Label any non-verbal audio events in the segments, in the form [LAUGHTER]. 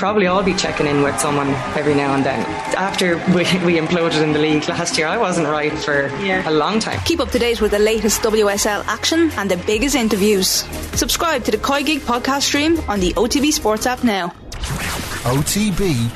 probably all be checking in with someone every now and then. After we, [LAUGHS] we imploded in the league last year, I wasn't right for yeah. a long time. Keep up to date with the latest WSL action and the biggest interviews. Subscribe to the COYGIG podcast stream on the OTB Sports app now. OTB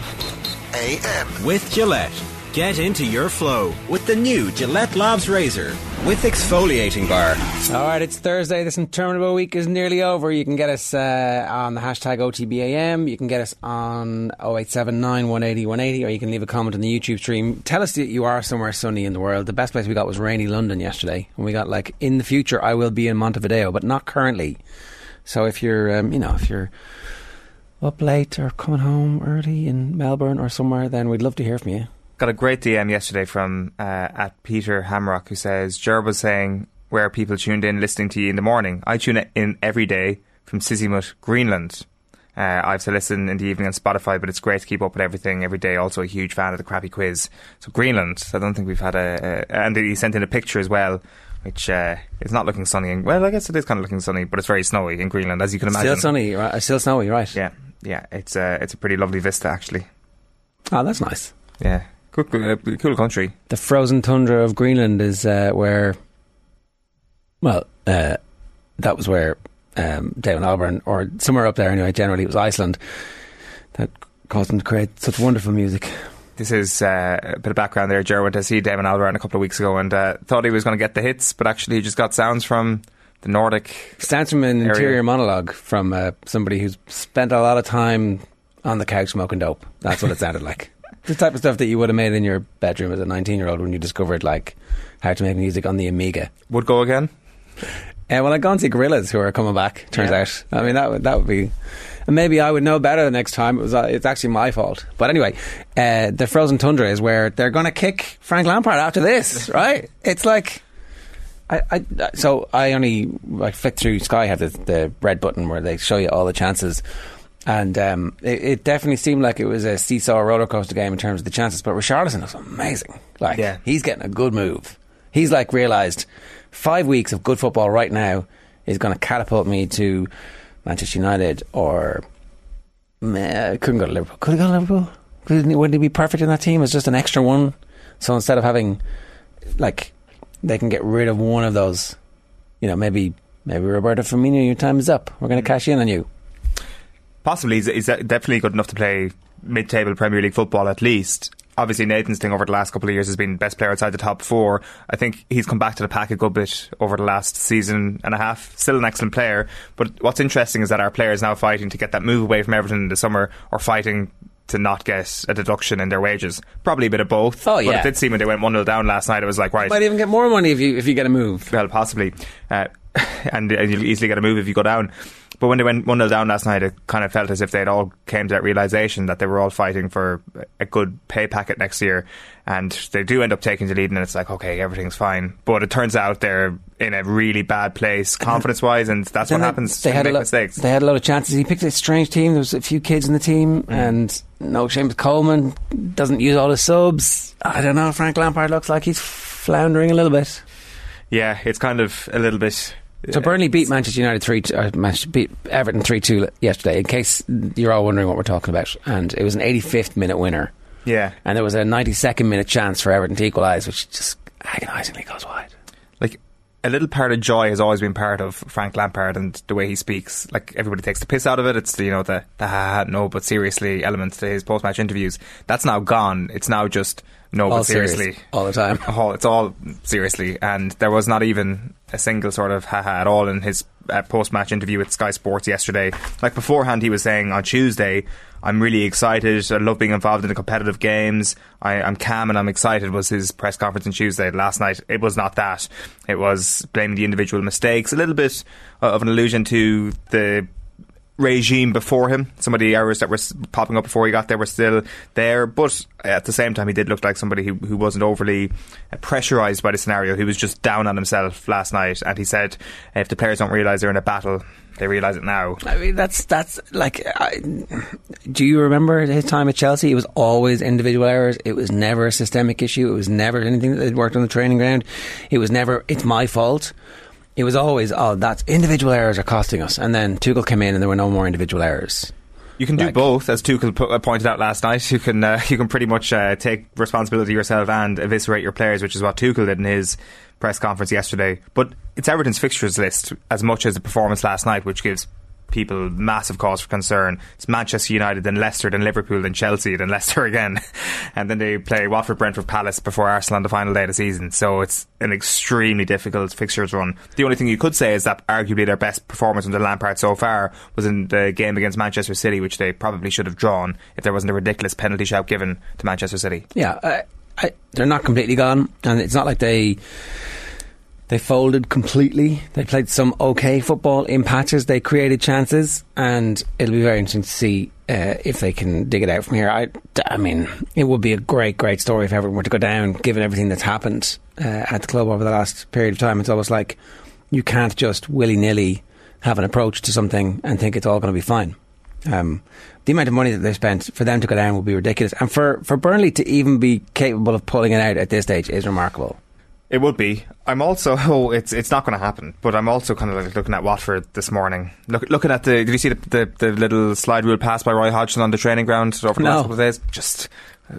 AM. With Gillette. Get into your flow with the new Gillette Labs Razor with exfoliating bar. All right, it's Thursday. This interminable week is nearly over. You can get us uh, on the hashtag OTBAM. You can get us on 0879 180 180, or you can leave a comment on the YouTube stream. Tell us that you are somewhere sunny in the world. The best place we got was rainy London yesterday. And we got like, in the future, I will be in Montevideo, but not currently. So if you're, um, you know, if you're up late or coming home early in Melbourne or somewhere, then we'd love to hear from you. Got a great DM yesterday from uh, at Peter Hamrock who says Gerb was saying where people tuned in listening to you in the morning. I tune in every day from Sisimiut, Greenland. Uh, I have to listen in the evening on Spotify, but it's great to keep up with everything every day. Also, a huge fan of the crappy quiz. So Greenland, I don't think we've had a, a and he sent in a picture as well, which uh, is not looking sunny. And, well, I guess it is kind of looking sunny, but it's very snowy in Greenland, as you can imagine. Still sunny, right? Still snowy, right? Yeah, yeah. It's uh, it's a pretty lovely vista, actually. Oh, that's nice. Yeah, Cool, uh, cool country. The frozen tundra of Greenland is uh, where, well, uh, that was where um, Damon Albarn, or somewhere up there anyway, generally it was Iceland, that caused them to create such wonderful music. This is uh, a bit of background there. Jer went to see Damon Albarn a couple of weeks ago and uh, thought he was going to get the hits, but actually he just got sounds from the Nordic. Sounds from an area. interior monologue from uh, somebody who's spent a lot of time on the couch smoking dope. That's what it sounded like [LAUGHS] the type of stuff that you would have made in your bedroom as a 19 year old when you discovered like how to make music on the Amiga. Would go again? Uh, well, I've gone see Gorillaz who are coming back. Turns yeah. out. I mean, that would that would be. And maybe I would know better the next time. It was uh, it's actually my fault. But anyway, uh, the frozen tundra is where they're going to kick Frank Lampard after this, [LAUGHS] right? It's like. I, I, so I only I flicked through Sky had the, the red button where they show you all the chances and um, it, it, definitely seemed like it was a seesaw roller coaster game in terms of the chances. But Richarlison was amazing. Like, yeah. he's getting a good move. He's like realised five weeks of good football right now is going to catapult me to Manchester United or uh, couldn't go to Liverpool. Could he go to Liverpool? Wouldn't he be perfect in that team as just an extra one? So instead of having like they can get rid of one of those, you know, maybe maybe Roberto Firmino, your time is up. We're going to cash in on you. Possibly, he's, he's definitely good enough to play mid-table Premier League football at least. Obviously, Nathan's thing over the last couple of years has been best player outside the top four. I think he's come back to the pack a good bit over the last season and a half. Still an excellent player, but what's interesting is that our players now fighting to get that move away from Everton in the summer, or fighting to not get a deduction in their wages. Probably a bit of both. Oh yeah. But it did seem when they went one 0 down last night, it was like right. You might even get more money if you if you get a move. Well, possibly, uh, [LAUGHS] and, and you'll easily get a move if you go down. But when they went 1 0 down last night, it kind of felt as if they'd all came to that realization that they were all fighting for a good pay packet next year. And they do end up taking the lead, and it's like, okay, everything's fine. But it turns out they're in a really bad place [LAUGHS] confidence wise, and that's what happens. They had, a lot, mistakes. they had a lot of chances. He picked a strange team. There was a few kids in the team, mm. and no Seamus Coleman doesn't use all his subs. I don't know. Frank Lampard looks like he's floundering a little bit. Yeah, it's kind of a little bit so Burnley beat Manchester United three, uh, beat Everton three two yesterday. In case you're all wondering what we're talking about, and it was an 85th minute winner. Yeah, and there was a 92nd minute chance for Everton to equalise, which just agonisingly goes wide. A little part of joy has always been part of Frank Lampard and the way he speaks. Like everybody takes the piss out of it. It's the, you know the the ha, ha no, but seriously elements to his post match interviews. That's now gone. It's now just no, all but seriously, serious, all the time. [LAUGHS] All, it's all seriously, and there was not even a single sort of haha at all in his uh, post match interview with Sky Sports yesterday. Like beforehand, he was saying on Tuesday, "I'm really excited. I love being involved in the competitive games. I, am calm and I'm excited." Was his press conference on Tuesday? Last night, it was not that. It was blaming the individual mistakes, a little bit of an allusion to the regime before him. Some of the errors that were popping up before he got there were still there, but at the same time, he did look like somebody who, who wasn't overly uh, pressurised by the scenario. He was just down on himself last night, and he said, "If the players don't realise they're in a battle." They realise it now. I mean, that's that's like. I, do you remember his time at Chelsea? It was always individual errors. It was never a systemic issue. It was never anything that worked on the training ground. It was never. It's my fault it was always, oh, that's individual errors are costing us. And then Tuchel came in and there were no more individual errors. You can do Like- both, as Tuchel po- uh, pointed out last night. [LAUGHS] You can uh, you can pretty much uh, take responsibility yourself and eviscerate your players, which is what Tuchel did in his press conference yesterday. But it's Everton's fixtures list as much as the performance last night, which gives people massive cause for concern. It's Manchester United, then Leicester, then Liverpool, then Chelsea, then Leicester [LAUGHS] again, and then they play Watford, Brentford, Palace before Arsenal on the final day of the season. So it's an extremely difficult fixtures run. The only thing you could say is that arguably their best performance under Lampard so far was in the game against Manchester City, which they probably should have drawn if there wasn't a ridiculous penalty shout given to Manchester City. Yeah, I, I, they're not completely gone, and it's not like they they folded completely. They played some okay football in patches. They created chances, and it'll be very interesting to see uh, if they can dig it out from here. I, I mean, it would be a great, great story if Everton were to go down, given everything that's happened uh, at the club over the last period of time. It's almost like you can't just willy nilly have an approach to something and think it's all going to be fine. Um, the amount of money that they've spent for them to go down will be ridiculous, and for, for Burnley to even be capable of pulling it out at this stage is remarkable. It would be. I'm also. [LAUGHS] Oh, it's it's not going to happen. But I'm also kind of like looking at Watford this morning. Look, looking at the. Did you see the, the, the little slide rule pass by Roy Hodgson on the training ground over the No. last couple of days? Just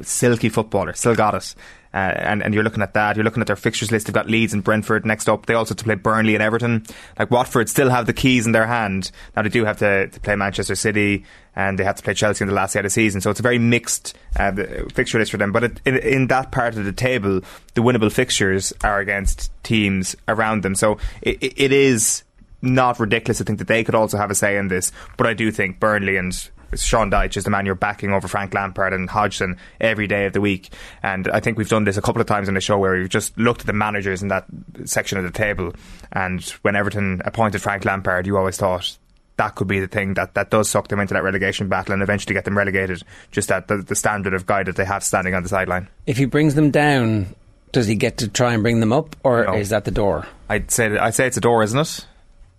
silky footballer. Still got it. Uh, and, and you're looking at that. You're looking at their fixtures list. They've got Leeds and Brentford next up. They also have to play Burnley and Everton. Like Watford still have the keys in their hand. Now they do have to, to play Manchester City and they have to play Chelsea in the last day of the season. So it's a very mixed uh, fixture list for them. But it, in, in that part of the table, the winnable fixtures are against teams around them. So it, it, it is not ridiculous to think that they could also have a say in this. But I do think Burnley and Sean Dyche is the man you're backing over Frank Lampard and Hodgson every day of the week. And I think we've done this a couple of times in the show where we've just looked at the managers in that section of the table. And when Everton appointed Frank Lampard, you always thought that could be the thing that, that does suck them into that relegation battle and eventually get them relegated. Just that the, the standard of guy that they have standing on the sideline. If he brings them down, does he get to try and bring them up, or No. is that the door? I'd say I'd say it's a door, isn't it?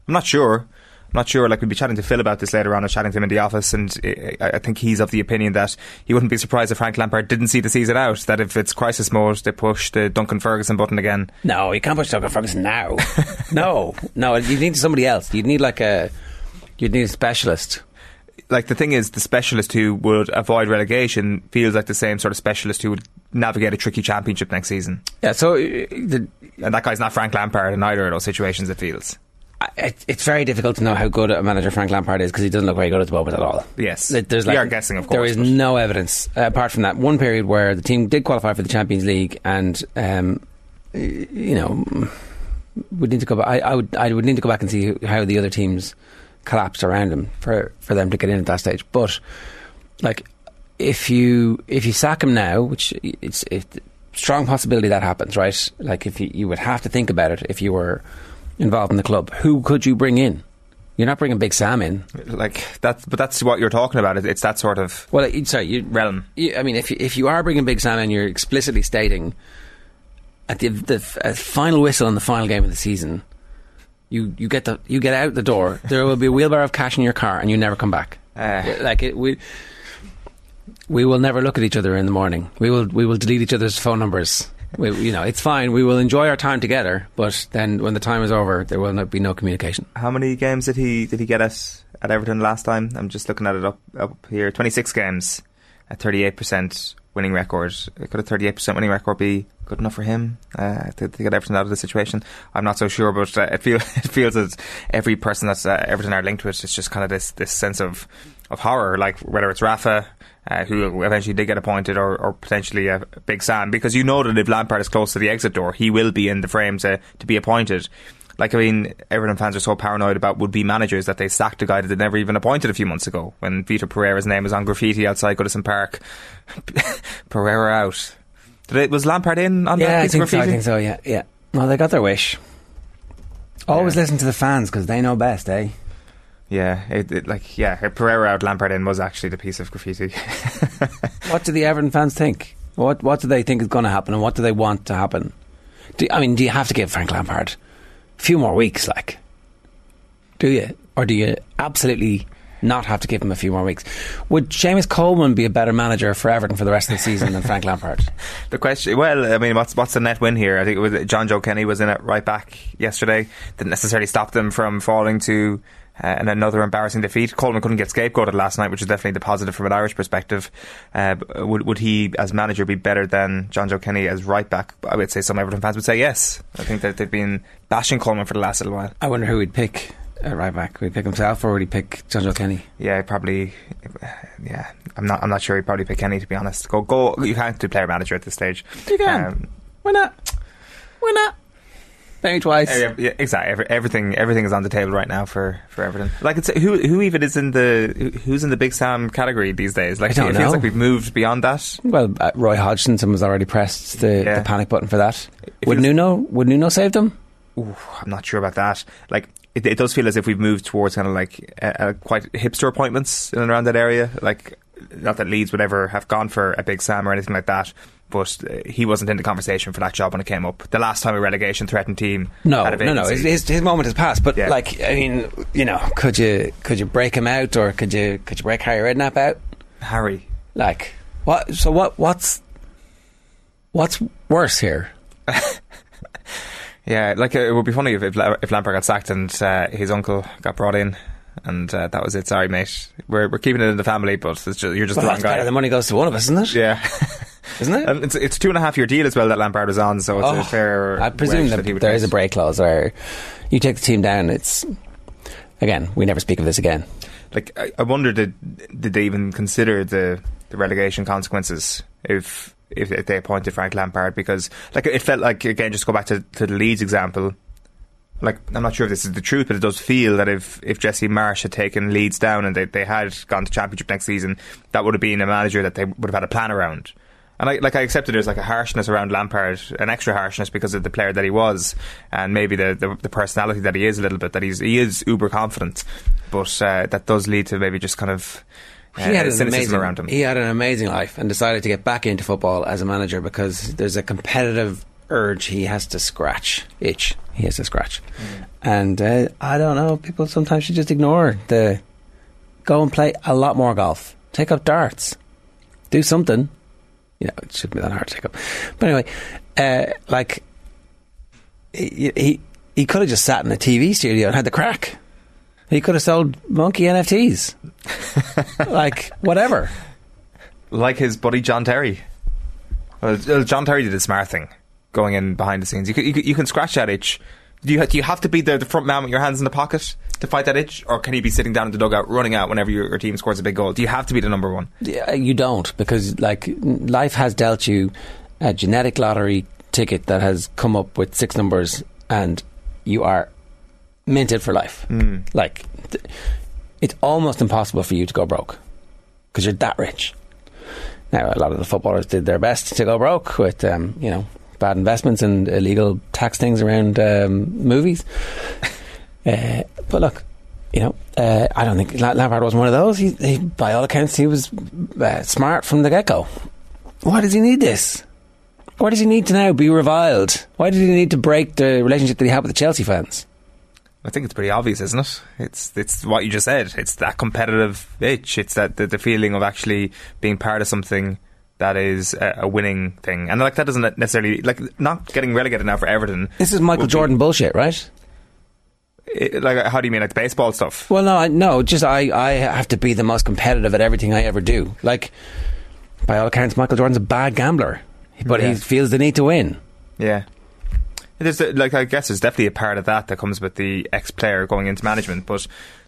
I'm not sure. I'm not sure. Like we'll be chatting to Phil about this later on. I was chatting to him in the office, and I I think he's of the opinion that he wouldn't be surprised if Frank Lampard didn't see the season out. That if it's crisis mode, they push the Duncan Ferguson button again. No, you can't push Duncan Ferguson now. [LAUGHS] no, no, you need somebody else. You'd need like a, you'd need a specialist. Like the thing is, the specialist who would avoid relegation feels like the same sort of specialist who would navigate a tricky championship next season. Yeah, so uh, the, And that guy's not Frank Lampard in either of those situations. It feels. It, it's very difficult to know how good a manager Frank Lampard is because he doesn't look very good at the moment at all. Yes. Th- There's We like, are guessing, of course, There is no evidence uh, apart from that one period where the team did qualify for the Champions League, and um, you know, we need to go back. I, I would, I would need to go back and see how the other teams collapsed around him for for them to get in at that stage. But like, if you if you sack him now, which it's it, strong possibility that happens, right? Like, if you, you would have to think about it if you were involved in the club, who could you bring in? You're not bringing Big Sam in. Like that, but that's what you're talking about. It's that sort of Well, you- sorry, you, realm. you, I mean, if you, if you are bringing Big Sam in, you're explicitly stating at the, the uh, final whistle in the final game of the season, you, you get the you get out the door. There will be a wheelbarrow of cash in your car, and you never come back. Uh. like it, we we will never look at each other in the morning. We will we will delete each other's phone numbers. We, you know, it's fine. We will enjoy our time together, but then when the time is over, there will not be no communication. How many games did he did he get at at Everton last time? I'm just looking at it up up here. 26 games, a 38 percent winning record. Could a 38 percent winning record be good enough for him uh, to, to get Everton out of the situation? I'm not so sure, but uh, it feels [LAUGHS] it feels that every person that's uh, Everton are linked to it, it's just kind of this this sense of of horror. Like whether it's Rafa. Uh, who eventually did get appointed, or, or potentially a Big Sam, because you know that if Lampard is close to the exit door, he will be in the frame to, to be appointed. Like, I mean, Everton fans are so paranoid about would be managers that they sacked a guy that they never even appointed a few months ago when Vitor Pereira's name was on graffiti outside Goodison Park. [LAUGHS] Pereira out. Did it, was Lampard in on Yeah, that I think so. I think so. Yeah, yeah. Well, they got their wish. Always Yeah. listen to the fans because they know best, eh? Yeah, it, it, like, yeah, Pereira out, Lampard in was actually the piece of graffiti. [LAUGHS] What do the Everton fans think? What What do they think is going to happen, and what do they want to happen? Do, I mean, do you have to give Frank Lampard a few more weeks? Like, do you, or do you absolutely not have to give him a few more weeks? Would Seamus Coleman be a better manager for Everton for the rest of the season than Frank Lampard? [LAUGHS] The question, well, I mean, what's what's the net win here? I think it was Jonjoe Kenny was in it right back yesterday. Didn't necessarily stop them from falling to Uh, and another embarrassing defeat. Coleman couldn't get scapegoated last night, which is definitely the positive from an Irish perspective. Uh, would, would he, as manager, be better than Jonjoe Kenny as right back? I would say some Everton fans would say yes. I think that they've been bashing Coleman for the last little while. I wonder who he'd pick at right back. Would he pick himself or would he pick Jonjoe Kenny? Yeah, probably. Yeah, I'm not. I'm not sure he'd probably pick Kenny to be honest. Go, go. You can't do player manager at this stage. You can. Um, Why not? Why not? Maybe twice. Yeah, yeah, exactly. Every, everything, everything is on the table right now for, for Everton. Like, it's who who even is in the who's in the Big Sam category these days? Like, I don't it feels like we've moved beyond that. Well, uh, Roy Hodgson, someone's already pressed the, Yeah. the panic button for that. It Would feels- Nuno? Would Nuno save them? Ooh, I'm not sure about that. Like, it, it does feel as if we've moved towards kind of like uh, uh, quite hipster appointments in and around that area. Like, not that Leeds would ever have gone for a Big Sam or anything like that. But uh, he wasn't in the conversation for that job when it came up. The last time a relegation threatened team No, had a no, no. His, his, his moment has passed. But Yeah. like, I mean, you know, could you could you break him out or could you could you break Harry Redknapp out? Harry. Like, what? So what? What's what's worse here? [LAUGHS] Yeah, like it would be funny if if, if Lampard got sacked and uh, his uncle got brought in, and uh, that was it. Sorry, mate. We're we're keeping it in the family, but it's just, you're just Well, the wrong guy. better. The money goes to one of us, isn't it? yeah, [LAUGHS] Isn't it? and it's it's a two and a half year deal as well that Lampard was on, so it's Oh, a fair. I presume that, would there is a break clause where you take the team down. It's again, we never speak of this again. Like I, I wonder did did they even consider the the relegation consequences if. If, if they appointed Frank Lampard, because like it felt like again, just go back to, to the Leeds example. like I'm not sure if this is the truth, but it does feel that if, if Jesse Marsh had taken Leeds down and they, they had gone to championship next season, that would have been a manager that they would have had a plan around. And I like I accepted there's like a harshness around Lampard, an extra harshness because of the player that he was, and maybe the, the, the personality that he is a little bit. That he's he is uber confident, but uh, that does lead to maybe just kind of uh, he had an cynicism amazing around him. He had an amazing life and decided to get back into football as a manager because there's a competitive urge he has to scratch itch. He has to scratch, Mm. and uh, I don't know. People sometimes should just ignore the go and play a lot more golf. Take up darts. Do something. You know, it shouldn't be that hard to take up. But anyway, uh, like he he, he could have just sat in a TV studio and had the crack. He could have sold monkey NFTs. [LAUGHS] like whatever. like his buddy John Terry. Well, John Terry did a smart thing, going in behind the scenes. You can, you can, you can scratch that itch. Do you, do you have to be the, the front man with your hands in the pocket to fight that itch, or can you be sitting down in the dugout running out whenever your, your team scores a big goal? Do you have to be the number one? Yeah, you don't because like life has dealt you a genetic lottery ticket that has come up with six numbers and you are minted for life. Like th- it's almost impossible for you to go broke because you're that rich. Now a lot of the footballers did their best to go broke with um, you know bad investments and illegal tax things around um, movies. Uh, but look, you know, uh, I don't think La- Lampard was one of those. He, he, by all accounts, he was uh, smart from the get go. Why does he need this? Why does he need to now be reviled? Why did he need to break the relationship that he had with the Chelsea fans? I think it's pretty obvious, isn't it? It's it's what you just said. It's that competitive itch. It's that the, the feeling of actually being part of something that is a, a winning thing, and like that doesn't necessarily like not getting relegated now for Everton. This is Michael would be- Jordan bullshit, right? it- like how do you mean like the baseball stuff? Well, no, I, no. Just I, I have to be the most competitive at everything I ever do. Like, by all accounts, Michael Jordan's a bad gambler, but Yeah. he feels the need to win. Yeah. There's a- like I guess there's definitely a part of that that comes with the ex-player going into management, but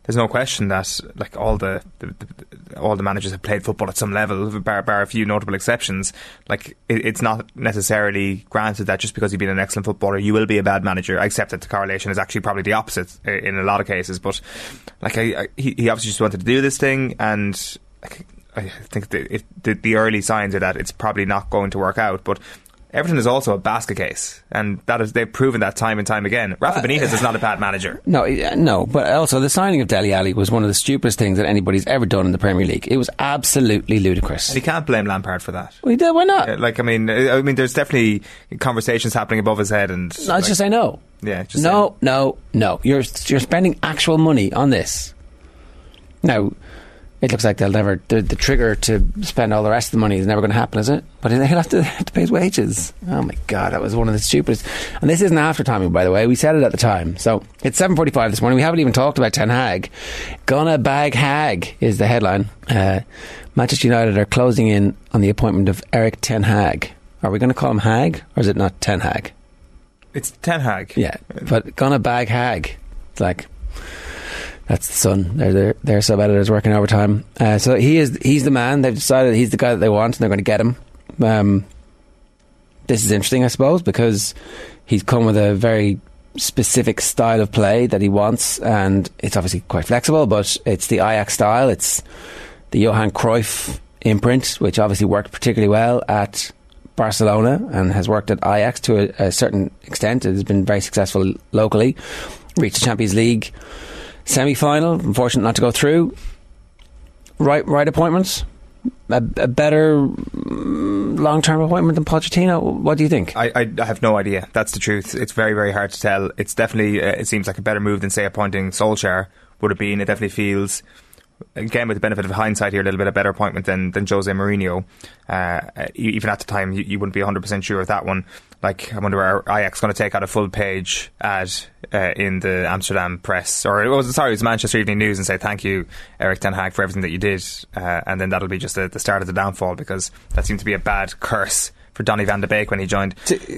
there's no question that like all the, the, the all the managers have played football at some level, bar, bar a few notable exceptions. Like it, it's not necessarily granted that just because you've been an excellent footballer, you will be a bad manager. I accept that the correlation is actually probably the opposite in a lot of cases, but like I, I, he, he obviously just wanted to do this thing, and I think the, the the early signs are that it's probably not going to work out, but. Everton is also a basket case, and that is they've proven that time and time again. Rafa Benitez is not a [SIGHS] bad manager. No, uh, no, but also the signing of Dele Alli was one of the stupidest things that anybody's ever done in the Premier League. It was absolutely ludicrous. And you can't blame Lampard for that. We did, why not? Uh, Like I mean, uh, I mean, there's definitely conversations happening above his head, and No, like, just say no. yeah, just no, no, no. You're you're spending actual money on this. Now, it looks like they'll never the, the trigger to spend all the rest of the money is never going to happen, is it? But [LAUGHS] he'll have to, have to pay his wages. Oh my god, that was one of the stupidest. And this isn't after timing, by the way. We said it at the time. So it's seven forty-five this morning. We haven't even talked about Ten Hag. Gonna bag Hag is the headline. Uh, Manchester United are closing in on the appointment of Erik Ten Hag. Are we going to call him Hag or is it not Ten Hag? It's Ten Hag. Yeah, but gonna bag Hag. It's like that's the Sun. They're their sub editors working overtime. Uh, so he is he's the man. They've decided he's the guy that they want, and they're going to get him. Um, this is interesting, I suppose, because he's come with a very specific style of play that he wants, and it's obviously quite flexible. But it's the Ajax style. It's the Johan Cruyff imprint, which obviously worked particularly well at Barcelona and has worked at Ajax to a, a certain extent. It has been very successful locally. Reached the Champions League semi final. Unfortunate not to go through. Right, right appointments. A, a better long term appointment than Pochettino. What do you think? I, I, I have no idea. That's the truth. It's very, very hard to tell. It's definitely, uh, it seems like a better move than, say, appointing Solskjaer would have been. It definitely feels, again, with the benefit of hindsight here, a little bit a better appointment than, than Jose Mourinho. Uh, even at the time, you, you wouldn't be 100% sure of that one. Like, I wonder are Ajax going to take out a full page ad uh, in the Amsterdam press, or it was sorry, it was Manchester Evening News, and say thank you, Erik Ten Hag, for everything that you did, uh, and then that'll be just the, the start of the downfall because that seemed to be a bad curse for Donny van de Beek when he joined.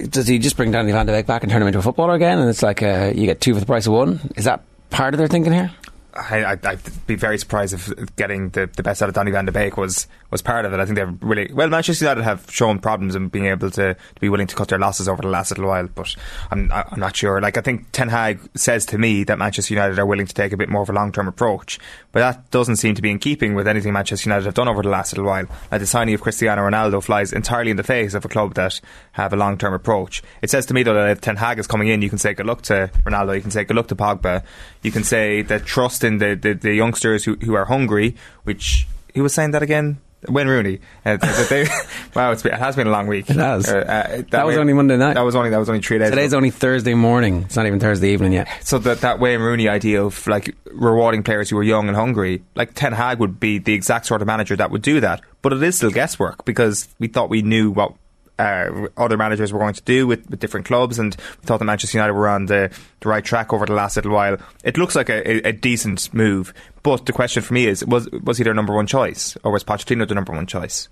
Does he just bring Donny van de Beek back and turn him into a footballer again? And it's like uh, you get two for the price of one. Is that part of their thinking here? I, would be very surprised if getting the, the best out of Donny van de Beek was, was part of it. I think they're really well. Manchester United have shown problems in being able to, to be willing to cut their losses over the last little while, but I'm I'm not sure. Like I think Ten Hag says to me that Manchester United are willing to take a bit more of a long term approach, but that doesn't seem to be in keeping with anything Manchester United have done over the last little while. Like the signing of Cristiano Ronaldo flies entirely in the face of a club that have a long term approach. It says to me though that if Ten Hag is coming in, you can say good luck to Ronaldo, you can say good luck to Pogba, you can say that trust in the, the, the youngsters who, who are hungry, which he was saying that again. Wayne Rooney. Uh, they, [LAUGHS] wow, been, it has been a long week. It has. Uh, uh, that, that was only Monday night. That was only that was only three days. Today's ago. only Thursday morning. It's not even Thursday evening yet. So that that Wayne Rooney idea of like rewarding players who are young and hungry, like Ten Hag would be the exact sort of manager that would do that. But it is still guesswork because we thought we knew what uh, other managers were going to do with, with different clubs, and we thought that Manchester United were on the, the right track over the last little while. It looks like a, a, decent move, but the question for me is: was was he their number one choice, or was Pochettino the number one choice?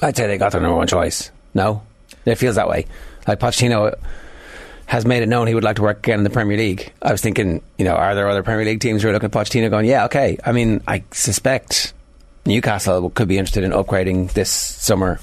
I'd say they got their number one choice. No, it feels that way. Like Pochettino has made it known he would like to work again in the Premier League. I was thinking, you know, are there other Premier League teams who are looking at Pochettino going, yeah, okay. I mean, I suspect Newcastle could be interested in upgrading this summer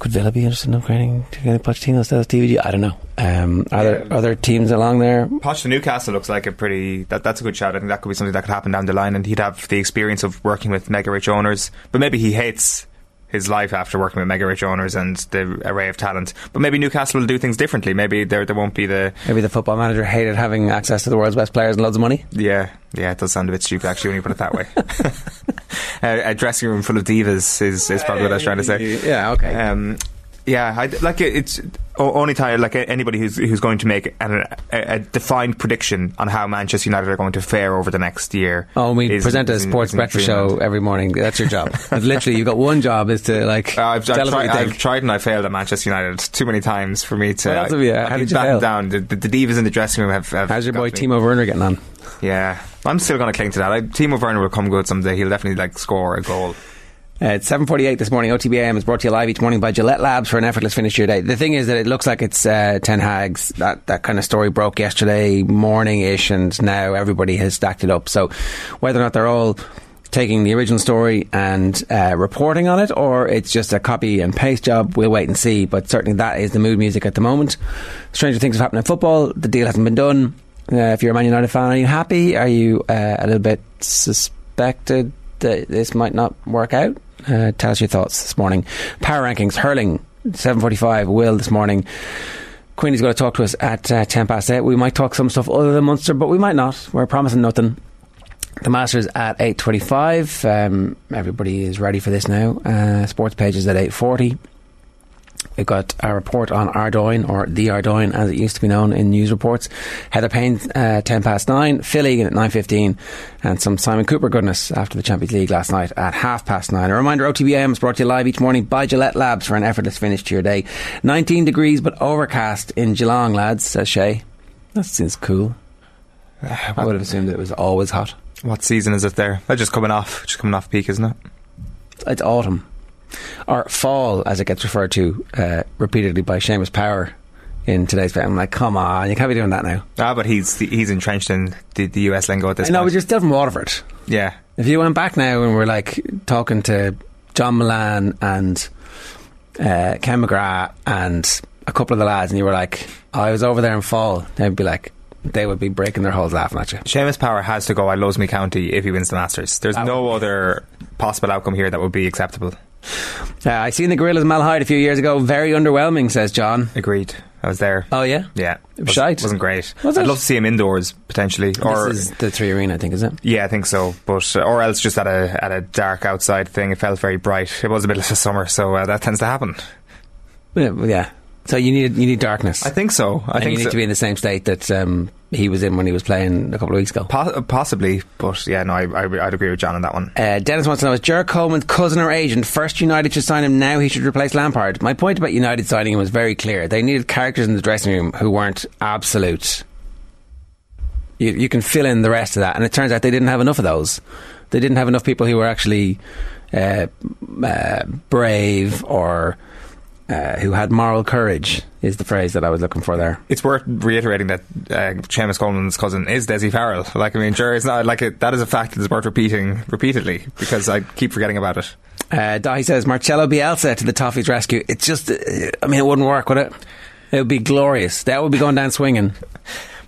could Villa be interested in upgrading to get Pochettino instead of TVG? I don't know. Um, are yeah. there other teams along there? Poch to Newcastle looks like a pretty. That, that's a good shot. I think that could be something that could happen down the line, and he'd have the experience of working with mega rich owners. But maybe he hates his life after working with mega rich owners and the array of talent. But maybe Newcastle will do things differently. Maybe there there won't be the maybe the football manager hated having access to the world's best players and loads of money. Yeah, yeah, it does sound a bit stupid actually when you put it that way. [LAUGHS] [LAUGHS] a, a, dressing room full of divas is, is probably what I was trying to say. Yeah, okay. Um, yeah, I, like it's only time like anybody who's who's going to make an, a, a, defined prediction on how Manchester United are going to fare over the next year. Oh, we is, present a sports breakfast show every morning. That's your job. [LAUGHS] literally, you've got one job is to like. Uh, I've, I've, tried, I've, tried, and I failed at Manchester United too many times for me to. Well, yeah, how did you fail? down. The, the, the, divas in the dressing room have. have How's your boy me. Timo Werner getting on? Yeah, I'm still going to cling to that. I, Timo Werner will come good someday. He'll definitely like score a goal. Uh, it's 7.48 this morning. OTBAM is brought to you live each morning by Gillette Labs for an effortless finish to your day. The thing is that it looks like it's uh, Ten Hag's. That, that kind of story broke yesterday morning-ish and now everybody has stacked it up. So whether or not they're all taking the original story and uh, reporting on it, or it's just a copy and paste job. We'll wait and see. But certainly that is the mood music at the moment. Stranger things have happened in football. The deal hasn't been done. Uh, if you're a Man United fan, are you happy? Are you uh, a little bit suspected that this might not work out? Uh, tell us your thoughts this morning. Power rankings, hurling, 7.45, Will this morning. Queenie's going to talk to us at uh, 10 past 8. We might talk some stuff other than Munster, but we might not. We're promising nothing. The Masters at 8.25. Um, everybody is ready for this now. Uh, sports pages at 8.40. We've got a report on Ardoyne, or the Ardoyne as it used to be known in news reports. Heather Payne, uh, 10 past 9. Phil Egan at 9.15. And some Simon Kuper goodness after the Champions League last night at half past 9. A reminder, OTBM is brought to you live each morning by Gillette Labs for an effortless finish to your day. 19 degrees but overcast in Geelong, lads, says Shay. That seems cool. [SIGHS] I would have assumed it was always hot. What season is it there? They're just coming off, just coming off peak, isn't it? It's autumn. Or fall, as it gets referred to uh, repeatedly by Seamus Power in today's film. I'm like, come on, you can't be doing that now. Ah, but he's he's entrenched in the, the US lingo at this No, but you're still from Waterford. yeah. If you went back now and were like talking to John Mullane and uh, Ken McGrath and a couple of the lads, and you were like, oh, I was over there in fall, they'd be like, they would be breaking their holes laughing at you. Seamus Power has to go. I loves me county if he wins the Masters. There's That no would- other possible outcome here that would be acceptable. Uh, I seen the Gorillaz Malahide a few years ago. Very underwhelming, says John. Agreed. I was there. Oh yeah, yeah, It was shite. Wasn't great. Was I'd love to see him indoors potentially, or this is the Three Arena, I think, is it? yeah, I think so. But uh, or else just at a at a dark outside thing. It felt very bright. It was a bit of a summer, so uh, that tends to happen. Yeah, yeah. So you need you need darkness. I think so. I and think you need so. to be in the same state that um, he was in when he was playing a couple of weeks ago. Po- possibly, but yeah, no, I, I, I'd agree with John on that one. Uh, Dennis wants to know: Is Jer Coleman's cousin or agent first United should sign him now? He should replace Lampard. My point about United signing him was very clear. They needed characters in the dressing room who weren't absolute. You, you can fill in the rest of that, and it turns out they didn't have enough of those. They didn't have enough people who were actually uh, uh, brave or uh, who had moral courage. Is the phrase that I was looking for there. It's worth reiterating that uh, Seamus Coleman's cousin is Desi Farrell. Like, I mean, sure, it's not like it, that is a fact that's worth repeating repeatedly because I keep forgetting about it. Uh, Dahi says Marcelo Bielsa to the Toffees rescue. It's just, uh, I mean, it wouldn't work, would it? It would be glorious. That would be going down swinging.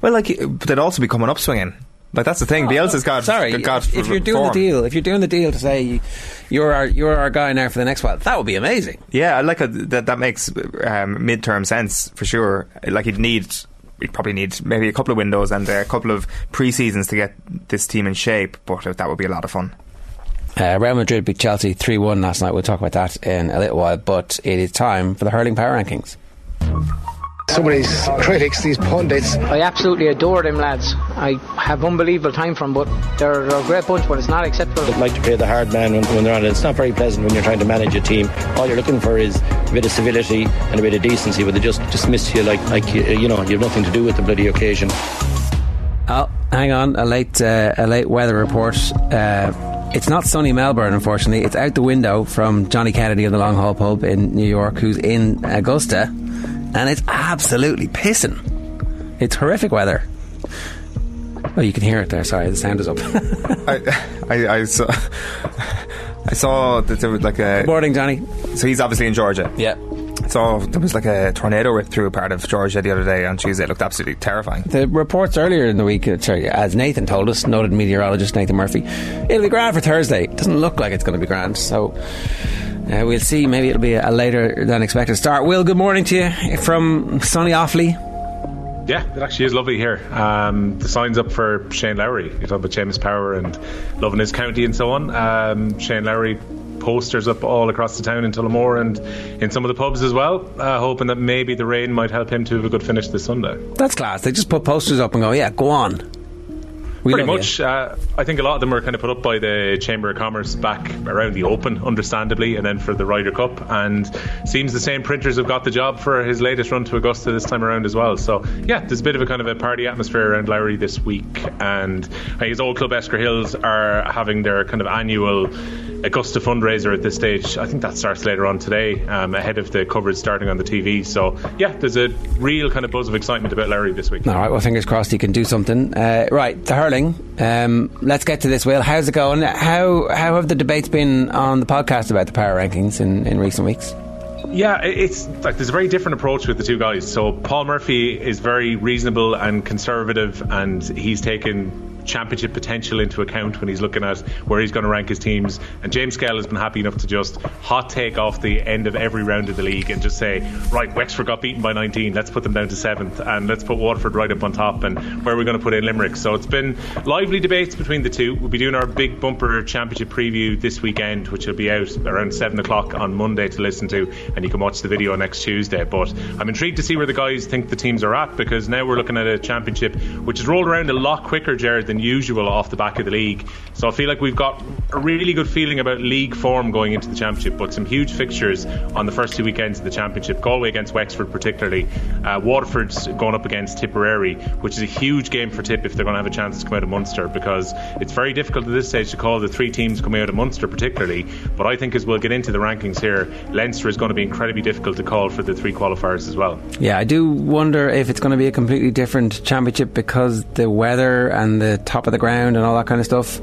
Well, like, but they'd also be coming up swinging. Like that's the thing. Bielsa's got Oh, Sorry, got if, if you're doing the deal, if you're doing the deal to say you're our you're our guy now for the next while, that would be amazing. Yeah, I like a, that. That makes um, mid-term sense for sure. Like he'd need, he'd probably need maybe a couple of windows and a couple of pre-seasons to get this team in shape. But that would be a lot of fun. Uh, Real Madrid beat Chelsea three one last night. We'll talk about that in a little while. But it is time for the hurling power rankings. Some of these critics, these pundits, I absolutely adore them lads. I have unbelievable time for them, but they're, they're a great bunch, but it's not acceptable. They like to play the hard man when, when they're on it. It's not very pleasant when you're trying to manage a team. All you're looking for is a bit of civility and a bit of decency, but they just dismiss you like, like you, you know, you have nothing to do with the bloody occasion. Oh, hang on, a late uh, a late weather report. Uh, it's not sunny Melbourne, unfortunately. It's out the window from Johnny Kennedy of the Long Haul Pub in New York, who's in Augusta, and it's absolutely pissing. It's horrific weather. Oh, you can hear it there. Sorry, the sound is up. [LAUGHS] I, I, I saw, I saw that there was like a. Good morning, Johnny. So he's obviously in Georgia. Yeah. So there was like a tornado ripped through a part of Georgia the other day on Tuesday. It looked absolutely terrifying. The reports earlier in the week, uh, sorry, as Nathan told us, noted meteorologist Nathan Murphy, it'll be grand for Thursday. It doesn't look like it's going to be grand, so uh, we'll see. Maybe it'll be a later than expected start. Will, good morning to you from sunny Offaly. Yeah, it actually is lovely here. Um, the sign's up for Shane Lowry. You talk about Seamus Power and loving his county and so on. Um, Shane Lowry posters up all across the town in Tullamore and in some of the pubs as well, uh, hoping that maybe the rain might help him to have a good finish this Sunday. That's class. They just put posters up and go, yeah, go on. We Pretty much. Uh, I think a lot of them are kind of put up by the Chamber of Commerce back around the Open, understandably, and then for the Ryder Cup. And seems the same printers have got the job for his latest run to Augusta this time around as well. So yeah, there's a bit of a kind of a party atmosphere around Lowry this week, and his old club Esker Hills are having their kind of annual Augusta fundraiser at this stage. I think that starts later on today, um, ahead of the coverage starting on the TV. So yeah, there's a real kind of buzz of excitement about Lowry this week. All right, well, fingers crossed he can do something. Uh, right, the hurling. Um, let's get to this, Will. How's it going? How how have the debates been on the podcast about the power rankings in, in recent weeks? Yeah, it's like there's a very different approach with the two guys. So Paul Murphy is very reasonable and conservative, and he's taken championship potential into account when he's looking at where he's going to rank his teams. And James Skehill has been happy enough to just hot take off the end of every round of the league and just say, right, Wexford got beaten by 19, let's put them down to seventh, and let's put Waterford right up on top, and where are we going to put in Limerick? So it's been lively debates between the two. We'll be doing our big bumper championship preview this weekend, which will be out around seven o'clock on Monday to listen to, and you can watch the video next Tuesday. But I'm intrigued to see where the guys think the teams are at because now we're looking at a championship which has rolled around a lot quicker, Jared, than usual off the back of the league. So I feel like we've got a really good feeling about league form going into the championship, but some huge fixtures on the first two weekends of the championship. Galway against Wexford, particularly. Uh, Waterford's going up against Tipperary, which is a huge game for Tip if they're going to have a chance to come out of Munster because it's very difficult at this stage to call the three teams coming out of Munster, particularly. But I think as we'll get into the rankings here, Leinster is going to be incredibly difficult to call for the three qualifiers as well. Yeah, I do wonder if it's going to be a completely different championship because the weather and the top of the ground and all that kind of stuff.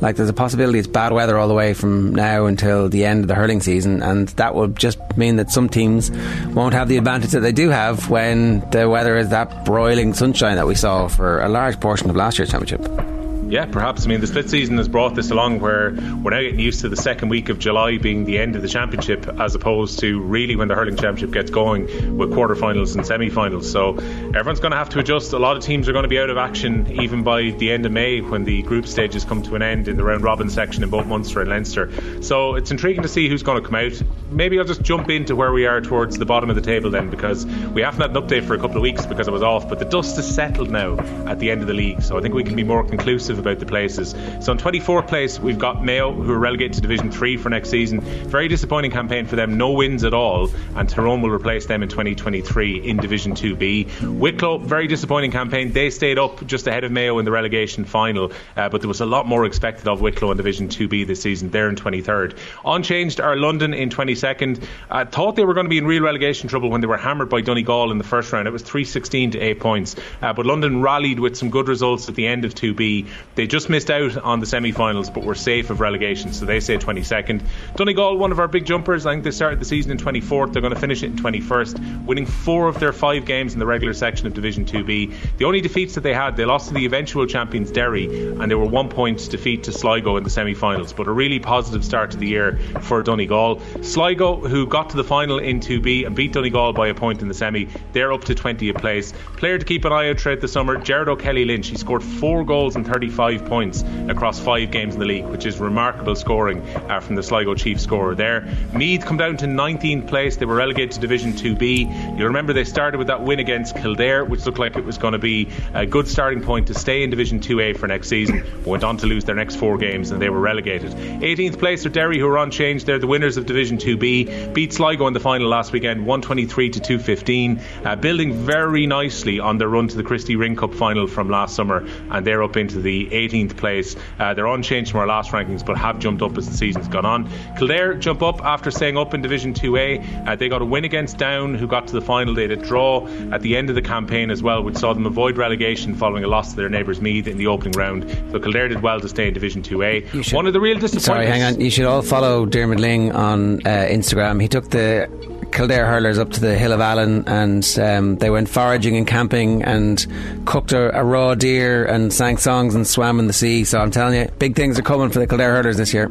Like, there's a possibility it's bad weather all the way from now until the end of the hurling season, and that will just mean that some teams won't have the advantage that they do have when the weather is that broiling sunshine that we saw for a large portion of last year's championship. Yeah, perhaps. I mean, the split season has brought this along where we're now getting used to the second week of July being the end of the championship, as opposed to really when the hurling championship gets going with quarterfinals and semi-finals. So everyone's going to have to adjust. A lot of teams are going to be out of action even by the end of May when the group stages come to an end in the round robin section in both Munster and Leinster. So it's intriguing to see who's going to come out. Maybe I'll just jump into where we are towards the bottom of the table then, because we haven't had an update for a couple of weeks because I was off. But the dust is settled now at the end of the league, so I think we can be more conclusive about the places. So in 24th place, we've got Mayo, who are relegated to Division 3 for next season. Very disappointing campaign for them, no wins at all, and Tyrone will replace them in 2023 in Division 2B. Wicklow, very disappointing campaign. They stayed up just ahead of Mayo in the relegation final, uh, but there was a lot more expected of Wicklow in Division 2B this season. They're in 23rd. Unchanged are London in 22nd. I thought they were going to be in real relegation trouble when they were hammered by Donegal in the first round. It was 316 to 8 points. Uh, but London rallied with some good results at the end of 2B. They just missed out on the semi finals, but were safe of relegation, so they say 22nd. Donegal, one of our big jumpers, I think they started the season in 24th. They're going to finish it in 21st, winning four of their five games in the regular section of Division 2B. The only defeats that they had, they lost to the eventual champions Derry, and they were one point defeat to Sligo in the semi finals, but a really positive start to the year for Donegal. Sligo, who got to the final in 2B and beat Donegal by a point in the semi, they're up to 20th place. Player to keep an eye out throughout the summer, Gerard O'Kelly Lynch. He scored four goals in 35 points across five games in the league, which is remarkable scoring uh, from the Sligo chief scorer there. Meath come down to 19th place. They were relegated to Division 2B. You remember they started with that win against Kildare, which looked like it was going to be a good starting point to stay in Division 2A for next season. Went on to lose their next four games and they were relegated. 18th place are Derry, who are unchanged. They're the winners of Division 2B. Beat Sligo in the final last weekend, 123 to 215. Uh, building very nicely on their run to the Christy Ring Cup final from last summer, and they're up into the 18th place. Uh, they're unchanged from our last rankings, but have jumped up as the season's gone on. Kildare jump up after staying up in Division 2A. Uh, they got a win against Down, who got to the final. They had a draw at the end of the campaign as well, which saw them avoid relegation following a loss to their neighbours Meath in the opening round. So Kildare did well to stay in Division 2A. One of the real disappointments. Sorry, hang on. You should all follow Dermot Ling on uh, Instagram. He took the Kildare hurlers up to the Hill of Allen and um, they went foraging and camping and cooked a, a, raw deer and sang songs and swam in the sea. So I'm telling you, big things are coming for the Kildare hurlers this year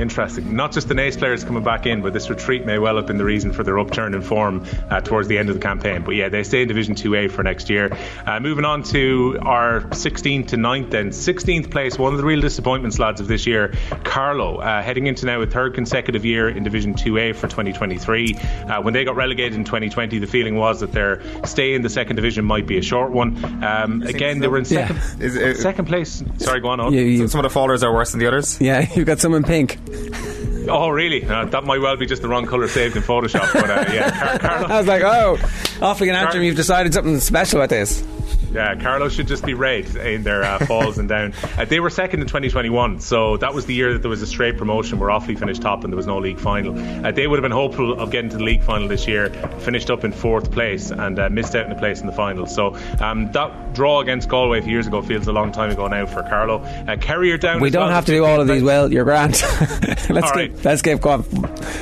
interesting. Not just the Naas players coming back in, but this retreat may well have been the reason for their upturn in form uh, towards the end of the campaign. But yeah, they stay in Division 2A for next year. Uh, moving on to our 16th to 9th then. 16th place, one of the real disappointments, lads, of this year. Carlow, uh, heading into now a third consecutive year in Division 2A for 2023. Uh, when they got relegated in 2020, the feeling was that their stay in the second division might be a short one. Um, again, so. they were in second, yeah. is, is, second place. Sorry, go on. on. You, you, some of the fallers are worse than the others. Yeah, [LAUGHS] you've got some in pink. [LAUGHS] Oh, really? Uh, that might well be just the wrong colour saved in Photoshop. But uh, yeah, Car- [LAUGHS] I was like, oh, awfully an Car- you've decided something special about this. Yeah, Carlos should just be red in their uh, falls and down. [LAUGHS] Uh, they were second in 2021, so that was the year that there was a straight promotion where Offaly finished top and there was no league final. Uh, they would have been hopeful of getting to the league final this year, finished up in fourth place and uh, missed out in a place in the final. So um, that draw against Galway a few years ago feels a long time ago now for Carlow. Uh, Kerry are down. We don't well. have to do all of these well. You're grand. [LAUGHS] let's all right. Keep, let's keep going.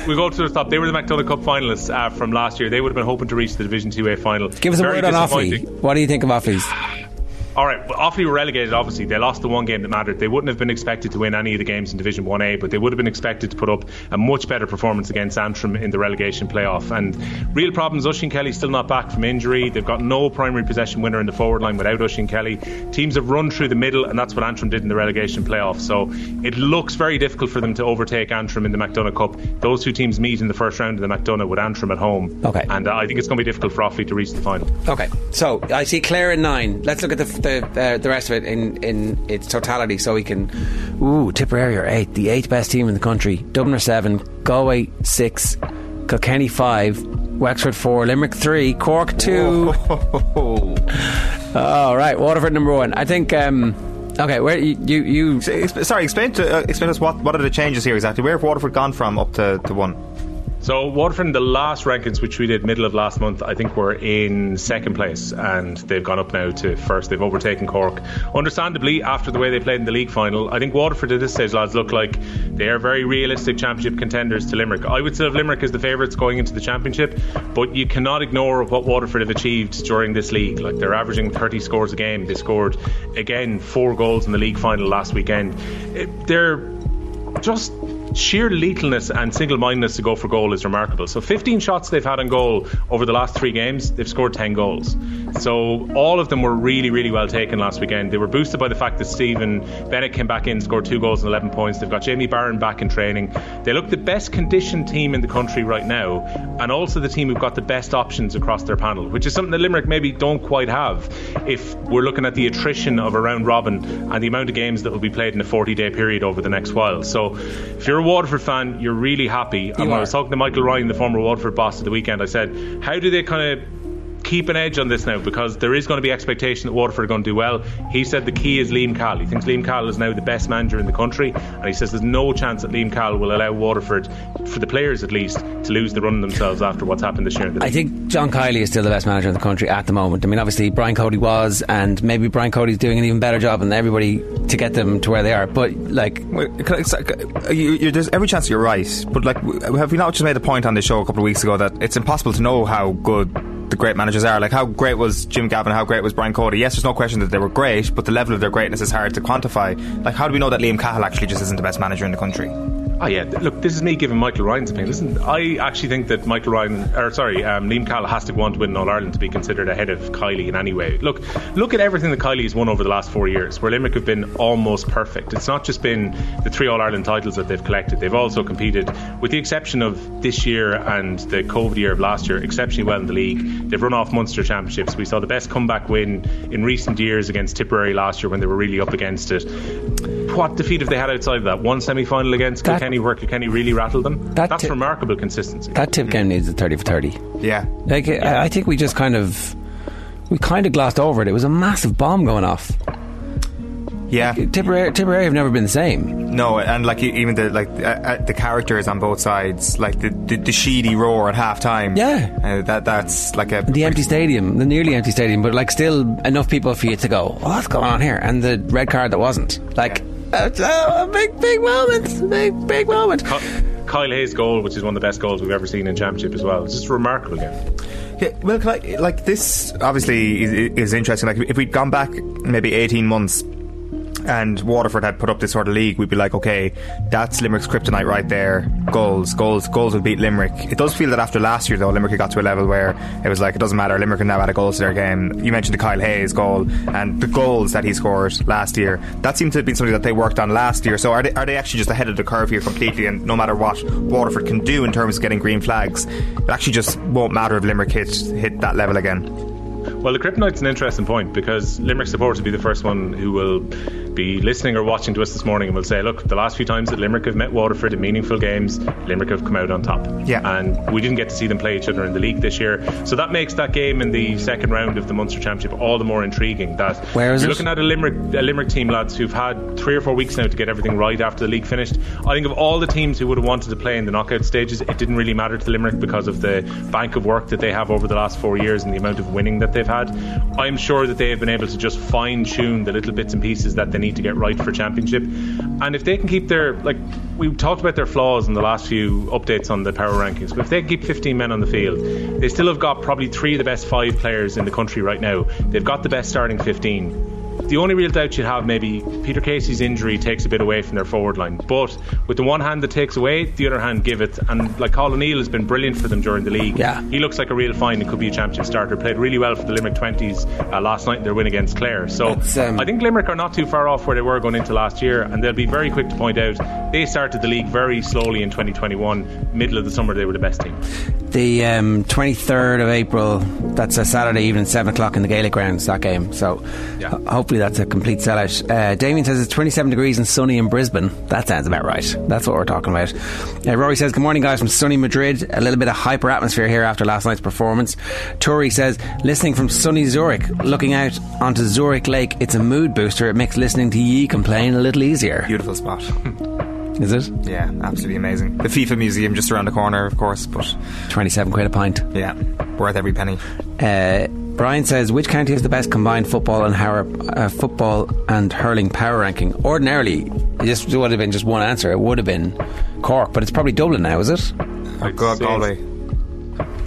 We go to the top. They were the McDonagh Cup finalists uh, from last year. They would have been hoping to reach the Division 2A final. Give us a Very word on Offaly. What do you think of Offaly's? All right, well, Offaly were relegated. Obviously, they lost the one game that mattered. They wouldn't have been expected to win any of the games in Division One A, but they would have been expected to put up a much better performance against Antrim in the relegation playoff. And real problems. Oisin Kelly still not back from injury. They've got no primary possession winner in the forward line without Oisin Kelly. Teams have run through the middle, and that's what Antrim did in the relegation playoff. So it looks very difficult for them to overtake Antrim in the McDonagh Cup. Those two teams meet in the first round of the McDonagh with Antrim at home. Okay. And uh, I think it's going to be difficult for Offaly to reach the final. Okay, so I see Clare in nine. Let's look at the the, uh, the rest of it in, in its totality, so we can. Ooh, Tipperary are eight, the eighth best team in the country. Dublin are seven, Galway six, Kilkenny five, Wexford four, Limerick three, Cork two. [LAUGHS] All right, Waterford number one. I think. Um, okay, where you you, you Sorry, explain to uh, explain us what what are the changes here exactly? Where have Waterford gone from up to, to one? So Waterford in the last rankings, which we did middle of last month, I think we're in second place, and they've gone up now to first. They've overtaken Cork. Understandably, after the way they played in the league final, I think Waterford at this stage, lads, look like they are very realistic championship contenders to Limerick. I would still have Limerick as the favourites going into the championship, but you cannot ignore what Waterford have achieved during this league. Like they're averaging 30 scores a game. They scored again four goals in the league final last weekend. They're just sheer lethalness and single-mindedness to go for goal is remarkable. So 15 shots they've had on goal over the last three games, they've scored 10 goals. So all of them were really, really well taken last weekend. They were boosted by the fact that Stephen Bennett came back in, scored two goals and 11 points. They've got Jamie Barron back in training. They look the best conditioned team in the country right now, and also the team who've got the best options across their panel, which is something that Limerick maybe don't quite have if we're looking at the attrition of a round robin and the amount of games that will be played in a 40 day period over the next while. So if you're a Waterford fan, you're really happy. And when I was talking to Michael Ryan, the former Waterford boss at the weekend, I said, How do they kind of keep an edge on this now because there is going to be expectation that Waterford are going to do well. He said the key is Liam Cahill. He thinks Liam Cahill is now the best manager in the country, and he says there's no chance that Liam Cahill will allow Waterford, for the players at least, to lose the run themselves after what's happened this year. In the I think John Kiely is still the best manager in the country at the moment. I mean, obviously Brian Cody was, and maybe Brian Cody's doing an even better job than everybody to get them to where they are. But like, Wait, can I- so- you, you, there's every chance you're right, but like, have we not just made a point on this show a couple of weeks ago that it's impossible to know how good the great managers are? Like, how great was Jim Gavin? How great was Brian Cody? Yes, there's no question that they were great, but the level of their greatness is hard to quantify. Like, how do we know that Liam Cahill actually just isn't the best manager in the country? Oh yeah, look, this is me giving Michael Ryan's opinion. Listen, I actually think that Michael Ryan, or sorry, um, Liam Cahill has to on to win All Ireland to be considered ahead of Kiely in any way. Look, look at everything that Kiely has won over the last four years, where Limerick have been almost perfect. It's not just been the three All Ireland titles that they've collected; they've also competed, with the exception of this year and the COVID year of last year, exceptionally well in the league. They've run off Munster championships. We saw the best comeback win in recent years against Tipperary last year when they were really up against it. What defeat have they had outside of that? One semi-final against That- Kilkenny, where Kilkenny really rattled them. That That's ti- remarkable consistency. that tip game needs a thirty for thirty. Yeah. Like, I, I think we just kind of we kind of glossed over it. It was a massive bomb going off. Yeah. Tipperary, Tipperary have never been the same. No, and like e- even the like uh, uh, the characters on both sides, like the the, the sheedy roar at half time. Yeah. uh, that that's like a The empty stadium, the nearly empty stadium, but like still enough people for you to go, oh, what's going on here? And the red card that wasn't. Like, a Uh, big, big moment. Big, big moment. Kyle Hayes' goal, which is one of the best goals we've ever seen in Championship as well. It's just a remarkable game. Yeah, well, can I, like this obviously is, is interesting. Like if we'd gone back maybe eighteen months. And Waterford had put up this sort of league, we'd be like, okay, that's Limerick's kryptonite right there. Goals, goals, goals would beat Limerick. It does feel that after last year, though, Limerick got to a level where it was like, it doesn't matter, Limerick can now add a goal to their game. You mentioned the Kyle Hayes goal and the goals that he scored last year. That seemed to have been something that they worked on last year. So are they, are they actually just ahead of the curve here completely? And no matter what Waterford can do in terms of getting green flags, it actually just won't matter if Limerick hit, hit that level again. Well, the Kryptonite's an interesting point because Limerick supporters will be the first one who will be listening or watching to us this morning and will say, look, the last few times that Limerick have met Waterford in meaningful games, Limerick have come out on top. Yeah. And we didn't get to see them play each other in the league this year. So that makes that game in the second round of the Munster Championship all the more intriguing. That Where is you're it? looking at a Limerick, a Limerick team, lads, who've had three or four weeks now to get everything right after the league finished. I think of all the teams who would have wanted to play in the knockout stages, it didn't really matter to Limerick because of the bank of work that they have over the last four years and the amount of winning that they've had. I'm sure that they have been able to just fine tune the little bits and pieces that they need to get right for championship. And if they can keep their like we talked about their flaws in the last few updates on the power rankings, but if they keep 15 men on the field, they still have got probably three of the best five players in the country right now. They've got the best starting 15 the only real doubt you'd have maybe Peter Casey's injury takes a bit away from their forward line. But with the one hand that takes away, the other hand give it. And like Cathal O'Neill has been brilliant for them during the league. Yeah. He looks like a real find and could be a championship starter. Played really well for the Limerick 20s uh, last night in their win against Clare. So um, I think Limerick are not too far off where they were going into last year. And they'll be very quick to point out they started the league very slowly in 2021. Middle of the summer, they were the best team. The um, 23rd of April, that's a Saturday evening, 7 o'clock in the Gaelic grounds, that game. So Yeah. ho- hopefully that's a complete sellout. Uh, Damien says it's 27 degrees and sunny in Brisbane. That sounds about right. That's what we're talking about. Uh, Rory says, Good morning, guys, from sunny Madrid. A little bit of hyper atmosphere here after last night's performance. Tori says, Listening from sunny Zurich, looking out onto Zurich Lake, it's a mood booster. It makes listening to ye complain a little easier. Beautiful spot. [LAUGHS] Is it? Yeah, absolutely amazing. The FIFA Museum just around the corner, of course, but 27 quid a pint. yeah, worth every penny. Uh, Brian says, which county has the best combined football and hurl, uh, football and hurling power ranking? Ordinarily, this would have been just one answer. It would have been Cork, but it's probably Dublin now, is it? Oh, Gal- Galway.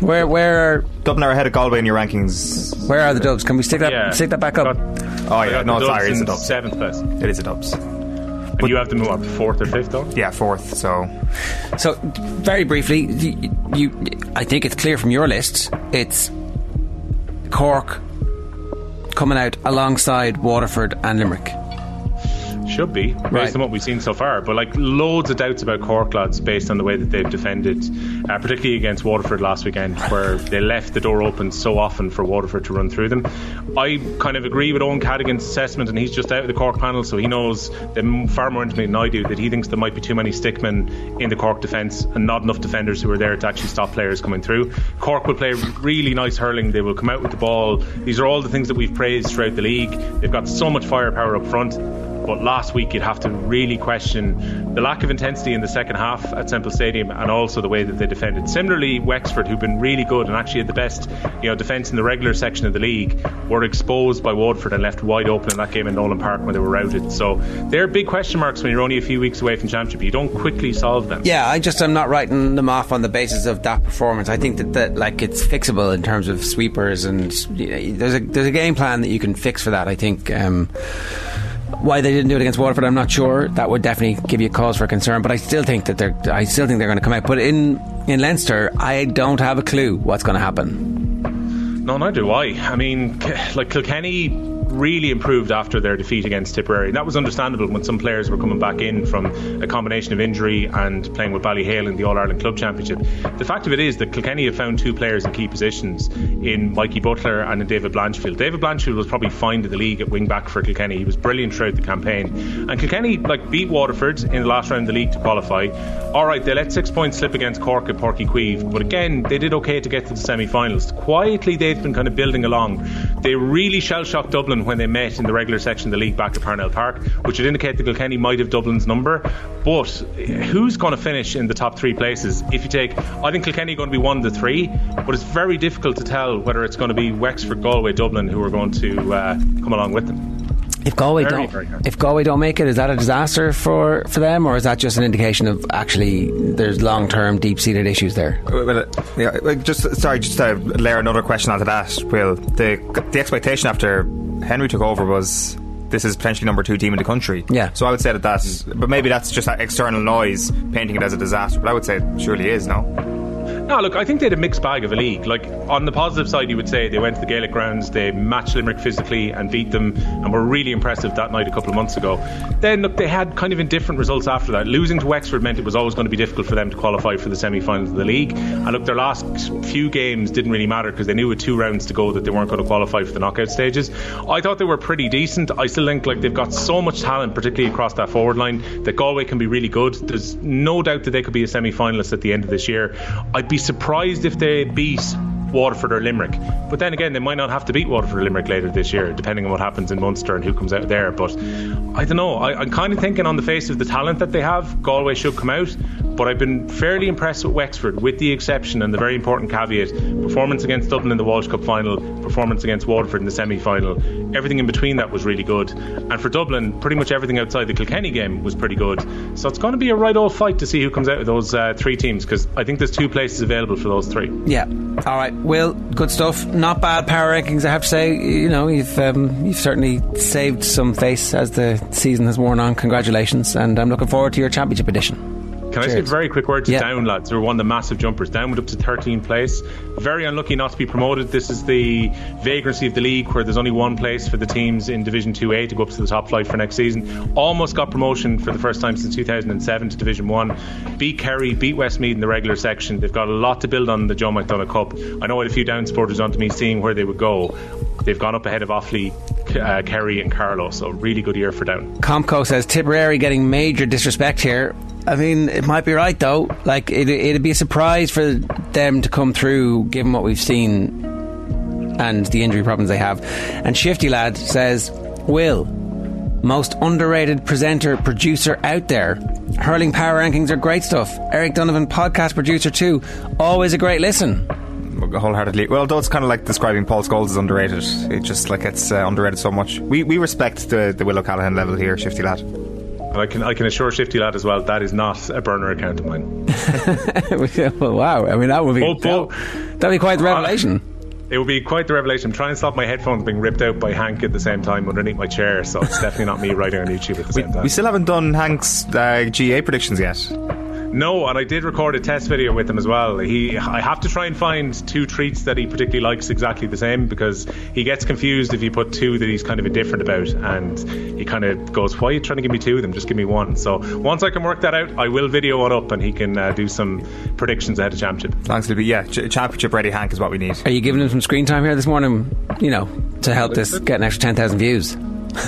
Where where are Dublin are ahead of Galway in your rankings. where are the Dubs? Can we stick that Yeah. stick that back up? Got- Oh yeah, no, the sorry, it's a Dubs. Seventh place. It is a Dubs. But you have to move up fourth or fifth though. Yeah, fourth. So So, very briefly, you, you, I think it's clear from your list. It's Cork coming out alongside Waterford and Limerick. Should be based Right. on what we've seen so far, but like loads of doubts about Cork lads based on the way that they've defended, uh, particularly against Waterford last weekend, where they left the door open so often for Waterford to run through them. I kind of agree with Eoin Cadogan's assessment, and he's just out of the Cork panel, so he knows them far more intimately than I do that he thinks there might be too many stickmen in the Cork defence and not enough defenders who are there to actually stop players coming through. Cork will play really nice hurling. They will come out with the ball. These are all the things that we've praised throughout the league. They've got so much firepower up front. But last week, you'd have to really question the lack of intensity in the second half at Semple Stadium, and also the way that they defended. Similarly, Wexford, who've been really good and actually had the best, you know, defence in the regular section of the league, were exposed by Waterford and left wide open in that game in Nolan Park when they were routed. So they're big question marks when you're only a few weeks away from championship. You don't quickly solve them. Yeah, I just am not writing them off on the basis of that performance. I think that, that like it's fixable in terms of sweepers and you know, there's a there's a game plan that you can fix for that. I think. Um, why they didn't do it against Waterford, I'm not sure. That would definitely give you cause for concern. But I still think that they're. I still think they're going to come out. But in in Leinster, I don't have a clue what's going to happen. No, neither do I. I mean, like Kilkenny really improved after their defeat against Tipperary. And that was understandable when some players were coming back in from a combination of injury and playing with Ballyhale in the All Ireland Club Championship. The fact of it is that Kilkenny have found two players in key positions in Mikey Butler and in David Blanchfield. David Blanchfield was probably find in the league at wing back for Kilkenny. He was brilliant throughout the campaign. And Kilkenny like beat Waterford in the last round of the league to qualify. All right, they let six points slip against Cork at Páirc Uí Chaoimh, but again, they did okay to get to the semi-finals. Quietly, they've been kind of building along. They really shell-shocked Dublin when they met in the regular section of the league back at Parnell Park, which would indicate that Kilkenny might have Dublin's number. But who's going to finish in the top three places? If you take, I think Kilkenny are going to be one of the three, but it's very difficult to tell whether it's going to be Wexford, Galway, Dublin who are going to uh, come along with them. If Galway Very, don't, very if Galway don't make it, is that a disaster for, for them, or is that just an indication of actually there's long term, deep seated issues there? Well, well, uh, yeah, uh, just sorry, just to layer another question onto that. Will the the expectation after Henry took over was this is potentially number two team in the country? Yeah. So I would say that that's, but maybe that's just that external noise painting it as a disaster. But I would say it surely is no. No, look, I think they had a mixed bag of a league. Like on the positive side, you would say they went to the Gaelic grounds, they matched Limerick physically and beat them, and were really impressive that night a couple of months ago. Then look, they had kind of indifferent results after that. Losing to Wexford meant it was always going to be difficult for them to qualify for the semi-finals of the league. And look, their last few games didn't really matter because they knew with two rounds to go that they weren't going to qualify for the knockout stages. I thought they were pretty decent. I still think like they've got so much talent, particularly across that forward line, that Galway can be really good. There's no doubt that they could be a semi-finalist at the end of this year. I'd be surprised if they beat Waterford or Limerick. But then again, they might not have to beat Waterford or Limerick later this year, depending on what happens in Munster and who comes out there. But I don't know. I, I'm kind of thinking on the face of the talent that they have, Galway should come out. But I've been fairly impressed with Wexford, with the exception and the very important caveat performance against Dublin in the Walsh Cup final, performance against Waterford in the semi final. Everything in between that was really good. And for Dublin, pretty much everything outside the Kilkenny game was pretty good. So it's going to be a right old fight to see who comes out of those uh, three teams because I think there's two places available for those three. Yeah. All right. Will, good stuff. Not bad power rankings, I have to say. You know, you've um, you've certainly saved some face as the season has worn on. Congratulations, and I'm looking forward to your championship edition. Can I say a very quick word to yeah. Down, lads, who of the massive jumpers? Down went up to 13th place. Very unlucky not to be promoted. This is the vagrancy of the league where there's only one place for the teams in Division 2A to go up to the top flight for next season. Almost got promotion for the first time since 2007 to Division 1. Beat Kerry, beat Westmeath in the regular section. They've got a lot to build on the Joe McDonagh Cup. I know I had a few Down supporters on to me seeing where they would go. They've gone up ahead of Offaly, uh, Kerry, and Carlow, so really good year for Down. Comco says Tipperary getting major disrespect here. I mean, it might be right though. Like it, it'd be a surprise for them to come through, given what we've seen and the injury problems they have. And Shifty Lad says, "Will, most underrated presenter producer out there. Hurling power rankings are great stuff. Eric Donovan, podcast producer too. Always a great listen." Wholeheartedly. Well, though it's kind of like describing Paul Scholes as underrated. It just like it's uh, underrated so much. We we respect the the Will O'Callaghan level here, Shifty lad. And I can I can assure Shifty Lad as well that is not a burner account of mine. [LAUGHS] well, wow, I mean that would be oh, that, would be quite the revelation. it would be quite the revelation. I'm trying to stop my headphones being ripped out by Hank at the same time underneath my chair, so it's definitely not me [LAUGHS] writing on YouTube at the we, same time. We still haven't done Hank's uh, GA predictions yet. No, and I did record a test video with him as well. He, I have to try and find two treats that he particularly likes exactly the same because he gets confused if you put two that he's kind of indifferent about, and he kind of goes, "Why are you trying to give me two of them? Just give me one." So once I can work that out, I will video one up, and he can uh, do some predictions ahead of championship. Thanks, be yeah, ch- championship ready. Hank is what we need. Are you giving him some screen time here this morning? You know, to help this get an extra ten thousand views.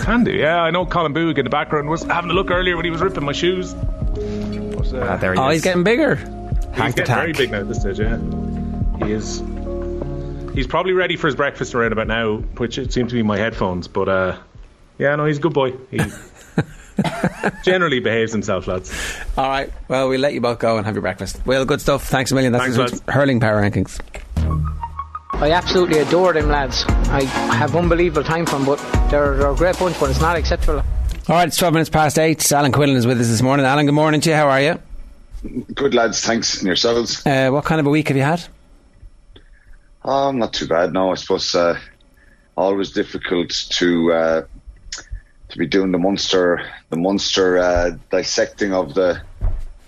Can do, yeah. I know Colin Boog in the background was having a look earlier when he was ripping my shoes. Uh, there he oh, is. he's getting bigger. He's getting very big now at this stage, yeah. He is. He's probably ready for his breakfast around about now, which it seems to be my headphones. But uh, yeah, no, he's a good boy. He [LAUGHS] generally behaves himself, lads. All right. Well, we'll let you both go and have your breakfast. Well, good stuff. Thanks a million. That's Thanks, hurling power rankings. I absolutely adore them lads. I have unbelievable time for them, but they're, they're a great bunch, but it's not acceptable. All right, it's 12 minutes past eight. Alan Quinlan is with us this morning. Alan, good morning to you. How are you? Good, lads. Thanks. And yourselves? Uh, what kind of a week have you had? Um, not too bad. No, I suppose uh, always difficult to uh, to be doing the Munster the Munster uh, dissecting of the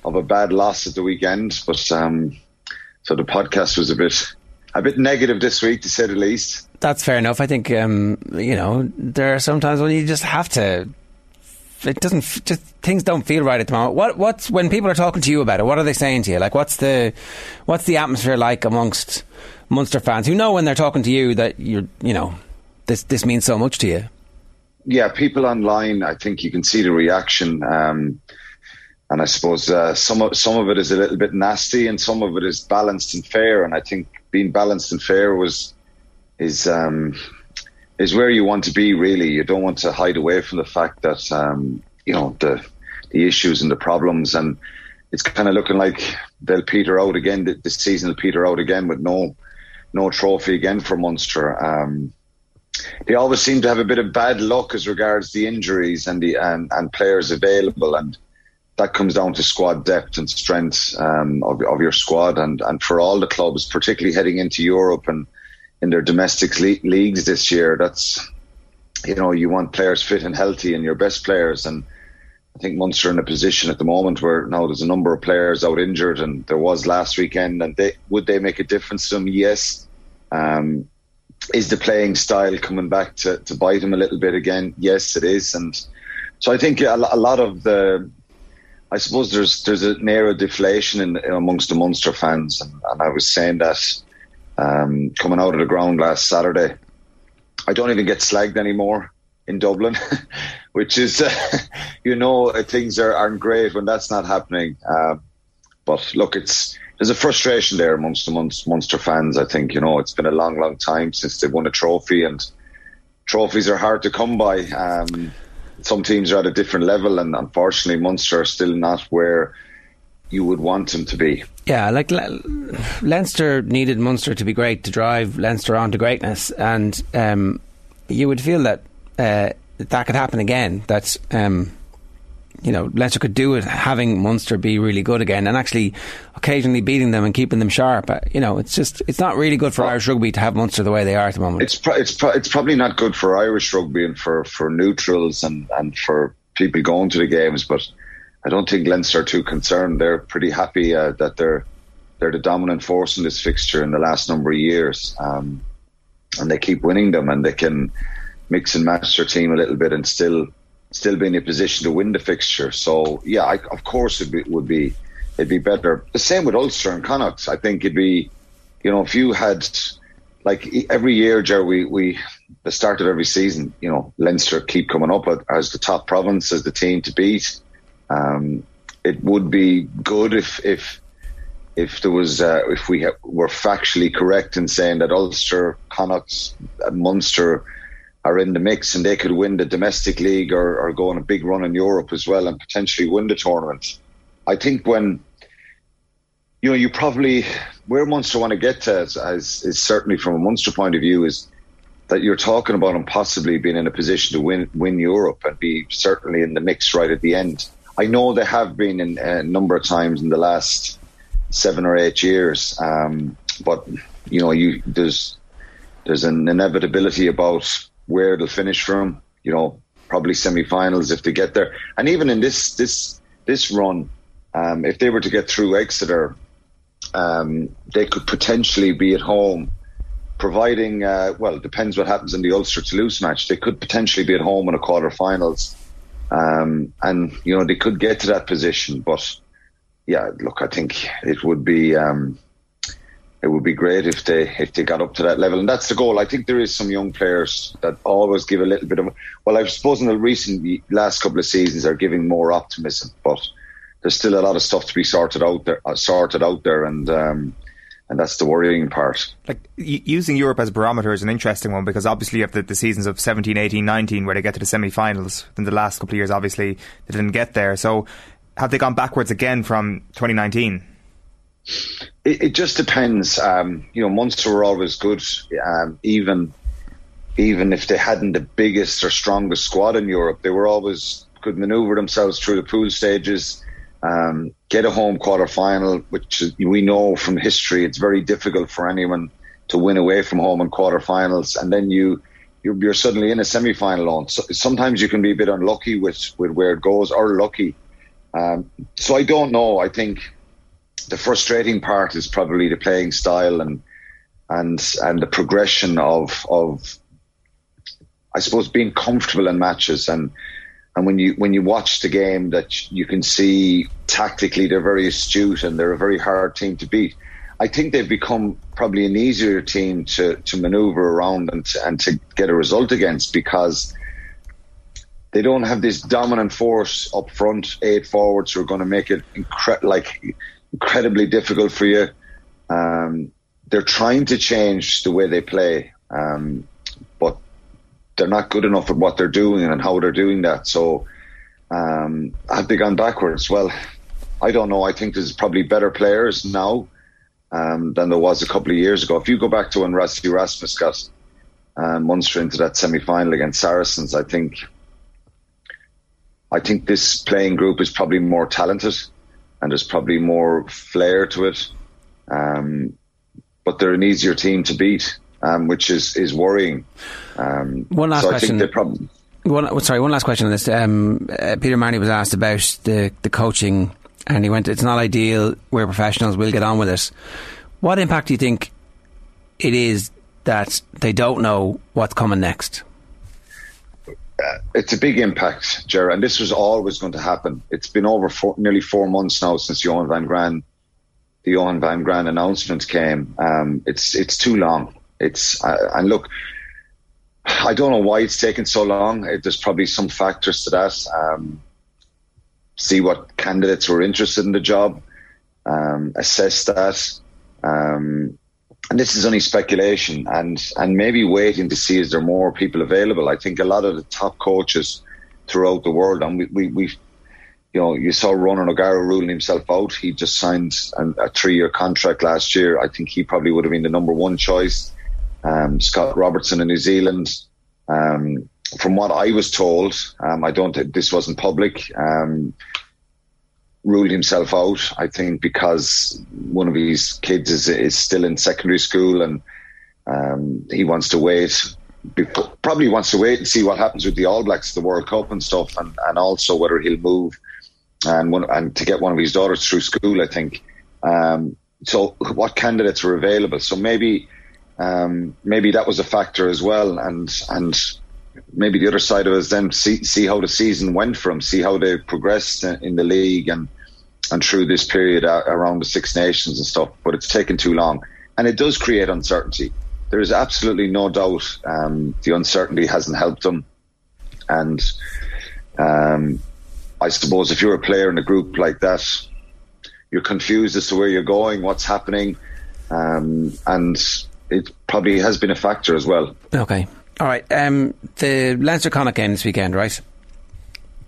of a bad loss at the weekend. But um, so the podcast was a bit a bit negative this week, to say the least. That's fair enough. I think um, you know there are sometimes when you just have to it doesn't just things don't feel right at the moment. What what's when people are talking to you about it? What are they saying to you? Like what's the what's the atmosphere like amongst Munster fans who know when they're talking to you that you're you know this this means so much to you? Yeah, people online. I think you can see the reaction. Um, and I suppose uh, some of some of it is a little bit nasty, and some of it is balanced and fair. And I think being balanced and fair was is um, is where you want to be. Really, you don't want to hide away from the fact that um, you know the the issues and the problems, and it's kind of looking like they'll peter out again. This season will peter out again with no no trophy again for Munster. Um, they always seem to have a bit of bad luck as regards the injuries and the and, and players available, and that comes down to squad depth and strength um, of, of your squad, and and for all the clubs, particularly heading into Europe and in their domestic le- leagues this year. That's you know you want players fit and healthy and your best players and. I think Munster in a position at the moment where now there's a number of players out injured, and there was last weekend. And they, would they make a difference to them? Yes. Um, is the playing style coming back to, to bite them a little bit again? Yes, it is. And so I think a, a lot of the, I suppose there's there's a narrow deflation in, amongst the Munster fans, and, and I was saying that um, coming out of the ground last Saturday. I don't even get slagged anymore in Dublin, [LAUGHS] which is, uh, [LAUGHS] you know, uh, things are, aren't great when that's not happening. Uh, but look, it's there's a frustration there amongst the Munster fans. I think you know it's been a long, long time since they've won a trophy, and trophies are hard to come by. Um, some teams are at a different level, and unfortunately, Munster are still not where you would want them to be. Yeah, like Le- Leinster needed Munster to be great to drive Leinster on to greatness, and um, you would feel that uh, that could happen again. That um, you know Leinster could do it, having Munster be really good again, and actually occasionally beating them and keeping them sharp. Uh, you know, it's just it's not really good for Irish rugby to have Munster the way they are at the moment. It's pro- it's pro- it's probably not good for Irish rugby and for for neutrals and and for people going to the games, but I don't think Leinster are too concerned. They're pretty happy uh, that they're they're the dominant force in this fixture in the last number of years, um, and they keep winning them, and they can mix and match their team a little bit and still still be in a position to win the fixture. So yeah, I, of course it would be it'd be better. The same with Ulster and Connacht. I think it'd be, you know, if you had like every year, Joe, we we the start of every season, you know, Leinster keep coming up as the top province, as the team to beat. Um, it would be good if if if there was uh, if we ha- were factually correct in saying that Ulster, Connacht, Munster are in the mix and they could win the domestic league or, or go on a big run in Europe as well and potentially win the tournament. I think when you know you probably where Munster want to get to as is certainly from a Munster point of view is that you're talking about them possibly being in a position to win win Europe and be certainly in the mix right at the end. I know they have been in a number of times in the last seven or eight years, um, but you know you there's there's an inevitability about where they'll finish from. You know, probably semi-finals if they get there. And even in this this this run, um, if they were to get through Exeter, um, they could potentially be at home. Providing, uh, well, it depends what happens in the Ulster Toulouse match. They could potentially be at home in a quarter-finals, um, and you know they could get to that position. But yeah, look, I think it would be um, it would be great if they if they got up to that level, and that's the goal. I think there is some young players that always give a little bit of. Well, I suppose in the recent last couple of seasons are giving more optimism, but there's still a lot of stuff to be sorted out there, uh, sorted out there, and. Um, and that's the worrying part. Like using Europe as a barometer is an interesting one because obviously you have the, the seasons of 17, 18, 19 where they get to the semi-finals. In the last couple of years, obviously they didn't get there. So have they gone backwards again from 2019? It, it just depends. Um, you know, Munster were always good, um, even even if they hadn't the biggest or strongest squad in Europe. They were always could manoeuvre themselves through the pool stages, um, get a home quarter final, which we know from history it's very difficult for anyone to win away from home in quarter finals, and then you. You're, you're suddenly in a semi-final on. So sometimes you can be a bit unlucky with, with where it goes, or lucky. Um, so I don't know. I think the frustrating part is probably the playing style and and and the progression of of I suppose being comfortable in matches and and when you when you watch the game that you can see tactically they're very astute and they're a very hard team to beat. I think they've become probably an easier team to to maneuver around and to, and to get a result against because they don't have this dominant force up front, eight forwards who are going to make it incre- like incredibly difficult for you. Um, they're trying to change the way they play, um, they're not good enough at what they're doing and how they're doing that. So, um, have they gone backwards? Well, I don't know. I think there's probably better players now um, than there was a couple of years ago. If you go back to when Rassie Erasmus got um, Munster into that semi-final against Saracens, I think I think this playing group is probably more talented and there's probably more flair to it. Um, but they're an easier team to beat, um, which is is worrying. Um, one last so question. I think one, sorry, one last question on this. Um, uh, Peter O'Mahony was asked about the the coaching, and he went, "It's not ideal. We're professionals. We'll get on with it." What impact do you think it is that they don't know what's coming next? uh, it's a big impact, Jared, and this was always going to happen. It's been over four, nearly four months now since Johan van Graan, the Johan van Graan announcement came. Um, it's it's too long. It's uh, and look, I don't know why it's taken so long. It, there's probably some factors to that. Um, see what candidates were interested in the job, um, assess that. Um, and this is only speculation and and maybe waiting to see is there more people available. I think a lot of the top coaches throughout the world, and we we we you know you saw Ronan O'Gara ruling himself out. He just signed a, three year contract last year. I think he probably would have been the number one choice. Um, Scott Robertson in New Zealand. Um, from what I was told, um, I don't. Think this wasn't public. Um, ruled himself out. I think because one of his kids is is still in secondary school and um, he wants to wait. Probably wants to wait and see what happens with the All Blacks, the World Cup and stuff, and, and also whether he'll move and one, and to get one of his daughters through school. I think. Um, so, what candidates are available? So maybe um, maybe that was a factor as well, and and maybe the other side of is then see see how the season went for them, see how they progressed in the league and and through this period around the Six Nations and stuff. But it's taken too long, and it does create uncertainty there is absolutely no doubt um, the uncertainty hasn't helped them. And um, I suppose if you're a player in a group like that, you're confused as to where you're going, what's happening, um, and it probably has been a factor as well. Okay. All right. Um, the Leinster Connacht game this weekend, right?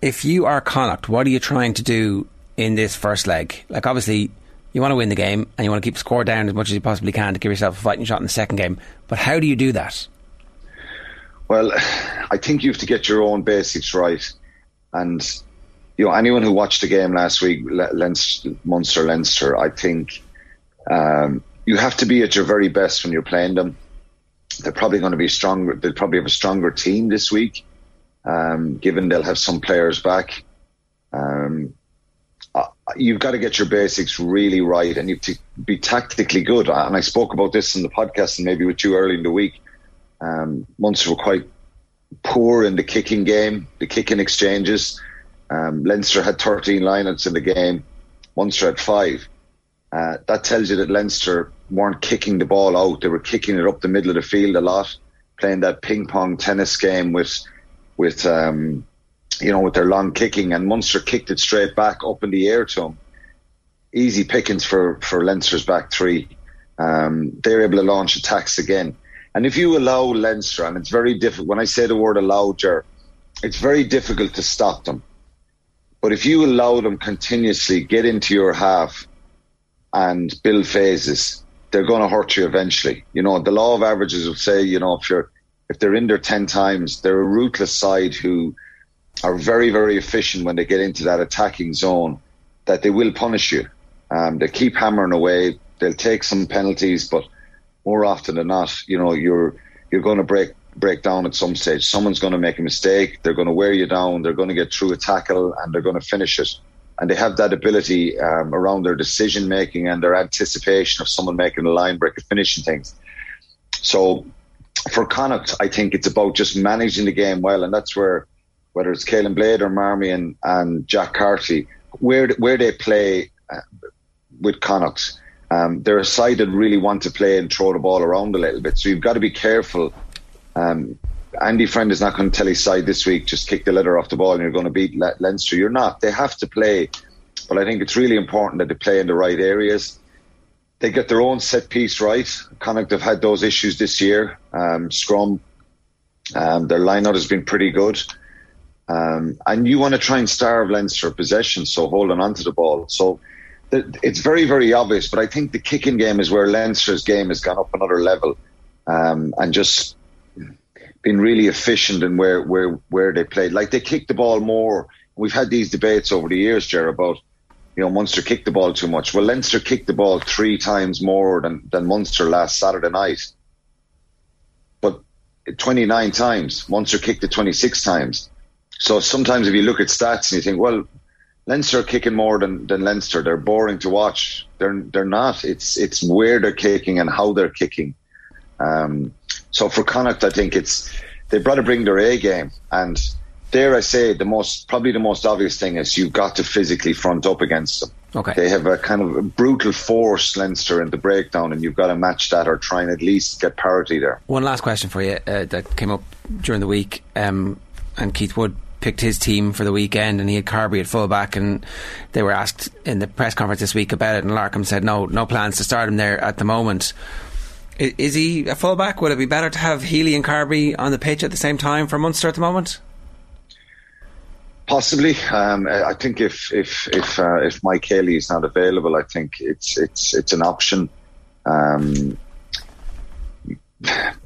If you are Connacht, what are you trying to do in this first leg? Like, obviously, you want to win the game and you want to keep the score down as much as you possibly can to give yourself a fighting shot in the second game. But how do you do that? Well, I think you have to get your own basics right. And, you know, anyone who watched the game last week, Leinster, Munster, Leinster, I think um, you have to be at your very best when you're playing them. They're probably going to be stronger. They'll probably have a stronger team this week, um, given they'll have some players back. Um, uh, you've got to get your basics really right and you have to be tactically good. And I spoke about this in the podcast and maybe with you early in the week. Um, Munster were quite poor in the kicking game, the kicking exchanges. Um, Leinster had 13 lineouts in the game. Munster had five. Uh, that tells you that Leinster weren't kicking the ball out. They were kicking it up the middle of the field a lot, playing that ping pong tennis game with, with, um, you know, with their long kicking, and Munster kicked it straight back up in the air to him. Easy pickings for, for Leinster's back three. Um, they're able to launch attacks again. And if you allow Leinster, and it's very difficult, when I say the word allow, Ger, it's very difficult to stop them. But if you allow them continuously get into your half and build phases, they're going to hurt you eventually. You know, the law of averages will say, you know, if you're, if they're in there 10 times, they're a ruthless side who are very, very efficient when they get into that attacking zone, that they will punish you. Um, they keep hammering away. They'll take some penalties, but more often than not, you know, you're you're going to break break down at some stage. Someone's going to make a mistake. They're going to wear you down. They're going to get through a tackle, and they're going to finish it. And they have that ability um, around their decision making and their anticipation of someone making a line break and finishing things. So for Connacht, I think it's about just managing the game well, and that's where whether it's Caolin Blade or Marmion and Jack Carty, where where they play uh, with Connacht, um, they're a side that really want to play and throw the ball around a little bit. So you've got to be careful. Um, Andy Friend is not going to tell his side this week, just kick the letter off the ball and you're going to beat Le- Leinster. You're not. They have to play. But I think it's really important that they play in the right areas. They get their own set piece right. Connacht have had those issues this year. Um, scrum, um, their lineout has been pretty good. Um, and you want to try and starve Leinster possession, so holding onto the ball. So th- it's very, very obvious. But I think the kicking game is where Leinster's game has gone up another level, um, and just been really efficient in where where where they played. Like they kicked the ball more. We've had these debates over the years, Ger, about you know Munster kicked the ball too much. Well, Leinster kicked the ball three times more than than Munster last Saturday night. But 29 times, Munster kicked it 26 times. So sometimes if you look at stats and you think, well, Leinster are kicking more than, than Leinster. They're boring to watch. They're they're not. It's it's where they're kicking and how they're kicking. Um, so for Connacht, I think it's they've got to bring their A game. And dare I say, the most probably the most obvious thing is you've got to physically front up against them. Okay. They have a kind of a brutal force, Leinster, in the breakdown, and you've got to match that or try and at least get parity there. One last question for you uh, that came up during the week, um, and Keith Wood picked his team for the weekend and he had Carbery at fullback and they were asked in the press conference this week about it and Larkham said no no plans to start him there at the moment is, he a fullback would it be better to have Healy and Carbery on the pitch at the same time for Munster at the moment Possibly, um, I think if if if uh, if Mike Haley is not available, I think it's it's it's an option. Um,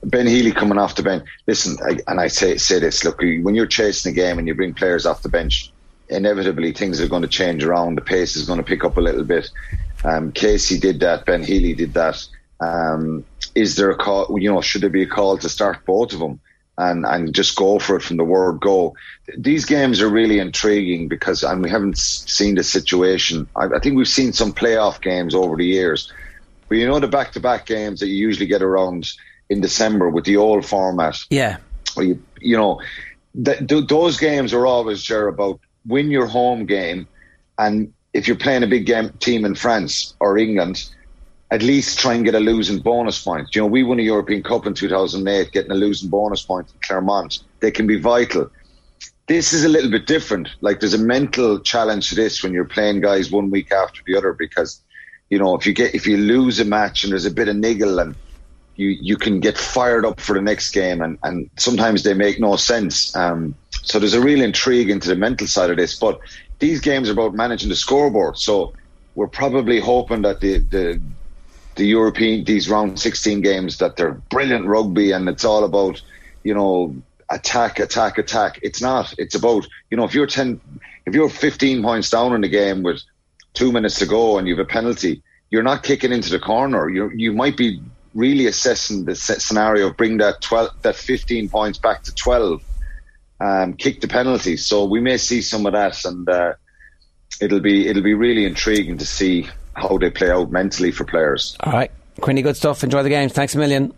Ben Healy coming off the bench. Listen, I, and I say say this: look, when you're chasing a game and you bring players off the bench, inevitably things are going to change around. The pace is going to pick up a little bit. Um, Casey did that. Ben Healy did that. Um, is there a call? You know, should there be a call to start both of them and and just go for it from the word go? These games are really intriguing because, and we haven't seen the situation. I, I think we've seen some playoff games over the years, but you know the back to back games that you usually get around in December with the old format. Yeah, you you know. Th- those games are always Ger, about win your home game, and if you're playing a big game team in France or England, at least try and get a losing bonus point. You know, we won a European Cup in 2008, getting a losing bonus point in Clermont. They can be vital. This is a little bit different. Like there's a mental challenge to this when you're playing guys one week after the other because, you know, if you get if you lose a match and there's a bit of niggle and you you can get fired up for the next game and, and sometimes they make no sense. Um, so there's a real intrigue into the mental side of this. But these games are about managing the scoreboard. So we're probably hoping that the, the the European these round 16 games that they're brilliant rugby and it's all about you know attack attack attack. It's not. It's about you know if you're 10 if you're 15 points down in the game with 2 minutes to go and you have a penalty you're not kicking into the corner. You you might be really assessing the scenario of bring that 12 that 15 points back to 12 um, kick the penalty. So we may see some of that, and uh, it'll be it'll be really intriguing to see how they play out mentally for players. All right, Quinny, good stuff. Enjoy the games. Thanks a million.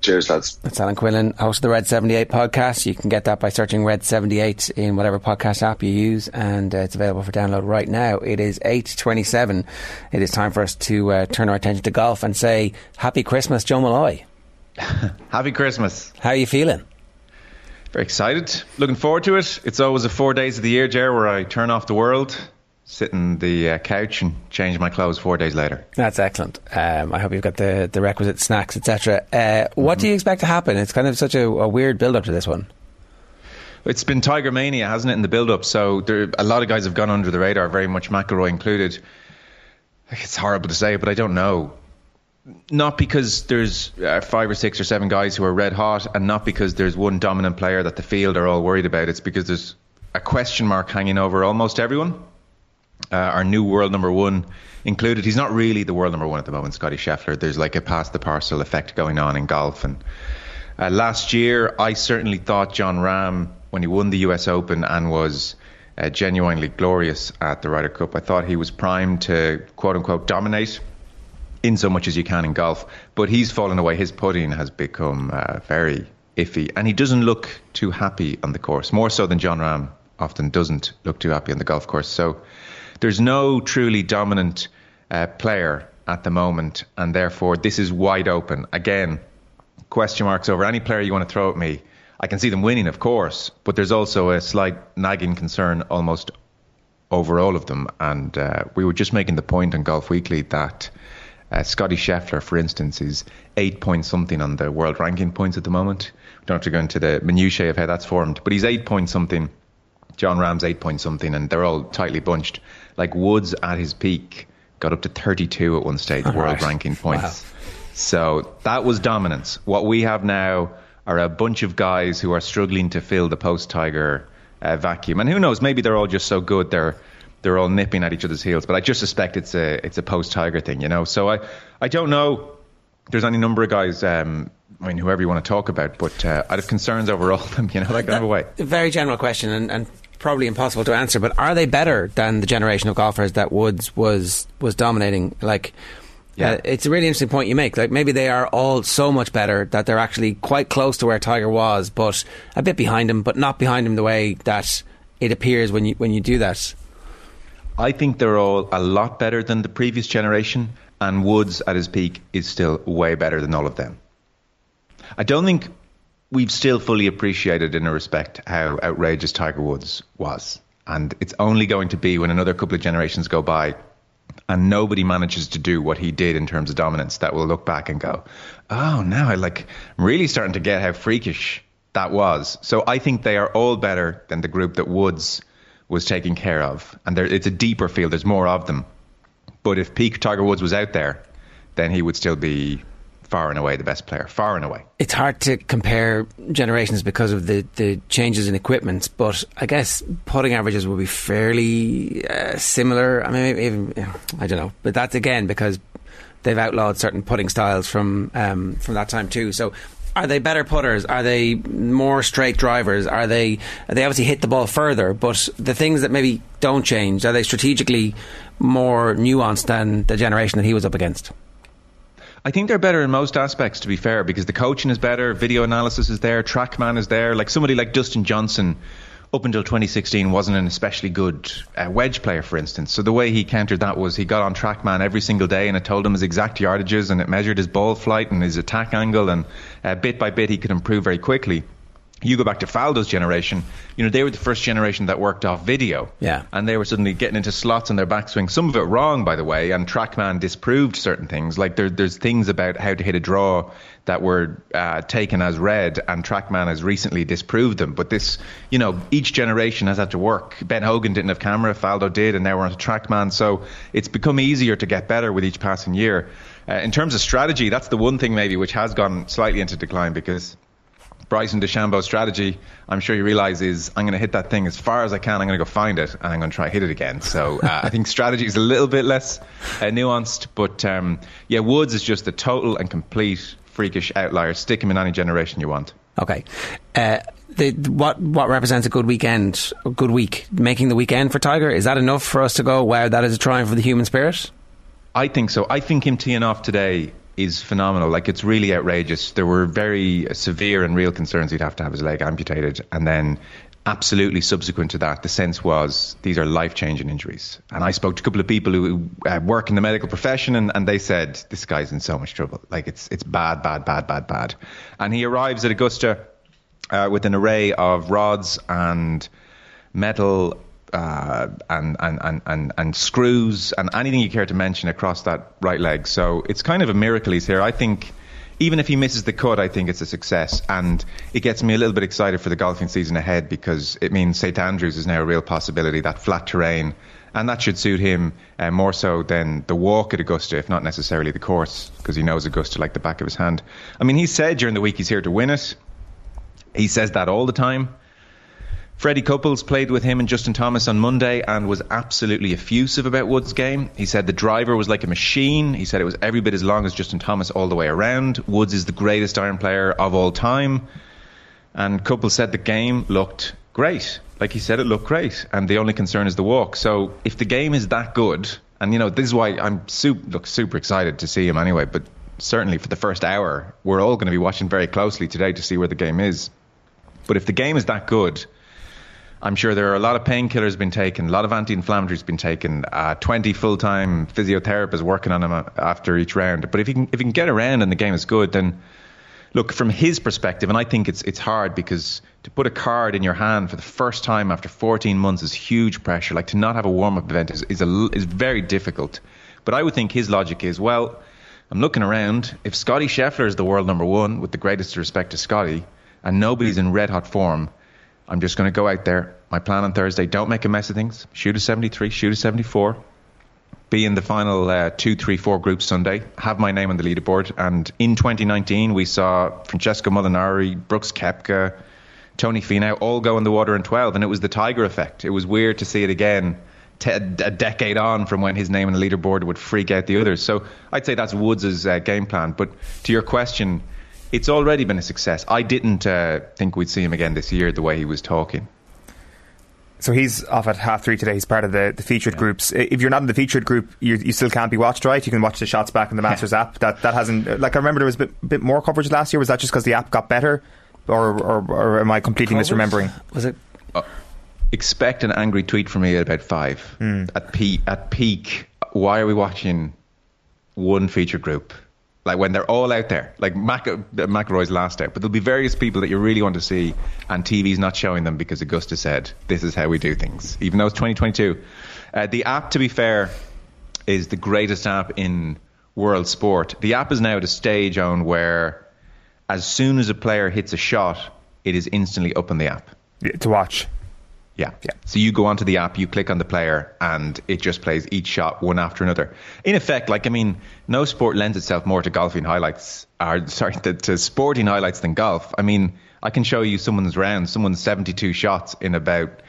Cheers, lads. That's Alan Quinlan, host of the Red 78 podcast. You can get that by searching Red 78 in whatever podcast app you use, and uh, it's available for download right now. It is 8.27. It is time for us to uh, turn our attention to golf and say Happy Christmas, Joe Molloy. [LAUGHS] Happy Christmas. How are you feeling? Very excited. Looking forward to it. It's always the four days of the year, Ger, where I turn off the world, sit in the uh, couch, and change my clothes four days later. That's excellent. Um, I hope you've got the, the requisite snacks, etc. Uh, what mm-hmm. do you expect to happen? It's kind of such a, a weird build up to this one. It's been Tiger Mania, hasn't it, in the build up? So there, a lot of guys have gone under the radar, very much McIlroy included. It's horrible to say, but I don't know not because there's uh, five or six or seven guys who are red hot, and not because there's one dominant player that the field are all worried about. It's because there's a question mark hanging over almost everyone. Uh, our new world number one included. He's not really the world number one at the moment, Scotty Scheffler. There's like a pass the parcel effect going on in golf. And uh, last year, I certainly thought Jon Rahm, when he won the US Open and was uh, genuinely glorious at the Ryder Cup, I thought he was primed to quote unquote dominate in so much as you can in golf. But he's fallen away. His putting has become uh, very iffy, and he doesn't look too happy on the course, more so than Jon Rahm often doesn't look too happy on the golf course. So there's no truly dominant uh, player at the moment, and therefore this is wide open. Again, question marks over any player you want to throw at me. I can see them winning, of course, but there's also a slight nagging concern almost over all of them. And uh, we were just making the point on Golf Weekly that uh, Scotty Scheffler, for instance, is eight point something on the world ranking points at the moment. We don't have to go into the minutiae of how that's formed, but he's eight point something. Jon Rahm's eight point something, and they're all tightly bunched. Like Woods at his peak got up to 32 at one stage, all world right. ranking points. Wow. So that was dominance. What we have now are a bunch of guys who are struggling to fill the post Tiger uh, vacuum. And who knows, maybe they're all just so good they're they're all nipping at each other's heels. But I just suspect it's a it's a post Tiger thing, you know. So I I don't know. There's any number of guys. Um, I mean, whoever you want to talk about, but uh, I have concerns over all of them. You know, that kind of a way. Very general question, and, and probably impossible to answer. But are they better than the generation of golfers that Woods was was dominating? Like. Yeah. Uh, it's a really interesting point you make. Like maybe they are all so much better that they're actually quite close to where Tiger was, but a bit behind him, but not behind him the way that it appears when you when you do that. I think they're all a lot better than the previous generation, and Woods at his peak is still way better than all of them. I don't think we've still fully appreciated, in a respect, how outrageous Tiger Woods was. And it's only going to be when another couple of generations go by and nobody manages to do what he did in terms of dominance that we'll look back and go, oh, now I like, I'm really starting to get how freakish that was. So I think they are all better than the group that Woods was taking care of, and there, it's a deeper field. There's more of them. But if peak Tiger Woods was out there, then he would still be far and away the best player, far and away. It's hard to compare generations because of the, the changes in equipment, but I guess putting averages will be fairly uh, similar. I mean, even I don't know, but that's again because they've outlawed certain putting styles from um, from that time too. So are they better putters? Are they more straight drivers? Are they they obviously hit the ball further? But the things that maybe don't change are they strategically more nuanced than the generation that he was up against? I think they're better in most aspects, to be fair, because the coaching is better, video analysis is there, TrackMan is there. Like somebody like Dustin Johnson, up until 2016, wasn't an especially good uh, wedge player, for instance. So the way he countered that was he got on TrackMan every single day, and it told him his exact yardages, and it measured his ball flight and his attack angle, and uh, bit by bit he could improve very quickly you go back to Faldo's generation, you know, they were the first generation that worked off video. Yeah. And they were suddenly getting into slots on their backswing. Some of it wrong, by the way, and Trackman disproved certain things. Like there, there's things about how to hit a draw that were uh, taken as read, and Trackman has recently disproved them. But this, you know, each generation has had to work. Ben Hogan didn't have camera, Faldo did, and now we're on to Trackman. So it's become easier to get better with each passing year. Uh, in terms of strategy, that's the one thing maybe which has gone slightly into decline because Bryson DeChambeau's strategy, I'm sure you realize, is I'm going to hit that thing as far as I can. I'm going to go find it, and I'm going to try hit it again. So uh, I think strategy is a little bit less uh, nuanced, but um, yeah, Woods is just a total and complete freakish outlier. Stick him in any generation you want. Okay. Uh, the, what what represents a good weekend, a good week, making the weekend for Tiger? Is that enough for us to go? Wow, that is a triumph for the human spirit. I think so. I think him teeing off today is phenomenal. Like it's really outrageous. There were very severe and real concerns he'd have to have his leg amputated, and then absolutely subsequent to that, the sense was these are life changing injuries. And I spoke to a couple of people who uh, work in the medical profession, and, and they said this guy's in so much trouble. Like it's it's bad, bad, bad, bad, bad. And he arrives at Augusta uh, with an array of rods and metal uh, and, and, and, and, screws and anything you care to mention across that right leg. So it's kind of a miracle he's here. I think even if he misses the cut, I think it's a success. And it gets me a little bit excited for the golfing season ahead because it means St Andrews is now a real possibility, that flat terrain. And that should suit him uh, more so than the walk at Augusta, if not necessarily the course, because he knows Augusta like the back of his hand. I mean, he said during the week he's here to win it. He says that all the time. Freddie Couples played with him and Justin Thomas on Monday and was absolutely effusive about Woods' game. He said the driver was like a machine. He said it was every bit as long as Justin Thomas all the way around. Woods is the greatest iron player of all time. And Couples said the game looked great. Like he said, it looked great. And the only concern is the walk. So if the game is that good, and you know, this is why I'm super, look, super excited to see him anyway, but certainly for the first hour, we're all going to be watching very closely today to see where the game is. But if the game is that good, I'm sure there are a lot of painkillers been taken, a lot of anti-inflammatories been taken, uh, 20 full-time physiotherapists working on him uh, after each round. But if he can if he can get around and the game is good, then look from his perspective, and I think it's it's hard because to put a card in your hand for the first time after 14 months is huge pressure. Like to not have a warm-up event is is, a, is very difficult. But I would think his logic is well. I'm looking around. If Scotty Scheffler is the world number one, with the greatest respect to Scotty, and nobody's in red hot form, I'm just going to go out there. My plan on Thursday: don't make a mess of things. Shoot a 73, shoot a 74. Be in the final uh, two, three, four groups Sunday. Have my name on the leaderboard. And in 2019, we saw Francesco Molinari, Brooks Koepka, Tony Finau all go in the water in 12, and it was the Tiger effect. It was weird to see it again a decade on from when his name on the leaderboard would freak out the others. So I'd say that's Woods' uh, game plan. But to your question, it's already been a success. I didn't uh, think we'd see him again this year the way he was talking. So he's off at half three today. He's part of the, the featured yeah. groups. If you're not in the featured group, you, you still can't be watched, right? You can watch the shots back in the Masters app. That that hasn't like I remember there was a bit, bit more coverage last year. Was that just because the app got better, or or, or am I completely misremembering? Was it? Uh, expect an angry tweet from me at about five mm. at peak. At peak, why are we watching one featured group? Like when they're all out there, like Mac- McIlroy's last out, but there'll be various people that you really want to see, and TV's not showing them because Augusta said this is how we do things, even though it's 2022. Uh, the app, to be fair, is the greatest app in world sport. The app is now at a stage on where, as soon as a player hits a shot, it is instantly up on the app yeah, to watch. Yeah. yeah. So you go onto the app, you click on the player, and it just plays each shot one after another. In effect, like I mean, no sport lends itself more to golfing highlights, or [LAUGHS] sorry, to, to sporting highlights than golf. I mean, I can show you someone's round, someone's 72 shots in about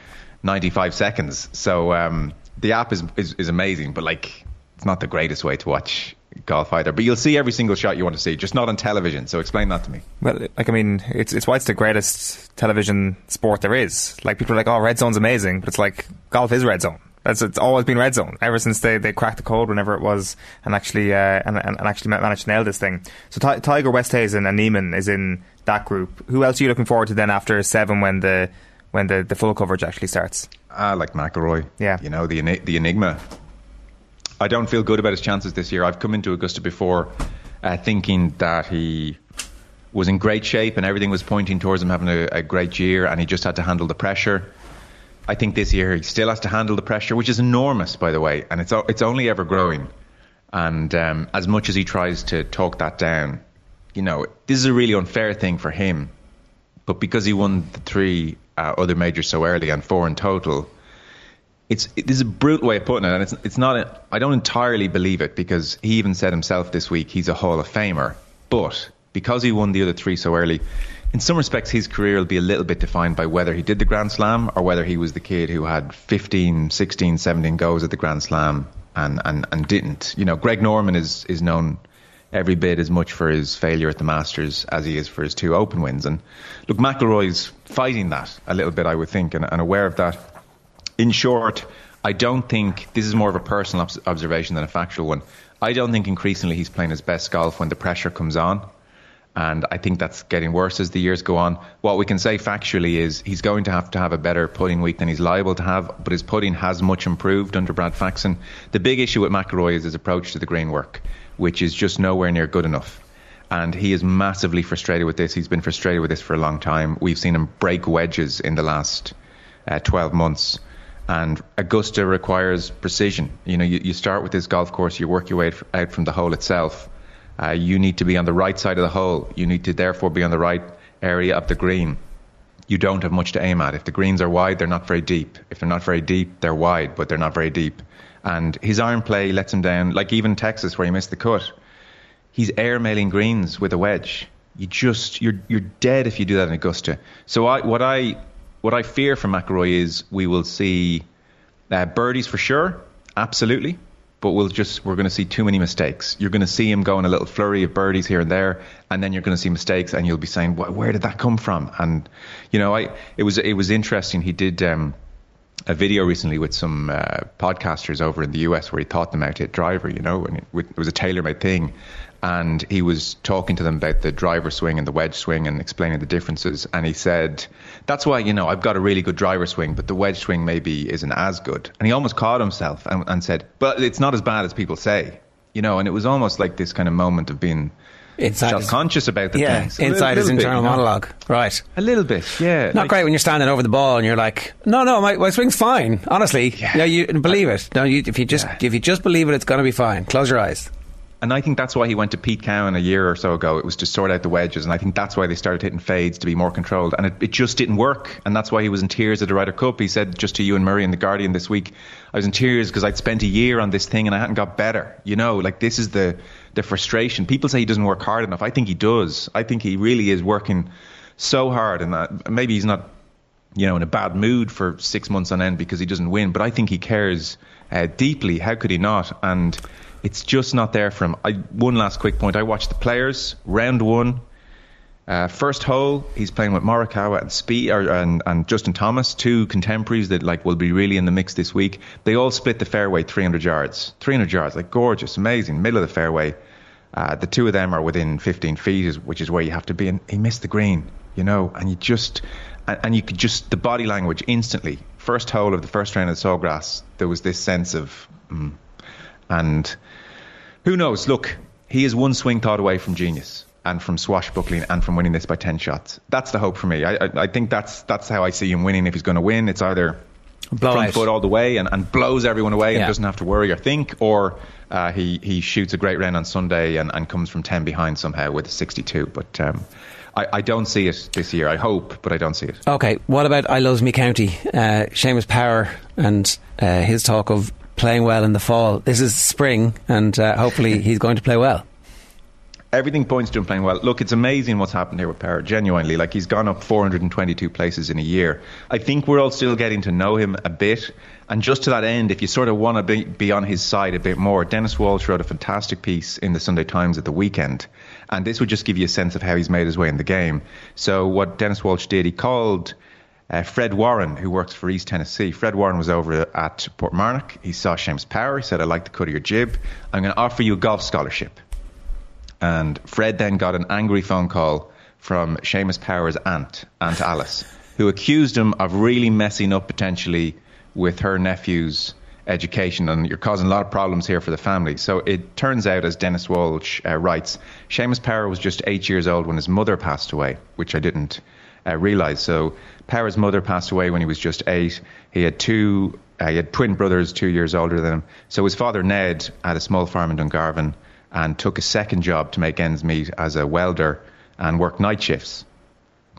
95 seconds. So um, the app is, is is amazing, but like it's not the greatest way to watch golf either. But you'll see every single shot you want to see, just not on television. So explain that to me. Well, like I mean, it's it's why it's the greatest television sport there is. Like people are like, oh, red zone's amazing, but it's like golf is red zone. That's it's always been red zone ever since they, they cracked the code whenever it was and actually uh, and, and, and actually managed to nail this thing. So T- Tiger Oosthuizen and Niemann is in that group. Who else are you looking forward to then after seven when the when the, the full coverage actually starts? Ah, like McIlroy. Yeah, you know the the enigma I don't feel good about his chances this year. I've come into Augusta before uh, thinking that he was in great shape and everything was pointing towards him having a, a, great year and he just had to handle the pressure. I think this year he still has to handle the pressure, which is enormous, by the way, and it's it's only ever growing. And um, as much as he tries to talk that down, you know, this is a really unfair thing for him. But because he won the three uh, other majors so early and four in total, it's it, is a brutal way of putting it, and it's it's not. A, I don't entirely believe it because he even said himself this week he's a Hall of Famer, but because he won the other three so early. In some respects, his career will be a little bit defined by whether he did the Grand Slam or whether he was the kid who had 15, 16, 17 goes at the Grand Slam and, and, and didn't. You know, Greg Norman is, is known every bit as much for his failure at the Masters as he is for his two Open wins. And look, McIlroy's fighting that a little bit, I would think, and, and aware of that in short, I don't think this is more of a personal observation than a factual one. I don't think increasingly he's playing his best golf when the pressure comes on. And I think that's getting worse as the years go on. What we can say factually is he's going to have to have a better putting week than he's liable to have, but his putting has much improved under Brad Faxon. The big issue with McIlroy is his approach to the green work, which is just nowhere near good enough. And he is massively frustrated with this. He's been frustrated with this for a long time. We've seen him break wedges in the last uh, 12 months and Augusta requires precision. You know, you, you start with this golf course, you work your way out from the hole itself. Uh, you need to be on the right side of the hole. You need to therefore be on the right area of the green. You don't have much to aim at. If the greens are wide, they're not very deep. If they're not very deep, they're wide, but they're not very deep. And his iron play lets him down, like even Texas where he missed the cut. He's airmailing greens with a wedge. You just you're you're dead if you do that in Augusta. So I what I what I fear from McIlroy is we will see uh, birdies for sure, absolutely, but we'll just we're going to see too many mistakes. You're going to see him going a little flurry of birdies here and there, and then you're going to see mistakes, and you'll be saying, "Where did that come from?" And you know, I it was it was interesting. He did. Um, a video recently with some uh, podcasters over in the US where he taught them how to hit driver, you know, and it, it was a tailor made thing and he was talking to them about the driver swing and the wedge swing and explaining the differences. And he said, "That's why you know I've got a really good driver swing, but the wedge swing maybe isn't as good." And he almost caught himself and, and said, "But it's not as bad as people say." You know, and it was almost like this kind of moment of being inside self-conscious about the yeah, things. inside his internal bit, monologue, right? A little bit, yeah. Not like, great when you're standing over the ball and you're like, "No, no, my, my swing's fine." Honestly, yeah, yeah you believe it. No, you, if you just yeah. if you just believe it, it's going to be fine. Close your eyes. And I think that's why he went to Pete Cowan a year or so ago. It was to sort out the wedges. And I think that's why they started hitting fades to be more controlled. And it, it just didn't work. And that's why he was in tears at the Ryder Cup. He said just to you and Murray in The Guardian this week, I was in tears because I'd spent a year on this thing and I hadn't got better. You know, like this is the, the frustration. People say he doesn't work hard enough. I think he does. I think he really is working so hard. And that, maybe he's not, you know, in a bad mood for six months on end because he doesn't win. But I think he cares uh, deeply. How could he not? And it's just not there for him. I, one last quick point. I watched the players, round one. Uh, first hole, he's playing with Morikawa and Spieth or, and, and, Justin Thomas, two contemporaries that like will be really in the mix this week. They all split the fairway 300 yards, 300 yards, like gorgeous, amazing, middle of the fairway. Uh, the two of them are within 15 feet, which is where you have to be. And he missed the green, you know, and you just and, and you could just the body language instantly. First hole of the first round of the Sawgrass, there was this sense of, mm, and who knows? Look, he is one swing thought away from genius and from swashbuckling and from winning this by 10 shots. That's the hope for me. I, I, I think that's that's how I see him winning. If he's going to win, it's either Blow front out. foot all the way and, and blows everyone away Yeah. and doesn't have to worry or think, or uh, he he shoots a great round on Sunday and, and comes from ten behind somehow with a 62. But um, I, I don't see it this year. I hope, but I don't see it. Okay, what about I Loves Me County? Uh, Seamus Power and uh, his talk of playing well in the fall. This is spring, and uh, hopefully he's going to play well. [LAUGHS] Everything points to him playing well. Look, it's amazing what's happened here with Power. Genuinely, like he's gone up 422 places in a year. I think we're all still getting to know him a bit. And just to that end, if you sort of want to be, be on his side a bit more, Dennis Walsh wrote a fantastic piece in the Sunday Times at the weekend. And this would just give you a sense of how he's made his way in the game. So, what Dennis Walsh did, he called uh, Fred Warren, who works for East Tennessee. Fred Warren was over at Portmarnock. He saw Seamus Power. He said, I like the cut of your jib. I'm going to offer you a golf scholarship. And Fred then got an angry phone call from Seamus Power's aunt, Aunt Alice, who accused him of really messing up potentially with her nephew's education. And you're causing a lot of problems here for the family. So it turns out, as Dennis Walsh uh, writes, Seamus Power was just eight years old when his mother passed away, which I didn't uh, realise. So Power's mother passed away when he was just eight. He had two. Uh, he had twin brothers, two years older than him. So his father Ned had a small farm in Dungarvan and took a second job to make ends meet as a welder and worked night shifts.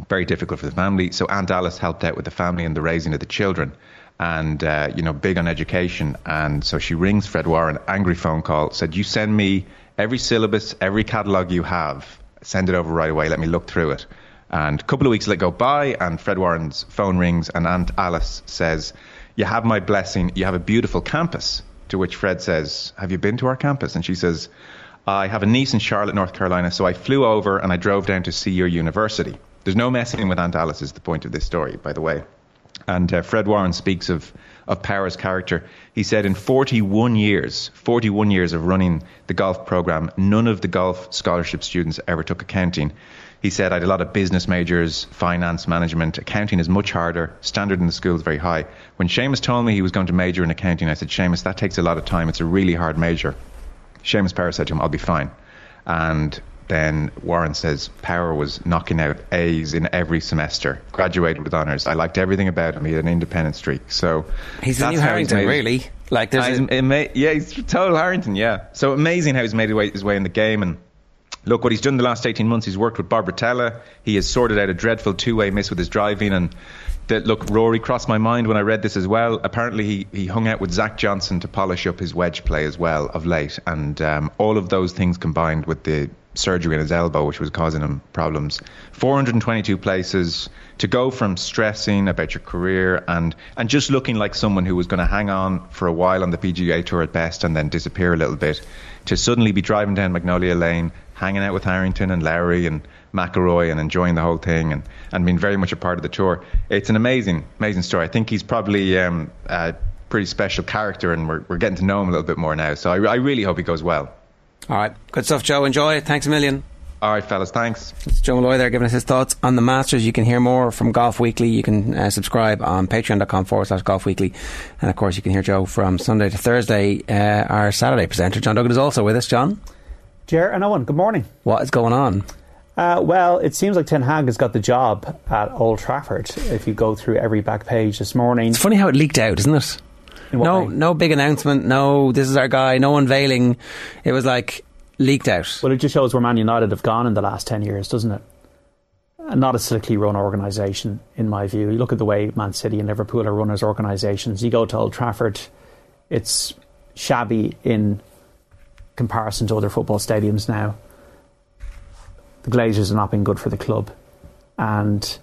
Very difficult for the family. So Aunt Alice helped out with the family and the raising of the children, and uh, you know, big on education. And so she rings Fred Warren, angry phone call, said, "You send me every syllabus, every catalogue you have. Send it over right away. Let me look through it." And a couple of weeks let go by, and Fred Warren's phone rings, and Aunt Alice says, "You have my blessing. You have a beautiful campus." To which Fred says, "Have you been to our campus?" And she says, I have a niece in Charlotte, North Carolina, so I flew over and I drove down to see your university. There's no messing with Aunt Alice, is the point of this story, by the way. And uh, Fred Warren speaks of, of Power's character. He said, in 41 years, 41 years of running the golf program, none of the golf scholarship students ever took accounting. He said, I had a lot of business majors, finance, management. Accounting is much harder. Standard in the school is very high. When Seamus told me he was going to major in accounting, I said, Seamus, that takes a lot of time. It's a really hard major. Seamus Power said to him, I'll be fine. And then Warren says Power was knocking out A's in every semester, graduated with honours. I liked everything about him. He had an independent streak. So He's the new Harrington, really. Like there's a- he's- yeah, he's total Harrington. Yeah, so amazing how he's made his way, his way in the game and. Look, what he's done the last 18 months, he's worked with Barbara Tella. He has sorted out a dreadful two way miss with his driving. And that, look, Rory crossed my mind when I read this as well. Apparently, he, he hung out with Zach Johnson to polish up his wedge play as well of late. And um, all of those things combined with the surgery in his elbow, which was causing him problems. 422 places to go from stressing about your career and, and just looking like someone who was going to hang on for a while on the PGA Tour at best and then disappear a little bit to suddenly be driving down Magnolia Lane, hanging out with Harrington and Lowry and McIlroy and enjoying the whole thing and, and being very much a part of the tour. It's an amazing, amazing story. I think he's probably um, a pretty special character and we're, we're getting to know him a little bit more now. So I, I really hope he goes well. All right, good stuff, Joe. Enjoy. Thanks a million. All right, fellas, thanks. It's Joe Molloy there giving us his thoughts on the Masters. You can hear more from Golf Weekly. You can uh, subscribe on patreon.com forward slash golf weekly. And of course, you can hear Joe from Sunday to Thursday. Uh, our Saturday presenter, John Duggan, is also with us. John, Jer and Owen, good morning. what is going on? Uh, well, it seems like Ten Hag has got the job at Old Trafford. If you go through every back page this morning, It's funny how it leaked out, isn't it? No, way? no big announcement. No, this is our guy. No unveiling. It was like leaked out. well, it just shows where Man United have gone in the last ten years, doesn't it? Not a slickly run organisation, in my view. You look at the way Man City and Liverpool are run as organisations. You go to Old Trafford, it's shabby in comparison to other football stadiums now. The Glazers have not been good for the club, and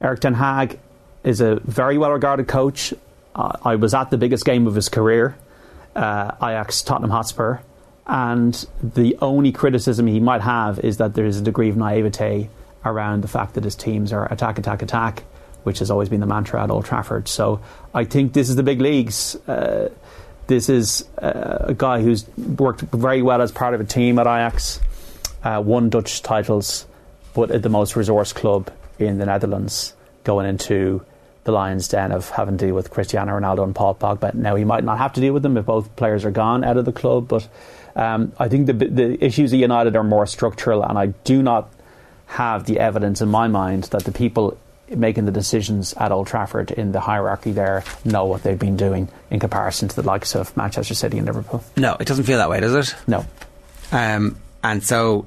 Erik Ten Hag is a very well regarded coach. Uh, I was at the biggest game of his career, uh, Ajax Tottenham Hotspur, and the only criticism he might have is that there is a degree of naivete around the fact that his teams are attack, attack, attack, which has always been the mantra at Old Trafford. So I think this is the big leagues. Uh, this is uh, a guy who's worked very well as part of a team at Ajax, uh, won Dutch titles, but at the most resource club in the Netherlands, going into the lion's den of having to deal with Cristiano Ronaldo and Paul Pogba. Now he might not have to deal with them if both players are gone out of the club, but um, I think the the issues at United are more structural, and I do not have the evidence in my mind that the people making the decisions at Old Trafford in the hierarchy there know what they've been doing in comparison to the likes of Manchester City and Liverpool. No, it doesn't feel that way, does it? No. Um, and so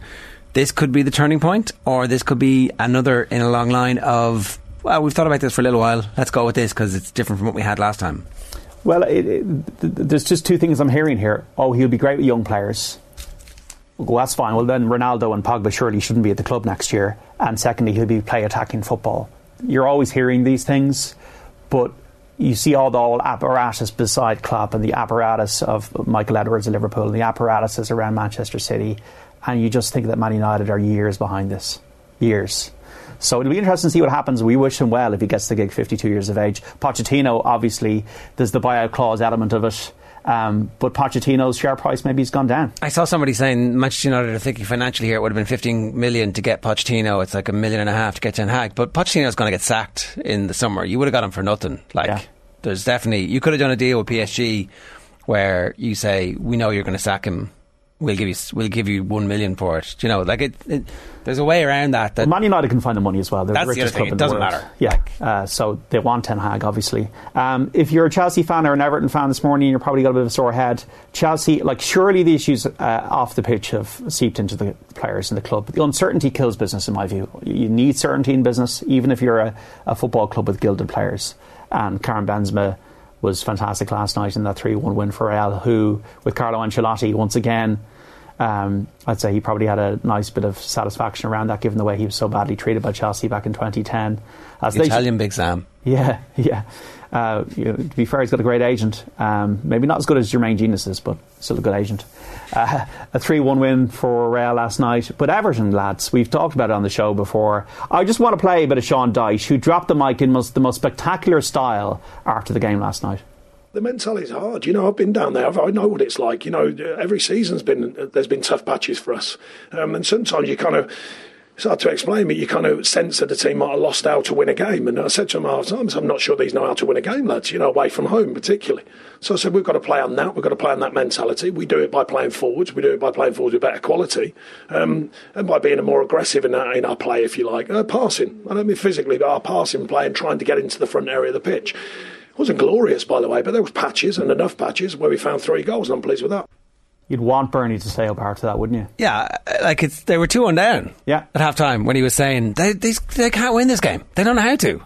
this could be the turning point, or this could be another in a long line of, well, we've thought about this for a little while. Let's go with this because it's different from what we had last time. Well, it, it, th- there's just two things I'm hearing here. Oh, he'll be great with young players. Well, that's fine. Well, then Ronaldo and Pogba surely shouldn't be at the club next year. And secondly, he'll be play attacking football. You're always hearing these things, but you see all the old apparatus beside Klopp and the apparatus of Michael Edwards at Liverpool and the apparatuses around Manchester City, and you just think that Man United are years behind this. Years. So it'll be interesting to see what happens. We wish him well if he gets the gig 52 years of age. Pochettino, obviously, there's the buyout clause element of it. Um, but Pochettino's share price maybe has gone down. I saw somebody saying Manchester United are thinking financially here it would have been 15 million to get Pochettino. It's like a million and a half to get Ten Hag. But Pochettino's going to get sacked in the summer. You would have got him for nothing. Like, Yeah. there's definitely, you could have done a deal with PSG where you say, we know you're going to sack him. We'll give you, we'll give you one million for it. Do you know, like it, it there's a way around that. that Man United can find the money as well. They're That's the the richest thing. club It doesn't matter. Yeah, uh, so they want Ten Hag, obviously. Um, if you're a Chelsea fan or an Everton fan this morning, you're probably got a bit of a sore head. Chelsea, like, surely the issues uh, off the pitch have seeped into the players in the club. The uncertainty kills business, in my view. You need certainty in business, even if you're a, a football club with gilded players. And Karim Benzema was fantastic last night in that 3 1 win for Real, who, with Carlo Ancelotti, once again, um, I'd say he probably had a nice bit of satisfaction around that, given the way he was so badly treated by Chelsea back in 2010. As they- Italian Big Sam. yeah, [LAUGHS] yeah. Uh, you know, to be fair, he's got a great agent. Um, maybe not as good as Jermaine Genius is, but still a good agent. Uh, a 3 1 win for Real last night. But Everton, lads, we've talked about it on the show before. I just want to play a bit of Sean Dyche, who dropped the mic in most, the most spectacular style after the game last night. The mentality's hard. You know, I've been down there. I know what it's like. You know, every season's been there's been tough patches for us, um, and sometimes you kind of. It's hard to explain, but you kind of sense that the team might have lost out to win a game. And I said to them half times, I'm not sure these know how to win a game, lads, you know, away from home particularly. So I said, we've got to play on that. We've got to play on that mentality. We do it by playing forwards. We do it by playing forwards with better quality um, and by being a more aggressive in our, in our play, if you like. Uh, passing. I don't mean physically, but our passing play and trying to get into the front area of the pitch. It wasn't glorious, by the way, but there was patches and enough patches where we found three goals, and I'm pleased with that. You'd want Bernie to stay up after that, wouldn't you? Yeah, like it's they were two one down. Yeah, at halftime when he was saying they, they they can't win this game. They don't know how to.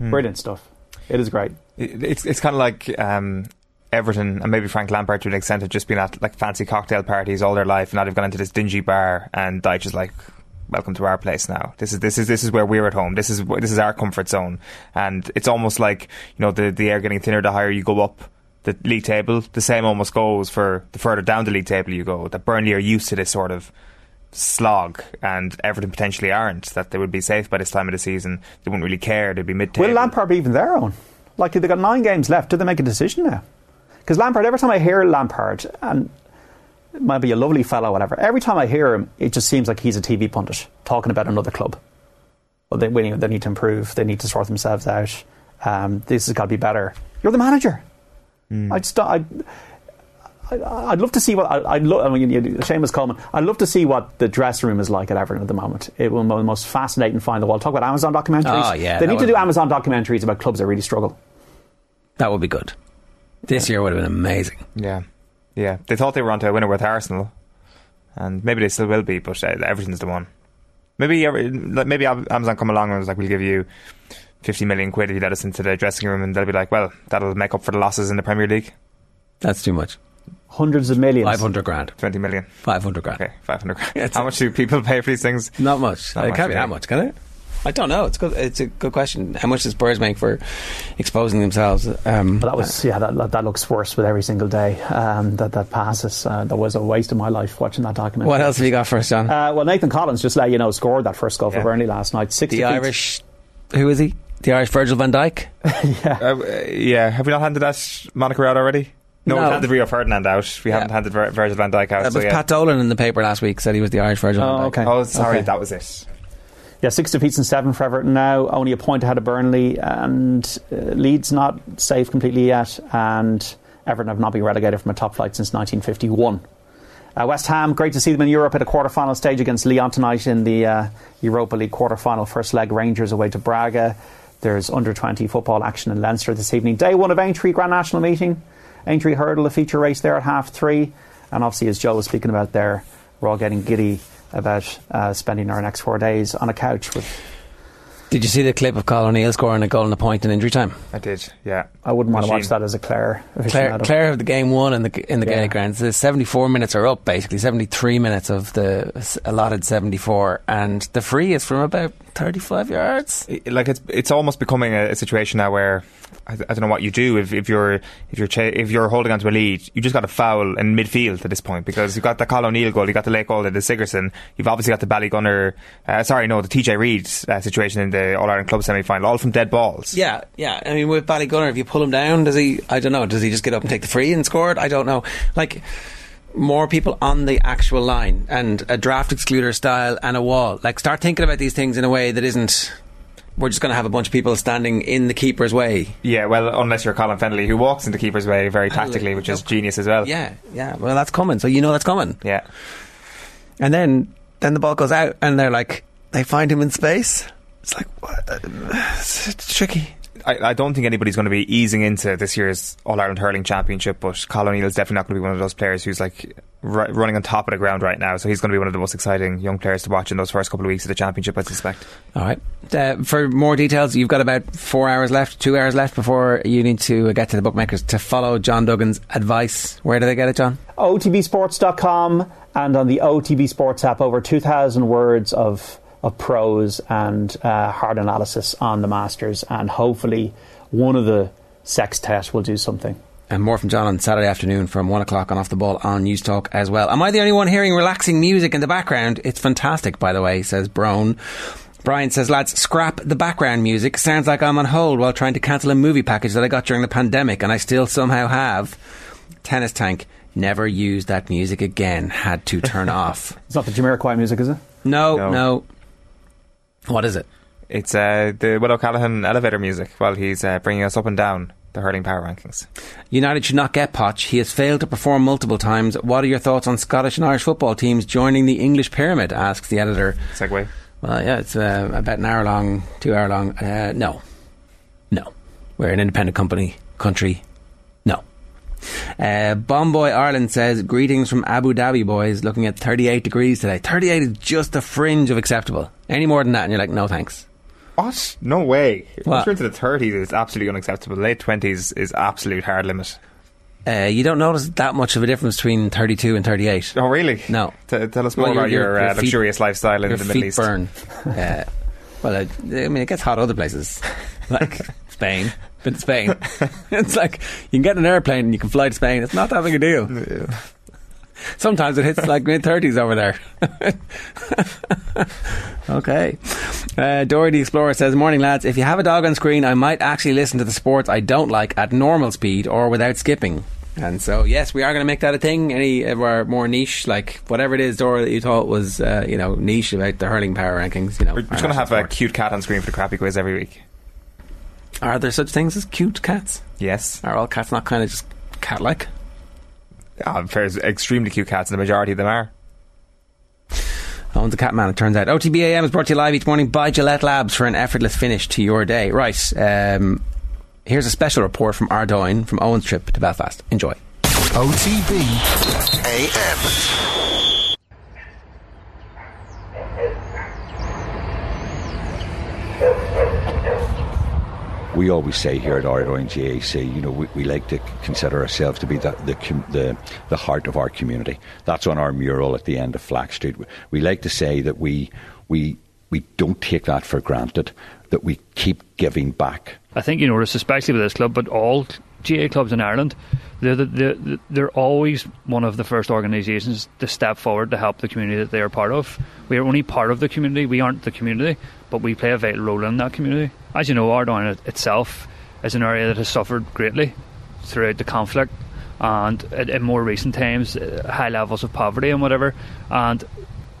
Brilliant stuff. It is great. It- It's it's kind of like um, Everton and maybe Frank Lampard to an extent have just been at like fancy cocktail parties all their life, and now they've gone into this dingy bar, and Dyche is like. Welcome to our place now. This is this is this is where we're at home. This is this is our comfort zone, and it's almost like you know the the air getting thinner the higher you go up the league table. The same almost goes for the further down the league table you go. That Burnley are used to this sort of slog, and Everton potentially aren't. That they would be safe by this time of the season. They wouldn't really care. They'd be mid table. Will Lampard be even their own? Like they've got nine games left. Do they make a decision now? Because Lampard, every time I hear Lampard, and it might be a lovely fellow, whatever. Every time I hear him, it just seems like he's a TV pundit talking about another club. Well, they, they need to improve. They need to sort themselves out. Um, this has got to be better. You're the manager. Hmm. I just I, I, I'd love to see what I, I'd lo- I mean, Seamus Coleman. I'd love to see what the dressing room is like at Everton at the moment. It will be the most fascinating find the world. Talk about Amazon documentaries. Oh, yeah, they need to do be- Amazon documentaries about clubs that really struggle. That would be good. This year would have been amazing. Yeah, yeah. They thought they were onto a winner with Arsenal, and maybe they still will be. But uh, Everton's the one. Maybe uh, maybe Amazon come along and was like, "We'll give you fifty million quid if you let us into the dressing room," and they'll be like, "Well, that'll make up for the losses in the Premier League." That's too much. Hundreds of millions. Five hundred grand. Twenty million. Five hundred grand. Okay, five hundred grand. [LAUGHS] How much do people pay for these things? Not much. Not it much, can't be that much, can it? I don't know. It's good. It's a good question. How much does Spurs make for exposing themselves? Um, But that was yeah, that, that, that looks worse with every single day um, that that passes. Uh, that was a waste of my life watching that documentary. What else have you got for us, John? Uh, well, Nathan Collins just let you know scored that first goal for Yeah. Burnley last night. Six the defeats. Irish. Who is he? The Irish Virgil van Dijk. [LAUGHS] Uh, yeah, have we not handed that moniker out already? No, No. we've handed Rio Ferdinand out. We haven't handed Vir- Virgil van Dijk out. That so was yeah. Pat Dolan in the paper last week. Said he was the Irish Virgil van Oh, Dijk. okay. Oh, sorry, Okay. that was it. Yeah, six defeats and seven for Everton now. Only a point ahead of Burnley, and uh, Leeds not safe completely yet. And Everton have not been relegated from a top flight since 1951. Uh, West Ham, great to see them in Europe at a quarter-final stage against Lyon tonight in the uh, Europa League quarter-final. First leg, Rangers away to Braga. There's under-20 football action in Leinster this evening. Day one of Aintree Grand National meeting. Aintree hurdle, a feature race there at half three. And obviously, as Joe was speaking about there, we're all getting giddy about uh, spending our next four days on a couch with Did you see the clip of Cathal O'Neill scoring a goal in a point in injury time? I did, yeah. I wouldn't want to watch that as a Clare. Claire, aficionado. Clare of the game won in the in the Yeah. Gaelic grounds. The seventy four minutes are up basically. Seventy three minutes of the allotted seventy four, and the free is from about thirty five yards. It- like it's it's almost becoming a, a situation now where I, I don't know what you do if, if you're if you're cha- if you're holding onto a lead, you just got a foul in midfield at this point because you've got the Cathal O'Neill goal, you've got the late goal the Sigerson, you've obviously got the Ballygunner, uh, sorry no the TJ Reid uh, situation in the All Ireland Club semi final, all from dead balls. Yeah, yeah. I mean, with Ballygunner, if you pull him down, does he? I don't know. Does he just get up and take the free and score it? I don't know. Like more people on the actual line and a draft excluder style and a wall. Like start thinking about these things in a way that isn't. We're just going to have a bunch of people standing in the keeper's way. Yeah, well, unless you're Colin Fennelly, who walks into keeper's way very tactically, which is genius as well. Yeah, yeah. Well, that's coming. So you know that's coming. Yeah. And then then the ball goes out, and they're like, they find him in space. It's like what? It's, it's tricky. I, I don't think anybody's going to be easing into this year's All Ireland Hurling Championship, but Cathal O'Neill is definitely not going to be one of those players who's like ri- running on top of the ground right now. So he's going to be one of the most exciting young players to watch in those first couple of weeks of the championship, I suspect. All right. Uh, for more details, you've got about four hours left, two hours left before you need to get to the bookmakers to follow John Duggan's advice. Where do they get it, John? OTBsports.com and on the OTB Sports app, over 2,000 words of, of prose and uh, hard analysis on the Masters, and hopefully one of the sextet will do something. And more from John on Saturday afternoon from one o'clock on Off the Ball on Newstalk as well. Am I the only one hearing relaxing music in the background? It's fantastic, by the way, says Brown. Brian says, lads, scrap the background music. Sounds like I'm on hold while trying to cancel a movie package that I got during the pandemic and I still somehow have. Tennis Tank, never use that music again. Had to turn [LAUGHS] off. It's not the Jamiroquai music, is it? No, No. no. What is it? It's uh, the Will O'Callaghan elevator music while he's uh, bringing us up and down the hurling power rankings. United should not get Poch. He has failed to perform multiple times. What are your thoughts on Scottish and Irish football teams joining the English pyramid? asks the editor. Segway. Well, yeah, it's uh, about an hour long, two hour long. Uh, no. No. We're an independent company, country. No. Uh, Bomboy Ireland says, Greetings from Abu Dhabi, boys. Looking at 38 degrees today. 38 is just a fringe of acceptable. Any more than that, and you're like, no thanks. What? No way. What? Once you're into the 30s, it's absolutely unacceptable. Late 20s is absolute hard limit. Uh, you don't notice that much of a difference between 32 and 38. Oh, really? No. T- tell us more Well, about your, your- your uh, feet- luxurious lifestyle in the Middle East. burn. [LAUGHS] uh, well, uh, I mean, it gets hot other places, like [LAUGHS] Spain. Been to Spain. [LAUGHS] it's like you can get an airplane and you can fly to Spain. It's not that big a deal. Sometimes it hits like mid thirties over there. okay. Uh, Dory the Explorer says, "Morning lads. If you have a dog on screen, I might actually listen to the sports I don't like at normal speed or without skipping." And so, yes, we are going to make that a thing. Any of our more niche, like whatever it is, Dora, that you thought was, uh, you know, niche about the hurling power rankings. You know, We're just going to have a cute cat on screen for the crappy quiz every week. Are there such things as cute cats? Yes. Are all cats not kind of just cat-like? Oh, there's extremely cute cats, and the majority of them are. Owns a cat man, it turns out. OTBAM is brought to you live each morning by Gillette Labs for an effortless finish to your day. Right, um, here's a special report from Ardoyne from Owen's trip to Belfast. Enjoy. OTB AM. We always say here at Ardoyne GAC, you know, we, we like to consider ourselves to be the, the, the, the heart of our community. That's on our mural at the end of Flax Street. We like to say that we, we, we don't take that for granted, that we keep giving back. I think you notice, especially with this club, but all GA clubs in Ireland, they're, the, they're, they're always one of the first organisations to step forward to help the community that they are part of. We are only part of the community, we aren't the community, but we play a vital role in that community. As you know, Ardoyne it- itself is an area that has suffered greatly throughout the conflict and in in more recent times, uh, high levels of poverty and whatever. And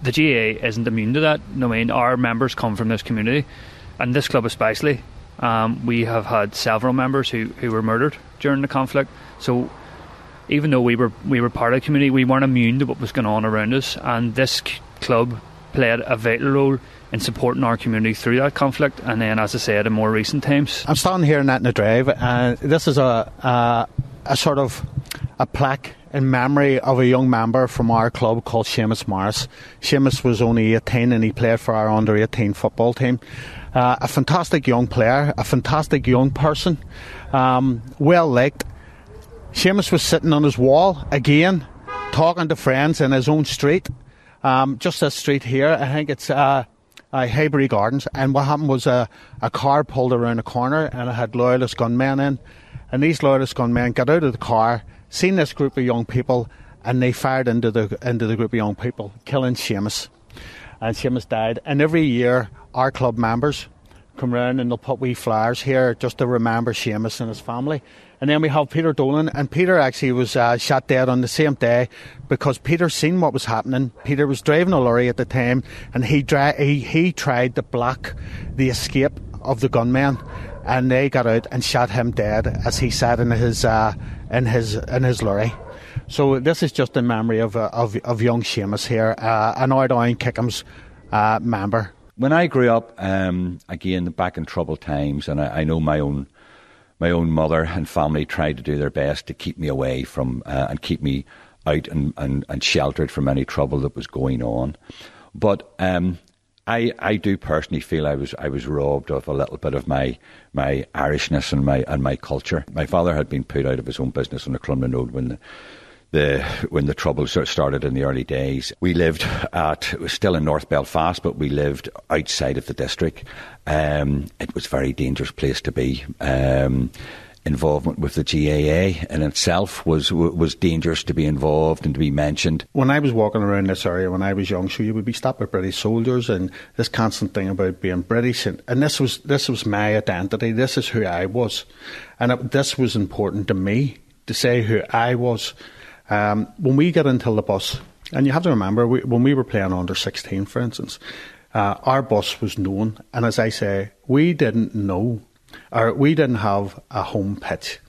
the GA isn't immune to that. I mean, our members come from this community, and this club especially. Um, we have had several members who, who were murdered during the conflict. So even though we were we were part of the community, we weren't immune to what was going on around us, and this c- club played a vital role in supporting our community through that conflict. And then, as I said, in more recent times, I'm standing here in Etna Drive, and this is a, a a sort of a plaque in memory of a young member from our club called Seamus Morris. Seamus was only 18 and he played for our under 18 football team. Uh, a fantastic young player, a fantastic young person, um, well liked. Seamus was sitting on his wall again, talking to friends in his own street, um, just this street here. I think it's uh, uh, Haybury Gardens. And what happened was a, a car pulled around a corner and it had loyalist gunmen in. And these loyalist gunmen got out of the car, seen this group of young people, and they fired into the into the group of young people, killing Seamus. And Seamus died. And every year, our club members come round and they'll put wee flowers here just to remember Seamus and his family. And then we have Peter Dolan, and Peter actually was uh, shot dead on the same day because Peter seen what was happening. Peter was driving a lorry at the time, and he dri- he, he tried to block the escape of the gunman, and they got out and shot him dead as he sat in his uh, in his in his lorry. So this is just in memory of uh, of, of young Seamus here, uh, an Ardoyne Kickham's uh, member. When I grew up, um, again back in troubled times, and I, I, know my own my own mother and family tried to do their best to keep me away from uh, and keep me out and, and, and sheltered from any trouble that was going on. But um, I, I do personally feel I was I was robbed of a little bit of my my Irishness and my and my culture. My father had been put out of his own business on the Crumlin Road when the the when the trouble started in the early days. We lived at it was still in North Belfast, but we lived outside of the district. Um, it was a very dangerous place to be. Um, involvement with the GAA in itself was was dangerous to be involved and to be mentioned. When I was walking around this area when I was young, so you would be stopped by British soldiers and this constant thing about being British, and, and this was this was my identity. This is who I was, and it, this was important to me to say who I was. Um, when we get into the bus, and you have to remember, we, when we were playing under 16, for instance, uh, our bus was known, and as I say, we didn't know, or we didn't have a home pitch.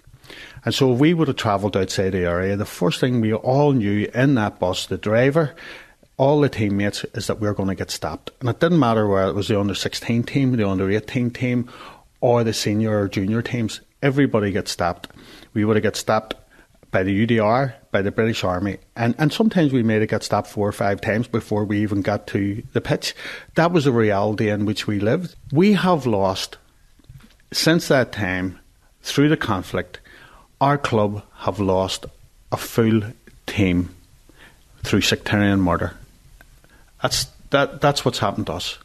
And so if we would have travelled outside the area, the first thing we all knew in that bus, the driver, all the teammates, is that we were going to get stopped. And it didn't matter whether it was the under 16 team, the under 18 team, or the senior or junior teams, everybody gets stopped. We would have got stopped by the UDR, by the British Army, and, and sometimes we made it get stopped four or five times before we even got to the pitch. That was a reality in which we lived. We have lost, since that time, through the conflict, our club have lost a full team through sectarian murder. That's, that, that's what's happened to us.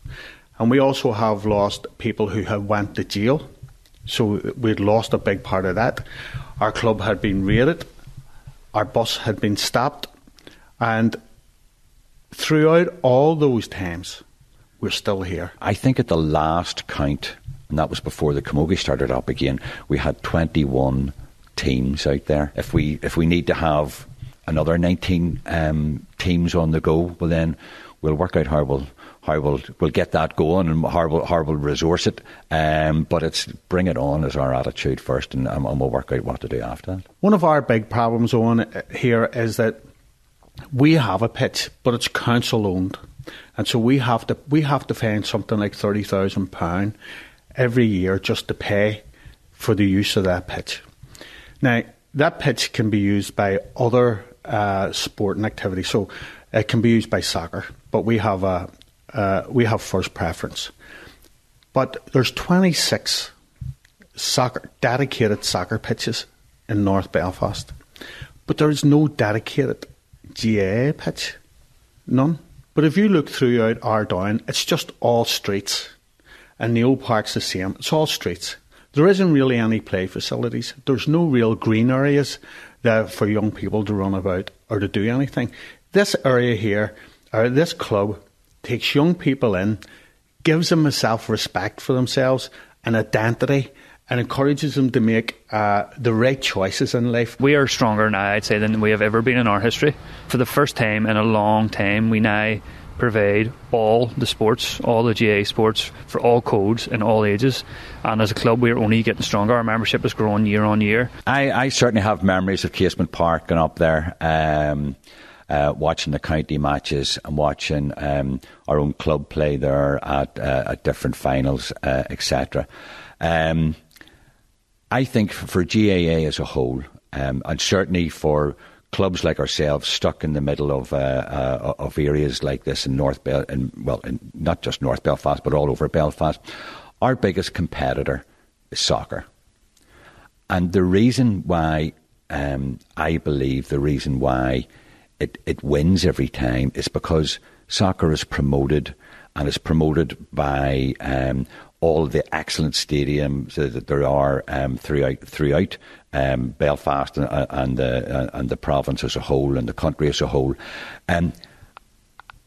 And we also have lost people who have went to jail. So we'd lost a big part of that. Our club had been raided our bus had been stopped, and throughout all those times, we're still here. I think at the last count, and that was before the Camogie started up again, we had 21 teams out there. If we if we need to have another 19 um, teams on the go, well then we'll work out how we'll how we'll we'll get that going and how we'll, how we'll resource it. Um, but it's bring it on as our attitude first, and, and we'll work out what to do after that. One of our big problems on uh, here is that we have a pitch, but it's council owned, and so we have to we have to find something like thirty thousand pound every year just to pay for the use of that pitch. Now that pitch can be used by other uh, sporting activities, so it can be used by soccer, but we have a, uh, we have first preference. But there's 26 soccer dedicated soccer pitches in North Belfast, but there is no dedicated GA pitch, none. But if you look throughout Ardoyne, it's just all streets, and Neo Park's the same. It's all streets. There isn't really any play facilities. There's no real green areas there for young people to run about or to do anything. This area here, or this club, takes young people in, gives them a self respect for themselves, an identity, and encourages them to make uh, the right choices in life. We are stronger now, I'd say, than we have ever been in our history. For the first time in a long time, we now pervade all the sports, all the GAA sports for all codes and all ages. And as a club, we're only getting stronger. Our membership is growing year on year. I, I certainly have memories of Casement Park and up there. Um, uh, watching the county matches and watching um, our own club play there at, uh, at different finals, uh, etc. Um, I think for GAA as a whole, um, and certainly for clubs like ourselves stuck in the middle of uh, uh, of areas like this in North Bel- and well, in not just North Belfast, but all over Belfast, our biggest competitor is soccer. And the reason why um, I believe the reason why it, it wins every time is because soccer is promoted and is promoted by um, all the excellent stadiums that there are um, throughout throughout um, Belfast and, uh, and the uh, and the province as a whole and the country as a whole, um,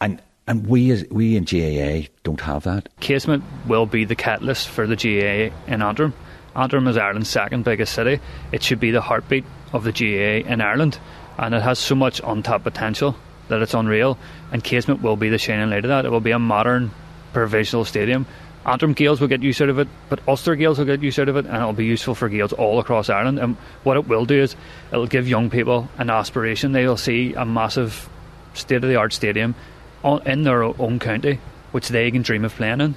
and and we as we in GAA don't have that. Casement will be the catalyst for the GAA in Antrim. Antrim is Ireland's second biggest city. It should be the heartbeat of the GAA in Ireland, and it has so much untapped potential that it's unreal. And Casement will be the shining light of that. It will be a modern provisional stadium Antrim Gaels will get use out of it, but Ulster Gaels will get use out of it, and it'll be useful for Gaels all across Ireland. And what it will do is it'll give young people an aspiration. They'll see a massive state of the art stadium in their own county, which they can dream of playing in.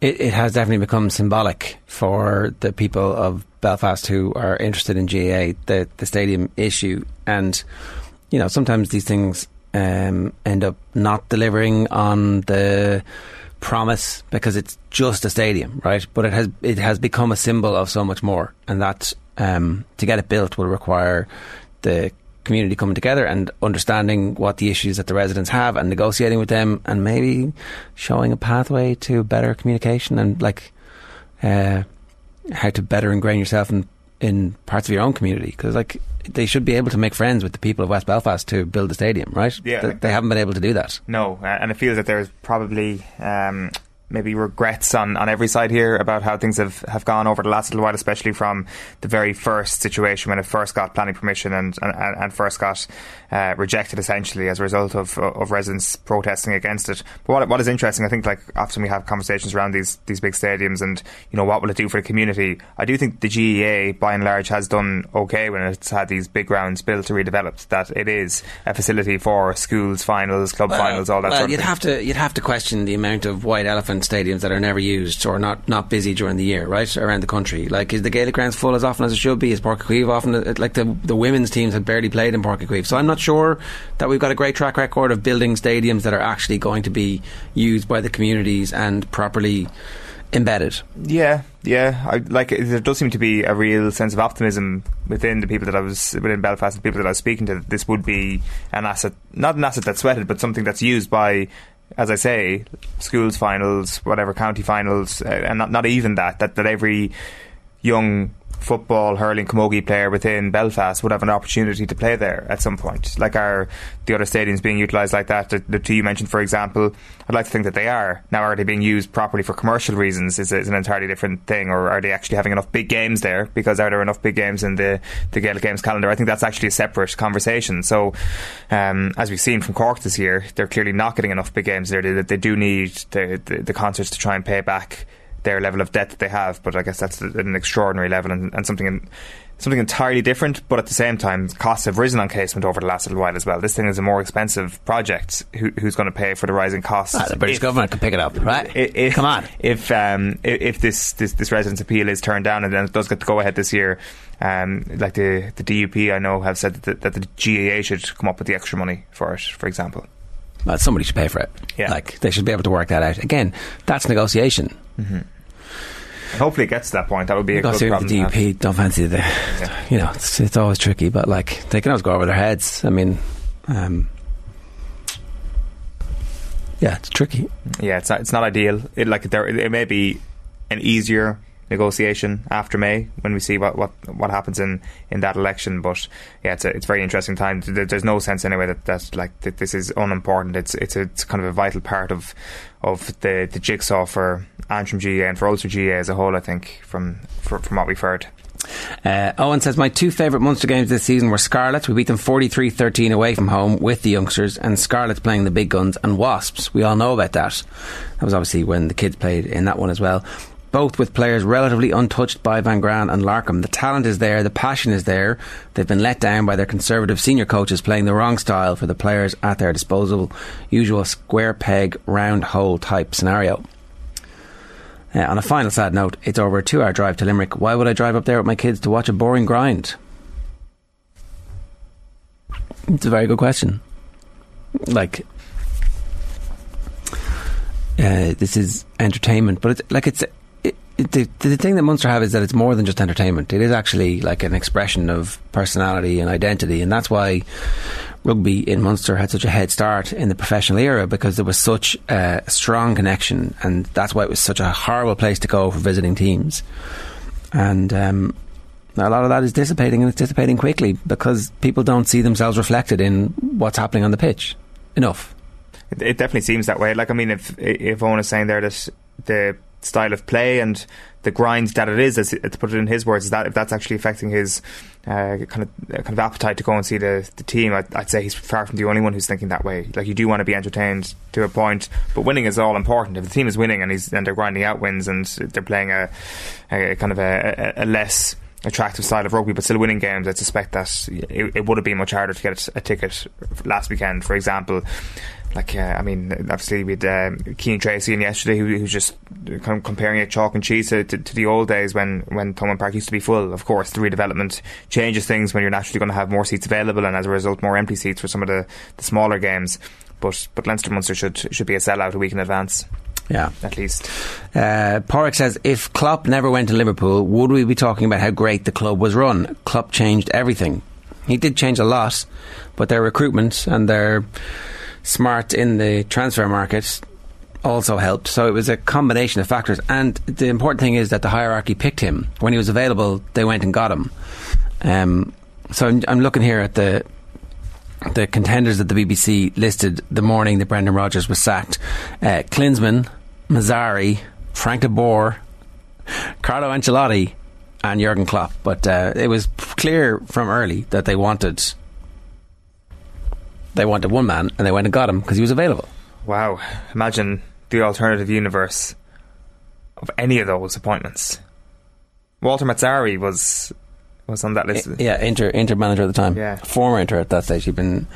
It, it, has definitely become symbolic for the people of Belfast who are interested in GAA, the, the stadium issue. And, you know, sometimes these things um, end up not delivering on the promise because it's just a stadium, right? But it has it has become a symbol of so much more, and that um, to get it built will require the community coming together and understanding what the issues that the residents have and negotiating with them and maybe showing a pathway to better communication and like uh, how to better ingrain yourself in in parts of your own community because like they should be able to make friends with the people of West Belfast to build the stadium, right? Yeah, they, they haven't been able to do that. No, and it feels that there's probably um, maybe regrets on, on every side here about how things have, have gone over the last little while, especially from the very first situation when it first got planning permission and, and, and first got uh, rejected essentially as a result of, of residents protesting against it. But what, what is interesting, I think, like often we have conversations around these, these big stadiums and, you know, what will it do for the community? I do think the GAA by and large, has done okay when it's had these big grounds built to redeveloped, that it is a facility for schools, finals, club well, finals, all that well, sort of you'd thing. Have to, you'd have to question the amount of white elephant stadiums that are never used or not, not busy during the year, right, around the country. Like, is the Gaelic grounds full as often as it should be? Is Uí often, like the, the women's teams have barely played in Uí So I'm not sure that we've got a great track record of building stadiums that are actually going to be used by the communities and properly embedded. Yeah, yeah. I, like there does seem to be a real sense of optimism within the people that I was within Belfast, the people that I was speaking to. That this would be an asset, not an asset that's sweated, but something that's used by, as I say, schools finals, whatever county finals, uh, and not not even that. That that every young football hurling camogie player within Belfast would have an opportunity to play there at some point. Like are the other stadiums being utilised like that? The, the, two you mentioned, for example, I'd like to think that they are. Now, are they being used properly for commercial reasons? Is, is an entirely different thing, or are they actually having enough big games there? Because are there enough big games in the the Gaelic Games calendar? I think that's actually a separate conversation. So, um, as we've seen from Cork this year, they're clearly not getting enough big games there. They, they do need the, the, the concerts to try and pay back their level of debt that they have. But I guess that's an extraordinary level and, and something in, something entirely different. But at the same time, costs have risen on Casement over the last little while as well. This thing is a more expensive project. Who, who's going to pay for the rising costs? Ah, the British if, government can pick it up, right? If, Come on. If um, if this, this this residents appeal is turned down and then it does get to go ahead this year. Um, like the the DUP, I know have said that the, that the GAA should come up with the extra money for it, for example. Well, somebody should pay for it. Yeah. Like they should be able to work that out. Again, that's negotiation. Mm-hmm. Hopefully, it gets to that point. That would be a good the problem. DUP don't fancy the, Yeah. you know, it's, it's always tricky, but like they can always go over their heads. I mean, um, yeah, it's tricky. Yeah, it's not, it's not ideal. It like there, it may be an easier negotiation after May when we see what, what, what happens in, in that election. But yeah, it's a it's a very interesting time. There's no sense anyway that, that like that this is unimportant. It's it's a, it's kind of a vital part of of the, the jigsaw for Antrim GAA and for Ulster GA as a whole. I think from from, from what we've heard. Uh, Owen says, My two favourite Munster games this season were Scarlet. We beat them 43 13 away from home with the youngsters, and Scarlet's playing the big guns, and Wasps. We all know about that. That was obviously when the kids played in that one as well both with players relatively untouched by Van Graan and Larkham. The talent is there, the passion is there. They've been let down by their conservative senior coaches playing the wrong style for the players at their disposal. Usual square peg, round hole type scenario. Uh, on a final sad note, it's over a two hour drive to Limerick. Why would I drive up there with my kids to watch a boring grind? It's a very good question. Like, uh, this is entertainment, but it's like it's the, the thing that Munster have is that it's more than just entertainment. It is actually like an expression of personality and identity, and that's why rugby in Munster had such a head start in the professional era because there was such a strong connection, and that's why it was such a horrible place to go for visiting teams. And um, a lot of that is dissipating, and it's dissipating quickly because people don't see themselves reflected in what's happening on the pitch enough. It, it definitely seems that way. Like I mean, if if Owen is saying there that the style of play and the grind that it is, as to put it in his words, is that if that's actually affecting his uh, kind of uh, kind of appetite to go and see the, the team, I'd, I'd, say he's far from the only one who's thinking that way. Like you do want to be entertained to a point, but winning is all important. If the team is winning and he's and they're grinding out wins and they're playing a, a kind of a, a, less attractive style of rugby, but still winning games, I suspect that it, it would have been much harder to get a ticket last weekend, for example like uh, I mean, obviously we had um, Treacy in yesterday, who, who's just kind of comparing it chalk and cheese to, to, to, the old days when when Thomond Park used to be full. Of course, the redevelopment changes things when you're naturally going to have more seats available, and as a result, more empty seats for some of the, the smaller games. But but Leinster Munster should should be a sellout a week in advance. Yeah, at least. Uh, Porrick says, if Klopp never went to Liverpool, would we be talking about how great the club was run? Klopp changed everything. He did change a lot, but their recruitment and their smart in the transfer market also helped. So it was a combination of factors. And the important thing is that the hierarchy picked him. When he was available, they went and got him. Um, so I'm, I'm, looking here at the the contenders that the BBC listed the morning that Brendan Rodgers was sacked. Uh, Klinsmann, Mazzarri, Frank de Boer, Carlo Ancelotti and Jurgen Klopp. But uh, it was clear from early that they wanted they wanted one man, and they went and got him because he was available. Wow! Imagine the alternative universe of any of those appointments. Walter Mazzarri was was on that list. Yeah, Inter Inter manager at the time. Yeah, former Inter at that stage. He'd been.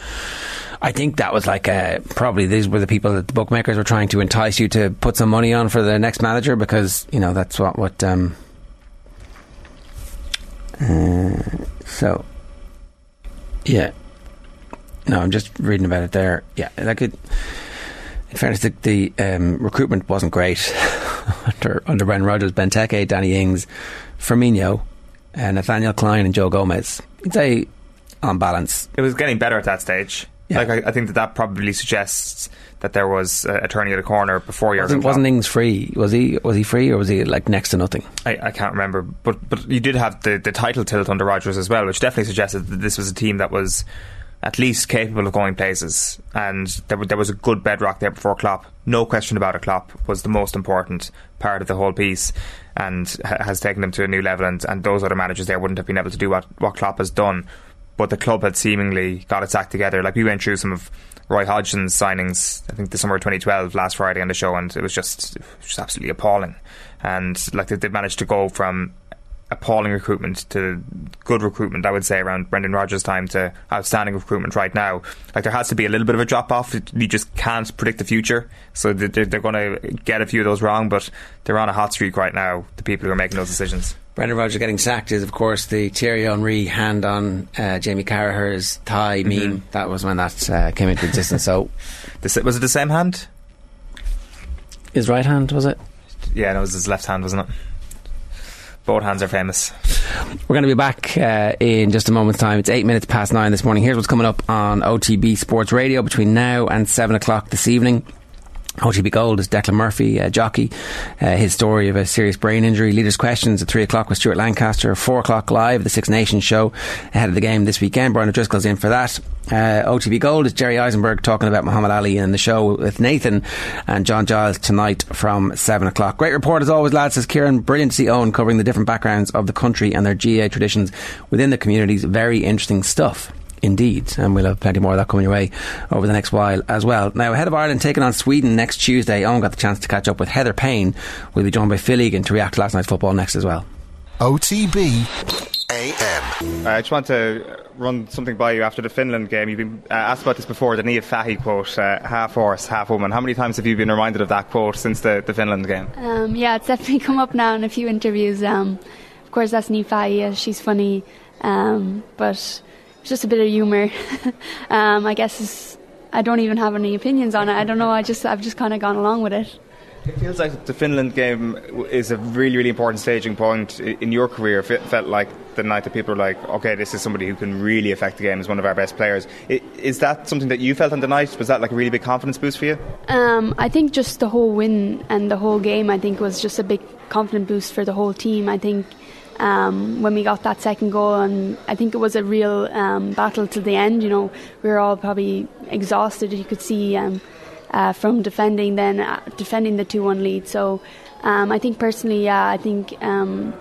I think that was like uh, probably these were the people that the bookmakers were trying to entice you to put some money on for the next manager because you know that's what what. Um, uh, so, yeah, no, I'm just reading about it there. Yeah, like it. In fairness, the, the um, recruitment wasn't great [LAUGHS] under under Brendan Rodgers, Benteke, Danny Ings, Firmino, uh, Nathaniel Clyne, and Joe Gomez. I'd say on balance, it was getting better at that stage. Yeah. Like I, I, think that that probably suggests that there was a, a turning of the corner before Jurgen wasn't, wasn't Ings free? Was he was he free or was he like next to nothing? I, I can't remember, but but you did have the, the title tilt under Rodgers as well, which definitely suggested that this was a team that was at least capable of going places. And there, there was a good bedrock there before Klopp. No question about it, Klopp was the most important part of the whole piece and ha- has taken them to a new level. And, and those other managers there wouldn't have been able to do what, what Klopp has done. But the club had seemingly got its act together. Like we went through some of Roy Hodgson's signings, I think the summer of 2012, last Friday on the show, and it was just, just absolutely appalling. And like they, they managed to go from appalling recruitment to good recruitment, I would say, around Brendan Rodgers' time to outstanding recruitment right now. Like, there has to be a little bit of a drop off. You just can't predict the future. So they're, they're going to get a few of those wrong, but they're on a hot streak right now, the people who are making those decisions. Brendan Rodgers getting sacked is, of course, the Thierry Henry hand on uh, Jamie Carragher's thigh mm-hmm. meme. That was when that uh, came into existence. So, [LAUGHS] was it the same hand? His right hand was it? Yeah, no, it was his left hand, wasn't it? Both hands are famous. We're going to be back uh, in just a moment's time. It's eight minutes past nine this morning. Here's what's coming up on OTB Sports Radio between now and seven o'clock this evening. OTB Gold is Declan Murphy, uh, jockey. Uh, his story of a serious brain injury. Leaders' questions at 3 o'clock with Stuart Lancaster. 4 o'clock live, the Six Nations show ahead of the game this weekend. Brian O'Driscoll's in for that. Uh, OTB Gold is Jerry Izenberg talking about Muhammad Ali in the show with Nathan and John Giles tonight from 7 o'clock. Great report as always, lads, says Kieran. Brilliant to see Owen covering the different backgrounds of the country and their GA traditions within the communities. Very interesting stuff. Indeed, and we'll have plenty more of that coming your way over the next while as well. Now, ahead of Ireland taking on Sweden next Tuesday, Owen got the chance to catch up with Heather Payne. We'll be joined by Phil Egan to react to last night's football next as well. OTB AM. I just want to run something by you after the Finland game. You've been uh, asked about this before, the Niamh Fahey quote, uh, half horse, half woman. How many times have you been reminded of that quote since the, the Finland game? Um, yeah, it's definitely [LAUGHS] come up now in a few interviews. Um, of course, that's Niamh Fahey. She's funny, um, but it's just a bit of humour. [LAUGHS] um, I guess I don't even have any opinions on it. I don't know. I just I've just kind of gone along with it. It feels like the Finland game is a really, really important staging point in your career. It felt like the night that people were like, okay, this is somebody who can really affect the game as one of our best players. Is that something that you felt on the night? Was that like a really big confidence boost for you? Um, I think just the whole win and the whole game, I think, was just a big confidence boost for the whole team. I think um, when we got that second goal, and I think it was a real um, battle to the end. You know, we were all probably exhausted. You could see um, uh, from defending then uh, defending the two one lead. So um, I think personally, yeah, I think um,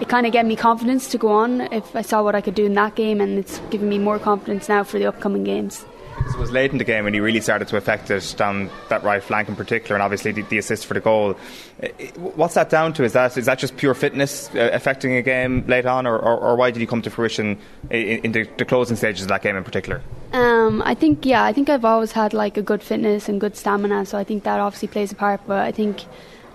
it kind of gave me confidence to go on if I saw what I could do in that game, and it's given me more confidence now for the upcoming games. It was late in the game when he really started to affect it down that right flank in particular, and obviously the, the assist for the goal. What's that down to? Is that is that just pure fitness uh, affecting a game late on, or, or, or, why did he come to fruition in, in the, the, closing stages of that game in particular? Um, I think yeah, I think I've always had like a good fitness and good stamina, so I think that obviously plays a part. But I think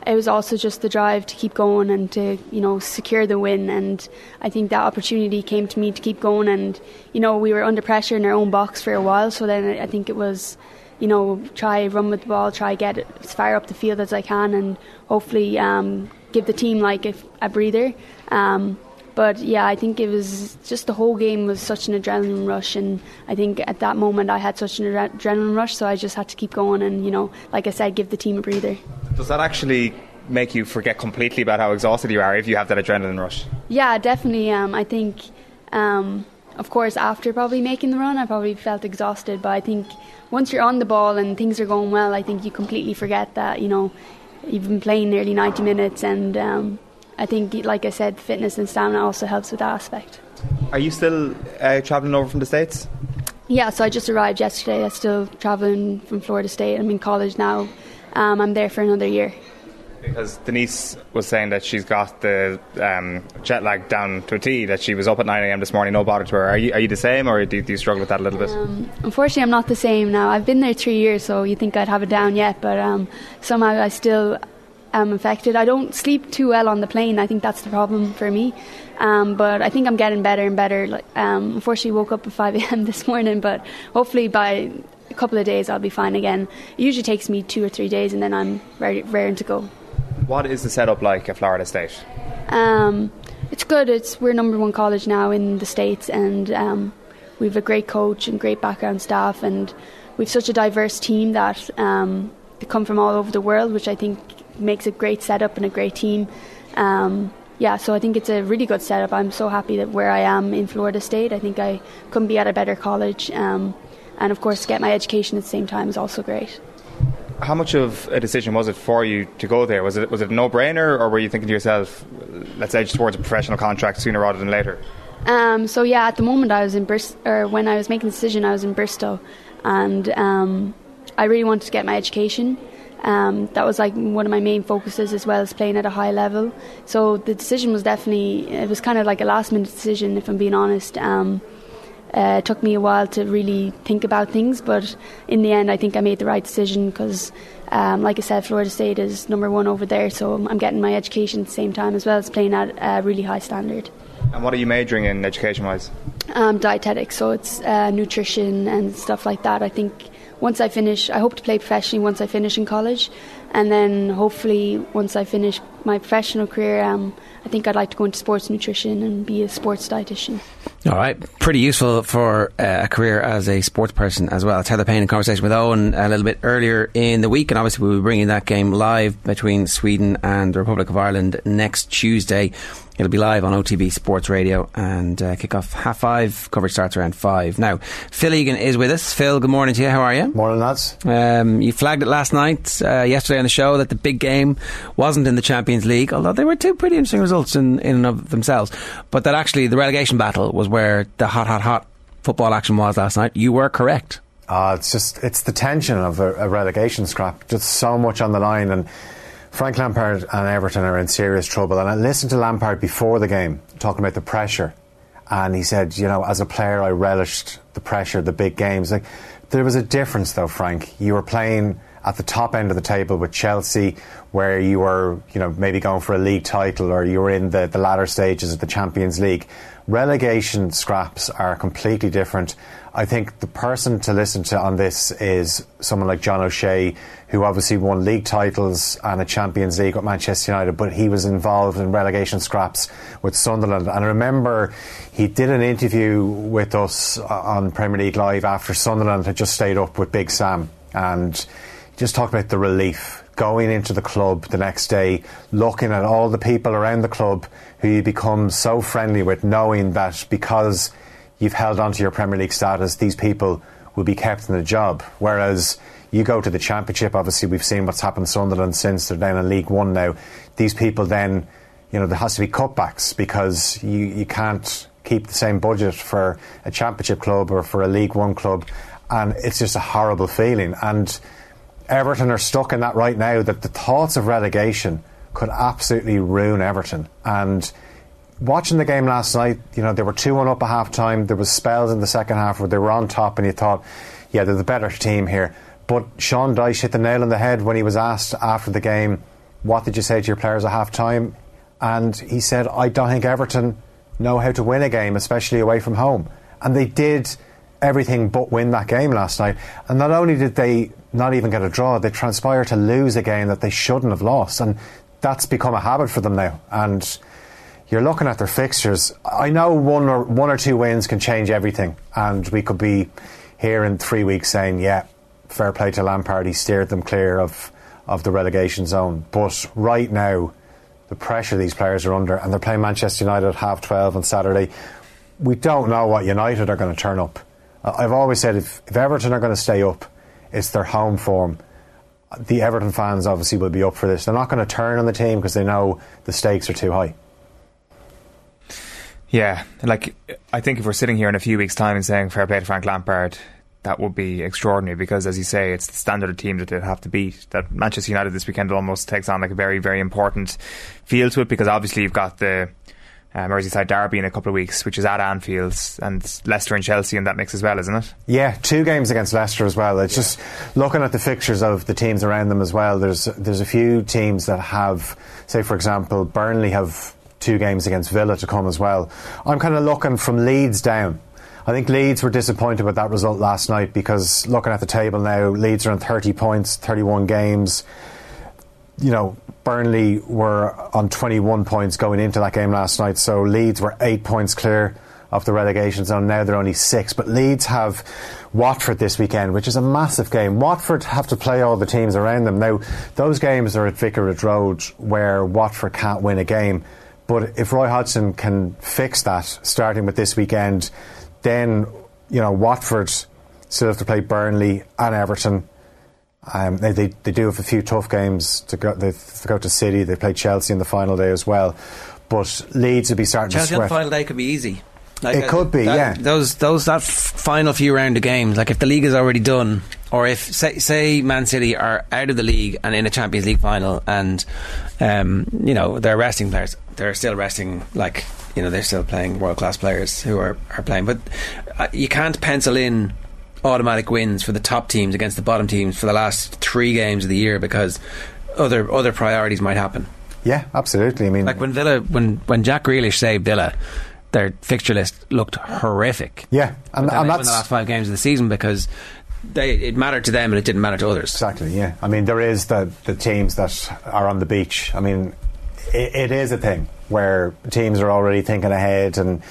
it was also just the drive to keep going and to you know secure the win. And I think that opportunity came to me to keep going. And you know we were under pressure in our own box for a while. So then I think it was you know try run with the ball try get it as far up the field as I can and hopefully um, give the team like a, a breather. Um, but yeah, I think it was just the whole game was such an adrenaline rush, and I think at that moment I had such an adrenaline rush, so I just had to keep going, and you know, like I said, give the team a breather. Does that actually make you forget completely about how exhausted you are if you have that adrenaline rush? Yeah, definitely. Um, I think, um, of course, after probably making the run, I probably felt exhausted, but I think once you're on the ball and things are going well, I think you completely forget that you know you've been playing nearly 90 minutes and. Um, I think, like I said, fitness and stamina also helps with that aspect. Are you still uh, travelling over from the States? Yeah, so I just arrived yesterday. I'm still travelling from Florida State. I'm in college now. Um, I'm there for another year. Because Denise was saying that she's got the um, jet lag down to a T, that she was up at 9am this morning, no bother to her. Are you, are you the same, or do, do you struggle with that a little bit? Um, unfortunately, I'm not the same now. I've been there three years, so you think I'd have it down yet, but um, somehow I still am affected. I don't sleep too well on the plane. I think that's the problem for me. Um, but I think I'm getting better and better. Like, um, unfortunately, woke up at 5 [LAUGHS] a.m. this morning, but hopefully by a couple of days I'll be fine again. It usually takes me two or three days, and then I'm ready, raring to go. What is the setup like at Florida State? Um, it's good. It's we're number one college now in the states, and um, we have a great coach and great background staff, and we've such a diverse team that um, they come from all over the world, which I think makes a great setup and a great team. Um, yeah, so I think it's a really good setup. I'm so happy that where I am in Florida State. I think I couldn't be at a better college. Um, and of course, get my education at the same time is also great. How much of a decision was it for you to go there? Was it was it a no brainer, or were you thinking to yourself, let's edge towards a professional contract sooner rather than later? Um, so yeah, at the moment I was in Bristol, or when I was making the decision, I was in Bristol, and um, I really wanted to get my education. Um, that was like one of my main focuses as well as playing at a high level. So the decision was definitely it was kind of like a last minute decision if I'm being honest. Um, uh, it took me a while to really think about things, but in the end, I think I made the right decision because, um, like I said, Florida State is number one over there, so I'm getting my education at the same time as well as playing at a really high standard. And what are you majoring in education wise? Um, dietetics, so it's uh, nutrition and stuff like that. I think once I finish, I hope to play professionally once I finish in college. and then hopefully once I finish my professional career, um, I think I'd like to go into sports nutrition and be a sports dietitian. All right, pretty useful for uh, a career as a sports person as well. Heather Payne in conversation with Owen a little bit earlier in the week, and obviously we'll be bringing that game live between Sweden and the Republic of Ireland next Tuesday. It'll be live on OTB Sports Radio and uh, kick off half five. Coverage starts around five. Now, Phil Egan is with us. Phil, good morning to you. How are you? Morning, lads. Um, you flagged it last night, uh, yesterday on the show, that the big game wasn't in the Champions League, although they were two pretty interesting results in, in and of themselves. But that actually the relegation battle was where the hot, hot, hot football action was last night. You were correct. Uh, it's just it's the tension of a, a relegation scrap. Just so much on the line and Frank Lampard and Everton are in serious trouble. And I listened to Lampard before the game talking about the pressure. And he said, you know, as a player, I relished the pressure, the big games. Like, there was a difference, though, Frank. You were playing at the top end of the table with Chelsea, where you were, you know, maybe going for a league title, or you were in the, the latter stages of the Champions League. Relegation scraps are completely different. I think the person to listen to on this is someone like John O'Shea, who obviously won league titles and a Champions League with Manchester United, but he was involved in relegation scraps with Sunderland. And I remember he did an interview with us uh, on Premier League Live after Sunderland had just stayed up with Big Sam. And just talked about the relief going into the club the next day, looking at all the people around the club who you become so friendly with, knowing that because you've held on to your Premier League status, these people will be kept in the job. Whereas you go to the Championship, obviously, we've seen what's happened to Sunderland since they're down in League One now. These people then, you know, there has to be cutbacks because you, you can't keep the same budget for a Championship club or for a League One club. And it's just a horrible feeling. And Everton are stuck in that right now that the thoughts of relegation could absolutely ruin Everton. And watching the game last night, you know, they were 2 1 up at half time. There was spells in the second half where they were on top, and you thought, yeah, they're the better team here. But Sean Dyche hit the nail on the head when he was asked after the game, what did you say to your players at half time? And he said, I don't think Everton know how to win a game, especially away from home. And they did everything but win that game last night. And not only did they not even get a draw. They transpire to lose a game that they shouldn't have lost, and that's become a habit for them now. And you're looking at their fixtures. I know one or one or two wins can change everything, and we could be here in three weeks saying, "Yeah, fair play to Lampard. He steered them clear of of the relegation zone." But right now, the pressure these players are under, and they're playing Manchester United at half twelve on Saturday. We don't know what United are going to turn up. I've always said if, if Everton are going to stay up it's their home form. The Everton fans obviously will be up for this. They're not going to turn on the team because they know the stakes are too high. Yeah, like I think if we're sitting here in a few weeks' time and saying fair play to Frank Lampard, that would be extraordinary because, as you say, it's the standard of team that they have to beat. That Manchester United this weekend almost takes on like a very, very important feel to it because obviously you've got the uh, Merseyside derby in a couple of weeks, which is at Anfield, and Leicester and Chelsea in that mix as well, isn't it? Yeah, two games against Leicester as well. It's yeah. just looking at the fixtures of the teams around them as well. There's there's a few teams that have, say for example, Burnley have two games against Villa to come as well. I'm kind of looking from Leeds down. I think Leeds were disappointed with that result last night because looking at the table now, Leeds are on 30 points, 31 games. You know, Burnley were on 21 points going into that game last night, so Leeds were eight points clear of the relegation zone. Now they're only six, but Leeds have Watford this weekend, which is a massive game. Watford have to play all the teams around them. Now, those games are at Vicarage Road where Watford can't win a game. But if Roy Hodgson can fix that, starting with this weekend, then, you know, Watford still have to play Burnley and Everton um, they, they, they do have a few tough games to go. They go to City. They play Chelsea in the final day as well. But Leeds will be starting Chelsea to sweat. on the final day could be easy. Like it uh, could be, that, yeah. Those those that final few round of games, like if the league is already done, or if say, say Man City are out of the league and in a Champions League final, and um, you know they're resting players, they're still resting like you know they're still playing world class players who are, are playing, but uh, you can't pencil in automatic wins for the top teams against the bottom teams for the last three games of the year because other other priorities might happen. Yeah, absolutely. I mean, like when Villa, when when Jack Grealish saved Villa, their fixture list looked horrific. Yeah, and, and that's in the last five games of the season because they, it mattered to them and it didn't matter to others. Exactly. Yeah. I mean, there is the the teams that are on the beach. I mean, it, it is a thing where teams are already thinking ahead and.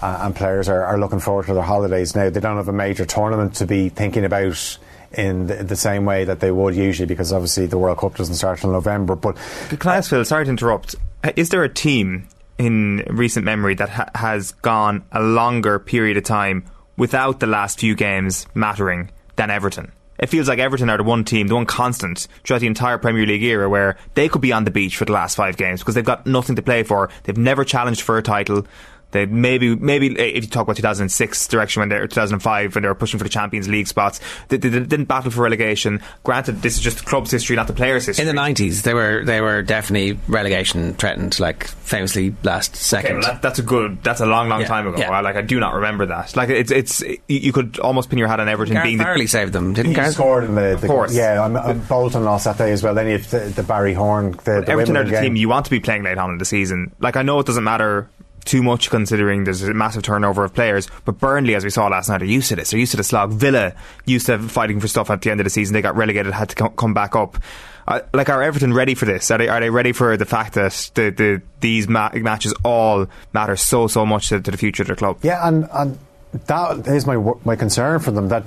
Uh, and players are, are looking forward to their holidays now. They don't have a major tournament to be thinking about in the, the, same way that they would usually because obviously the World Cup doesn't start until November. But Class Phil, sorry to interrupt. Is there a team in recent memory that ha- has gone a longer period of time without the last few games mattering than Everton? It feels like Everton are the one team, the one constant throughout the entire Premier League era where they could be on the beach for the last five games because they've got nothing to play for. They've never challenged for a title. They maybe maybe eh, if you talk about 2006 direction when they 2005 when they were pushing for the Champions League spots, they, they, they, didn't battle for relegation. Granted, this is just the club's history, not the players' history. In the 90s, they were they were definitely relegation threatened, like famously last second. Okay, well that, that's a good. That's a long, long Yeah, time ago. yeah. I, like I do not remember that. Like it's it's you, you could almost pin your hat on Everton Gareth being the, saved them, didn't he Gareth? scored in the, the Of course. yeah. I'm, I'm Bolton lost that day as well. Then you have the, the Barry Horne, the, the Everton are the game. team you want to be playing late on in the season. Like I know it doesn't matter too much considering there's a massive turnover of players, but Burnley, as we saw last night, are used to this. They're used to the slog. Villa used to fighting for stuff at the end of the season. They got relegated, had to come back up. Uh, like, are Everton ready for this? Are they, are they ready for the fact that the, the, these ma- matches all matter so, so much to, to the future of their club? Yeah, and, and that is my my concern for them that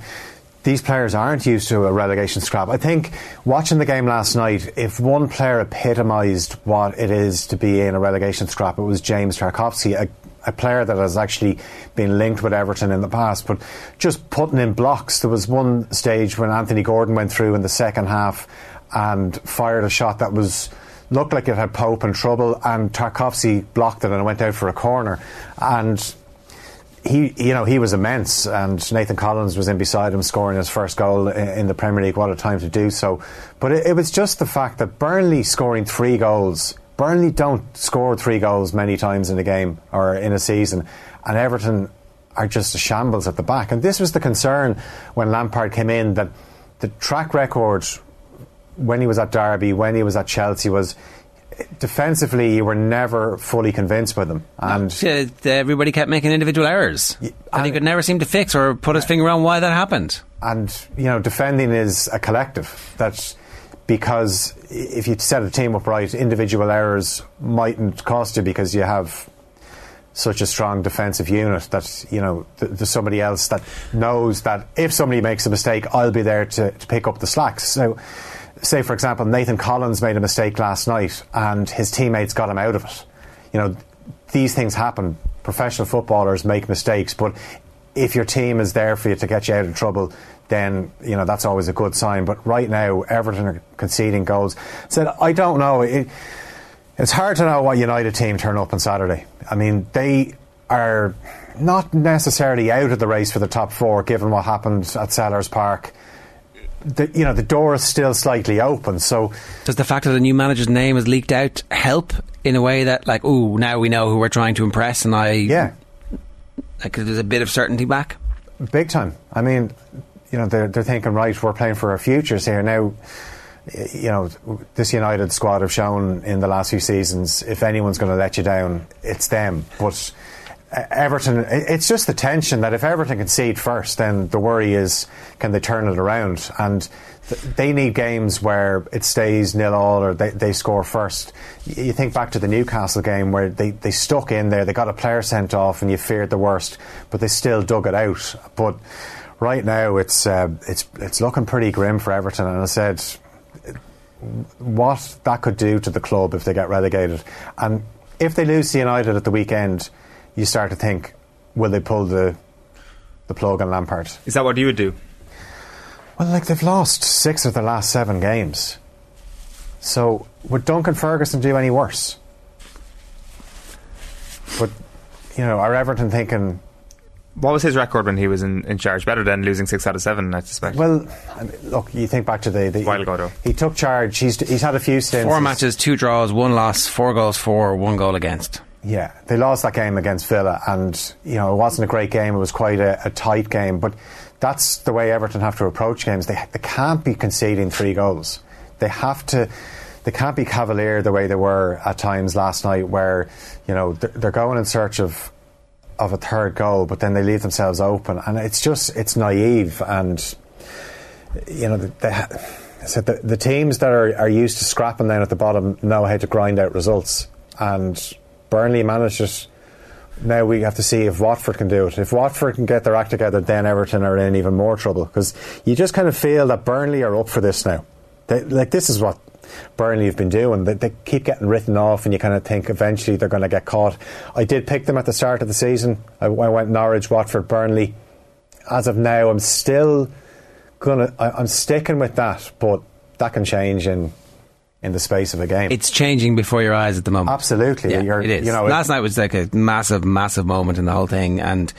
these players aren't used to a relegation scrap. I think watching the game last night, if one player epitomised what it is to be in a relegation scrap, it was James Tarkowski, a, a player that has actually been linked with Everton in the past, but just putting in blocks. There was one stage when Anthony Gordon went through in the second half and fired a shot that was looked like it had Pope in trouble, and Tarkowski blocked it and it went out for a corner. And he, you know, he was immense, and Nathan Collins was in beside him, scoring his first goal in, the Premier League. What a time to do so! But it, it was just the fact that Burnley scoring three goals. Burnley don't score three goals many times in a game or in a season, and Everton are just a shambles at the back. And this was the concern when Lampard came in that the track record when he was at Derby, when he was at Chelsea, was defensively you were never fully convinced with them. And Uh, everybody kept making individual errors. and he could never seem to fix or put his finger on why that happened. and you know defending is a collective That's because if you set a team up right individual errors mightn't cost you because you have such a strong defensive unit that you know th- there's somebody else that knows that if somebody makes a mistake I'll be there to, to pick up the slack so say for example Nathan Collins made a mistake last night and his teammates got him out of it you know these things happen professional footballers make mistakes but if your team is there for you to get you out of trouble, then you know that's always a good sign. But right now, Everton are conceding goals. Said I don't know. It, it's hard to know what United team turn up on Saturday. I mean, they are not necessarily out of the race for the top four, given what happened at Selhurst Park. The, you know, the door is still slightly open. So, Does the fact that the new manager's name has leaked out help in a way that, like, oh now we know who we're trying to impress, and I yeah, like there's a bit of certainty back. Big time. I mean, you know, they're, they're thinking, right, we're playing for our futures here. Now, you know, this United squad have shown in the last few seasons, if anyone's going to let you down, it's them. But Everton, it's just the tension that if Everton concede first, then the worry is, can they turn it around? And th- they need games where it stays nil all or they, they score first. You think back to the Newcastle game where they, they stuck in there, they got a player sent off and you feared the worst, but they still dug it out. But right now it's uh, it's it's looking pretty grim for Everton and I said what that could do to the club if they get relegated. And if they lose United at the weekend, you start to think, will they pull the the plug on Lampard? Is that what you would do? Well, like they've lost six of the last seven games. So would Duncan Ferguson do any worse? But you know, are Everton thinking? What was his record when he was in, in charge? Better than losing six out of seven, I suspect. Well, I mean, look, you think back to the, the while ago though. he took charge. He's he's had a few stints. Four matches, two draws, one loss, four goals for, one goal against. Yeah, they lost that game against Villa, and you know it wasn't a great game. It was quite a, a tight game, but that's the way Everton have to approach games. They they can't be conceding three goals. They have to. They can't be cavalier the way they were at times last night, where you know they're, they're going in search of of a third goal, but then they leave themselves open, and it's just it's naive and you know, the, so the, the teams that are, are used to scrapping down at the bottom know how to grind out results. And Burnley managed it. Now we have to see if Watford can do it. If Watford can get their act together, then Everton are in even more trouble because you just kind of feel that Burnley are up for this now. They, like this is what Burnley have been doing. They, they, keep getting written off, and you kind of think eventually they're going to get caught. I did pick them at the start of the season. I, I went Norwich, Watford, Burnley. As of now, I'm still gonna. I, I'm sticking with that, but that can change in in the space of a game. It's changing before your eyes at the moment. Absolutely, yeah, it is. You know, last night was like a massive, massive moment in the whole thing, and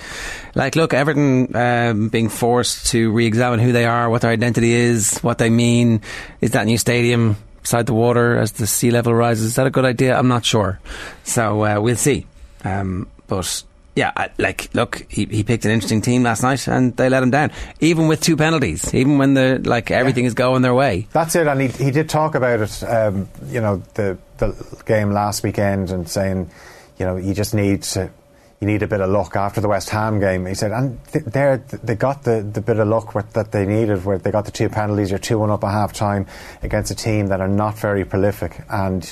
like, look, Everton um, being forced to re-examine who they are, what their identity is, what they mean. Is that new stadium beside the water as the sea level rises? Is that a good idea? I'm not sure. So uh, we'll see. Um, but yeah, like, look, he, he picked an interesting team last night and they let him down, even with two penalties, even when the like everything yeah. is going their way. That's it, and he, he did talk about it, um, you know, the the game last weekend and saying, you know, you just need to. You need a bit of luck after the West Ham game. He said, and th- there they got the, the bit of luck with, that they needed, where they got the two penalties. You're two one up at half time against a team that are not very prolific, and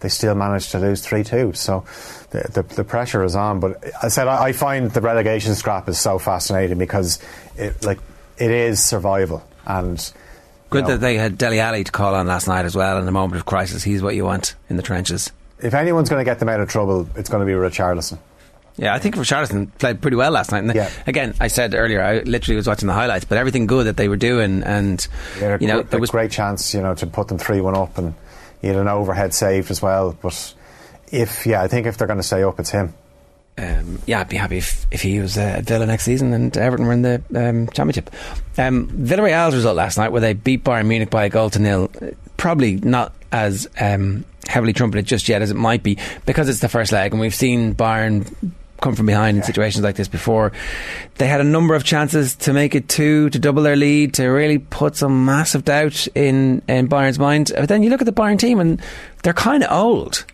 they still managed to lose 3 2. So the, the, the, pressure is on. But I said, I, I, find the relegation scrap is so fascinating because it, like, it is survival. And Good know, that they had Dele Alli to call on last night as well in a moment of crisis. He's what you want in the trenches. If anyone's going to get them out of trouble, it's going to be Richarlison. Yeah, I think Richarlison played pretty well last night. And yeah. Again, I said earlier, I literally was watching the highlights, but everything good that they were doing, and yeah, you know, there was a great chance, you know, to put them three one up and he had an overhead saved as well. But if yeah, I think if they're going to stay up, it's him. Um, yeah, I'd be happy if, if he was uh, at Villa next season and Everton were in the um, Championship. Um, Villarreal's result last night, where they beat Bayern Munich by a goal to nil, probably not as um, heavily trumpeted just yet as it might be because it's the first leg, and we've seen Bayern come from behind in situations like this before. They had a number of chances to make it two, to double their lead, to really put some massive doubt in, in Bayern's mind. But then you look at the Bayern team and they're kind of old.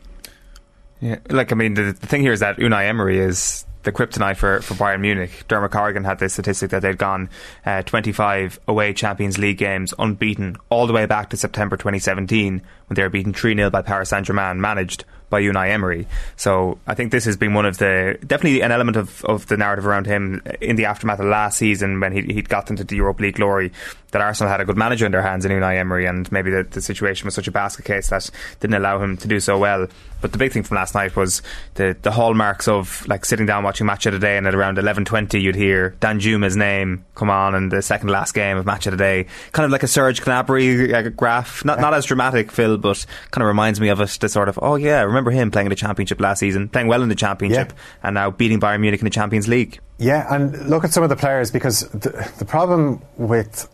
Yeah, like I mean, the, the thing here is that Unai Emery is the kryptonite for, for Bayern Munich. Dermot Corrigan had the statistic that they'd gone uh, 25 away Champions League games unbeaten all the way back to September 2017 when they were beaten 3 0 by Paris Saint Germain, managed by Unai Emery. So I think this has been one of the definitely an element of, of the narrative around him in the aftermath of last season when he, he'd got into the Europa League glory that Arsenal had a good manager in their hands in Unai Emery and maybe the, the situation was such a basket case that didn't allow him to do so well. But the big thing from last night was the, the hallmarks of like sitting down watching Match of the Day and at around 11.20 you'd hear Danjuma's name come on in the second last game of Match of the Day. Kind of like a Serge Gnabry graph. Not, not as dramatic, Phil, but kind of reminds me of it to sort of, oh yeah, remember him playing in the Championship last season, playing well in the Championship, yeah. and now beating Bayern Munich in the Champions League. Yeah, and look at some of the players because the, the problem with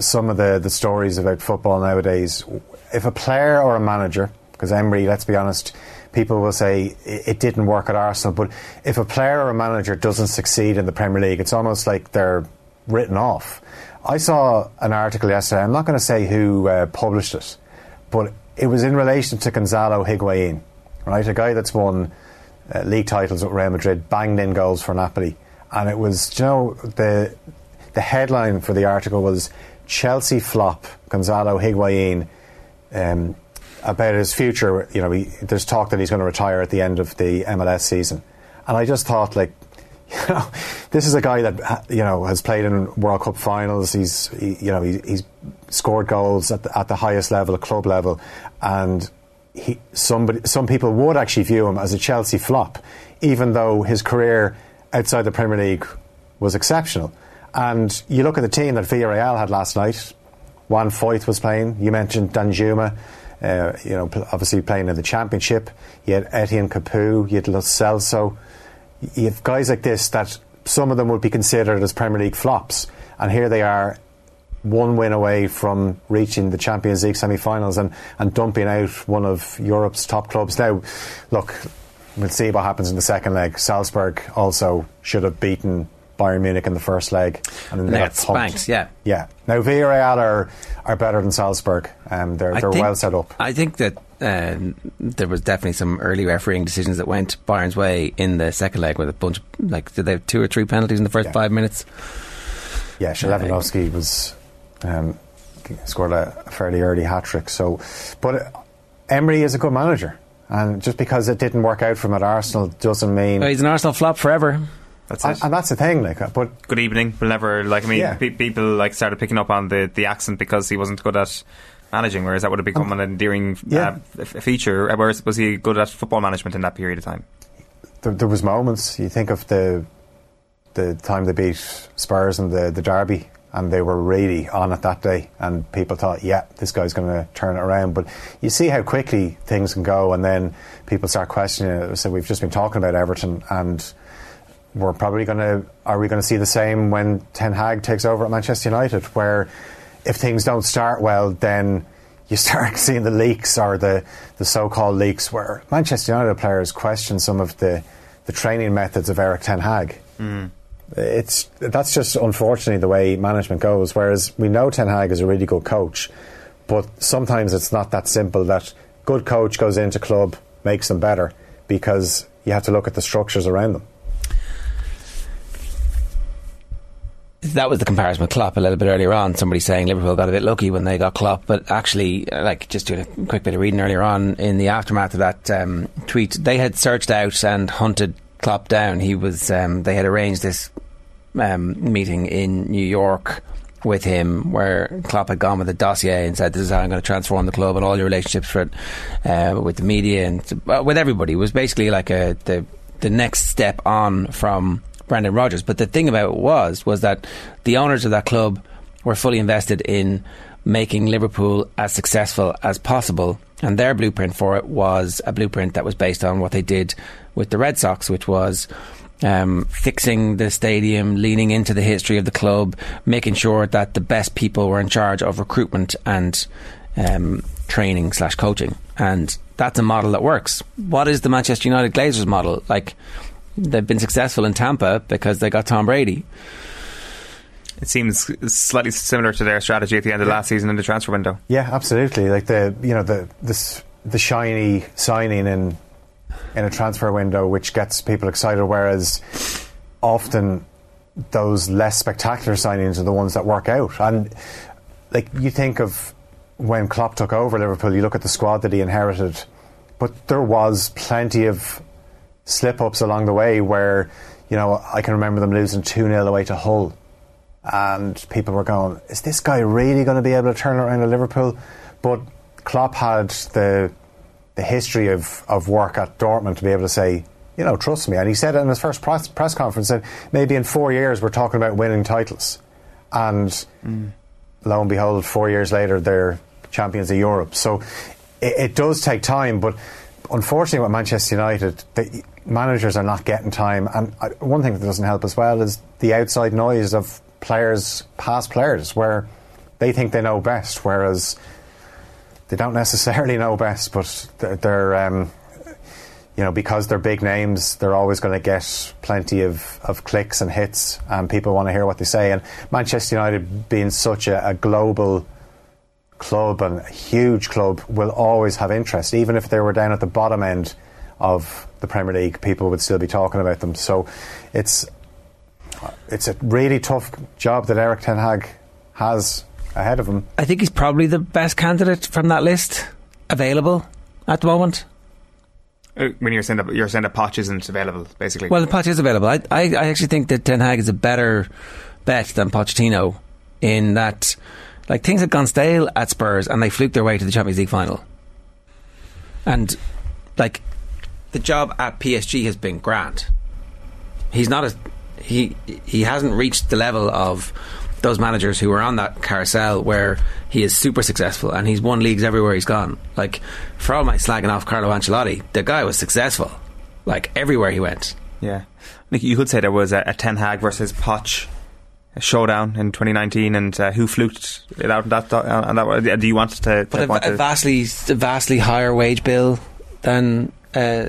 some of the, the stories about football nowadays, if a player or a manager, because Emery, let's be honest, people will say it didn't work at Arsenal, but if a player or a manager doesn't succeed in the Premier League, it's almost like they're written off. I saw an article yesterday, I'm not going to say who uh, published it, but it was in relation to Gonzalo Higuain, right? A guy that's won uh, league titles with Real Madrid, banged in goals for Napoli, and it was, you know, the the headline for the article was Chelsea flop Gonzalo Higuain. Um, about his future, you know, he, there's talk that he's going to retire at the end of the MLS season, and I just thought, like, [LAUGHS] you know, this is a guy that you know has played in World Cup finals. He's he, you know he, he's scored goals at the, at the highest level, club level, and he, somebody, some people would actually view him as a Chelsea flop, even though his career outside the Premier League was exceptional. And you look at the team that Villarreal had last night. Juan Foyth was playing. You mentioned Danjuma. Uh, you know, obviously playing in the Championship. You had Etienne Capoue. You had Lo Celso. You have guys like this that some of them would be considered as Premier League flops, and here they are one win away from reaching the Champions League semi-finals and, and dumping out one of Europe's top clubs. Now, look, we'll see what happens in the second leg. Salzburg also should have beaten Bayern Munich in the first leg, and then they, got spanked. Yeah, yeah. Now Villarreal are are better than Salzburg. Um, they're they're think, well set up. I think that uh, there was definitely some early refereeing decisions that went Bayern's way in the second leg with a bunch. Of, like, did they have two or three penalties in the first yeah. five minutes? Yeah, Lewandowski was Um, scored a fairly early hat trick. So, but uh, Emery is a good manager, and just because it didn't work out for him at Arsenal doesn't mean well, he's an Arsenal flop forever. That's and, and, that's the thing. Like, uh, but good evening. We'll never like. I mean, Yeah. pe- people like started picking up on the, the accent because he wasn't good at managing, whereas that would have become an endearing Yeah. uh, f- feature. Uh, Whereas was he good at football management in that period of time? there, there was moments. You think of the the time they beat Spurs in the the derby, and they were really on it that day, and people thought, yeah, this guy's going to turn it around. But you see how quickly things can go, and then people start questioning it. So we've just been talking about Everton, and we're probably going to. Are we going to see the same when Ten Hag takes over at Manchester United, where if things don't start well, then you [LAUGHS] start seeing the leaks or the, the so-called leaks where Manchester United players question some of the, the training methods of Erik Ten Hag. Mm. It's that's just unfortunately the way management goes. Whereas we know Ten Hag is a really good coach, but sometimes it's not that simple. That good coach goes into club makes them better because you have to look at the structures around them. That was the comparison with Klopp a little bit earlier on. Somebody saying Liverpool got a bit lucky when they got Klopp, but actually, uh, like just doing a quick bit of reading earlier on in the aftermath of that um, tweet, they had searched out and hunted Klopp down. He was um, they had arranged this um, meeting in New York with him where Klopp had gone with a dossier and said this is how I'm going to transform the club and all your relationships it, uh, with the media and uh, with everybody. It was basically like a the the next step on from Brendan Rodgers. But the thing about it was was that the owners of that club were fully invested in making Liverpool as successful as possible. And their blueprint for it was a blueprint that was based on what they did with the Red Sox, which was um, fixing the stadium, leaning into the history of the club, making sure that the best people were in charge of recruitment and um, training slash coaching. And that's a model that works. What is the Manchester United Glazers model? Like, they've been successful in Tampa because they got Tom Brady. It seems slightly similar to their strategy at the end of last season in the transfer window. Yeah, absolutely. Like the you know the this the shiny signing in in a transfer window, which gets people excited, whereas often those less spectacular signings are the ones that work out. And like you think of when Klopp took over Liverpool, you look at the squad that he inherited, but there was plenty of slip ups along the way where you know I can remember them losing two 0 away to Hull and people were going, "Is this guy really going to be able to turn around at Liverpool?" But Klopp had the the history of, of work at Dortmund to be able to say, you know, trust me. And he said in his first press, press conference that maybe in four years we're talking about winning titles, and mm. lo and behold, four years later they're champions of Europe. So it, it does take time, but unfortunately, with Manchester United, the managers are not getting time. And I, one thing that doesn't help as well is the outside noise of players, past players, where they think they know best, whereas they don't necessarily [LAUGHS] know best, but they're, they're um, you know, because they're big names, they're always going to get plenty of, of clicks and hits, and people want to hear what they say. And Manchester United, being such a, a global club and a huge club, will always have interest. Even if they were down at the bottom end of the Premier League, people would still be talking about them. So it's it's a really tough job that Erik Ten Hag has ahead of him. I think he's probably the best candidate from that list available at the moment. Uh, When you're saying that you're saying that Poch isn't available, basically. Well, the Poch is available. I, I, I actually think that Ten Hag is a better bet than Pochettino in that, like, things had gone stale at Spurs and they fluked their way to the Champions League final. And, like, the job at PSG has been grand. He's not a he he hasn't reached the level of those managers who were on that carousel where he is super successful and he's won leagues everywhere he's gone. Like for all my slagging off Carlo Ancelotti, the guy was successful, like everywhere he went. Yeah, you could say there was a, a Ten Hag versus Poch showdown in 2019, and uh, who fluked it out? That, uh, and that, do you want to? But a, a vastly a vastly higher wage bill than uh,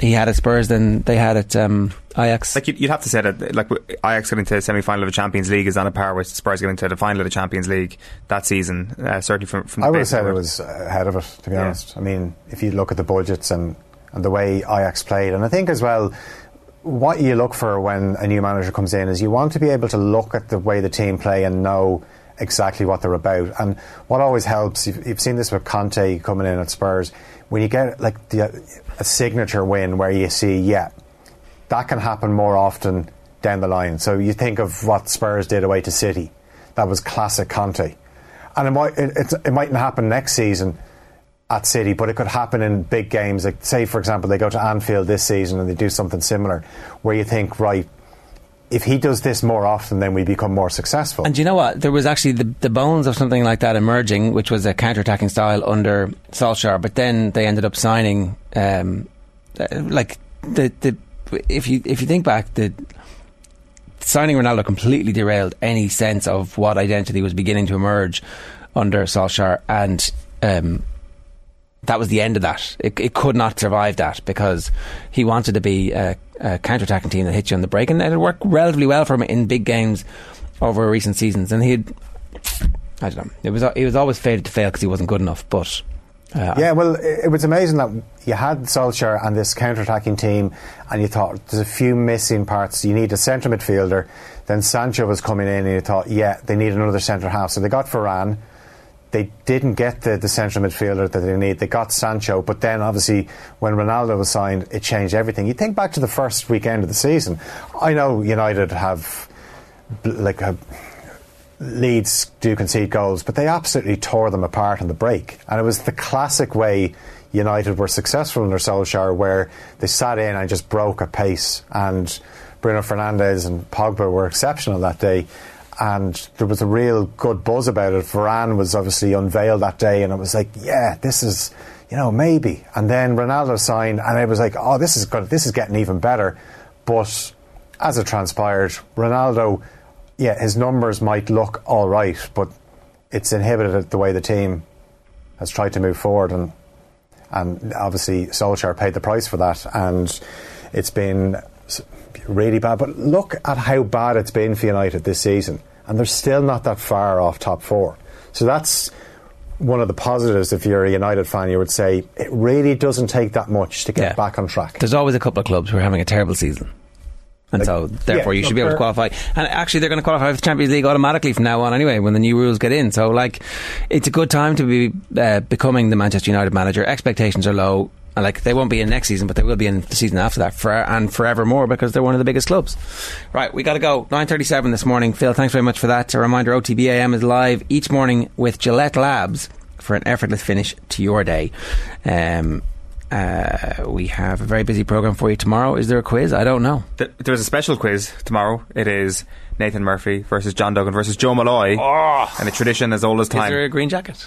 he had at Spurs than they had at um, Ajax. Like you'd, you'd have to say that, like Ajax getting to the semi-final of the Champions League is on a par with Spurs getting to the final of the Champions League that season. Uh, certainly from, from I the would have base said it was ahead of it, to be Yeah. honest. I mean, if you look at the budgets and, and the way Ajax played, and I think as well, what you look for when a new manager comes in is you want to be able to look at the way the team play and know exactly what they're about. And what always helps, you've, you've seen this with Conte coming in at Spurs, when you get like the, a signature win where you see, yeah, that can happen more often down the line. So you think of what Spurs did away to City. That was classic Conte. And it, might, it, it mightn't happen next season at City, but it could happen in big games. Like, say, for example, they go to Anfield this season and they do something similar, where you think, right, if he does this more often, then we become more successful. And you know what? There was actually the, the bones of something like that emerging, which was a counter-attacking style under Solskjaer. But then they ended up signing, um, uh, like the the if you if you think back, the signing Ronaldo completely derailed any sense of what identity was beginning to emerge under Solskjaer, and um, that was the end of that. It, it, could not survive that because he wanted to be a, a counter-attacking team that hit you on the break, and it worked relatively well for him in big games over recent seasons. And he'd, I don't know, it was he was always fated to fail because he wasn't good enough. But uh, yeah, well, it, it was amazing that you had Solskjaer and this counter-attacking team, and you thought there's a few missing parts. You need a centre midfielder. Then Sancho was coming in, and you thought, yeah, they need another centre half. So they got Varane they didn't get the, the central midfielder that they need. They got Sancho, but then obviously when Ronaldo was signed, it changed everything. You think back to the first weekend of the season. I know United have like a, Leeds do concede goals, but they absolutely tore them apart on the break, and it was the classic way. United were successful under Solskjaer, where they sat in and just broke a pace, and Bruno Fernandes and Pogba were exceptional that day and there was a real good buzz about it. Varane was obviously unveiled that day, and it was like, yeah, this is, you know, maybe. And then Ronaldo signed, and it was like, oh, this is good. This is getting even better. But as it transpired, Ronaldo, yeah, his numbers might look all right, but it's inhibited the way the team has tried to move forward, and and obviously Solskjaer paid the price for that, and it's been really bad. But look at how bad it's been for United this season, and they're still not that far off top four. So that's one of the positives if you're a United fan, you would say it really doesn't take that much to get yeah. back on track. There's always a couple of clubs who are having a terrible season. And like, so, therefore, yeah, you should be able to qualify. And actually, they're going to qualify for the Champions League automatically from now on, anyway, when the new rules get in. So, like, it's a good time to be uh, becoming the Manchester United manager. Expectations are low like they won't be in next season, but they will be in the season after that, for, and forevermore because they're one of the biggest clubs. Right, we got to go. Nine thirty-seven this morning. Phil, thanks very much for that. A reminder: OTBAM is live each morning with Gillette Labs for an effortless finish to your day. Um, uh, we have a very busy program for you tomorrow. Is there a quiz? I don't know. There's a special quiz tomorrow. It is Nathan Murphy versus John Duggan versus Joe Molloy, oh. and a tradition as old as time. Is there a green jacket?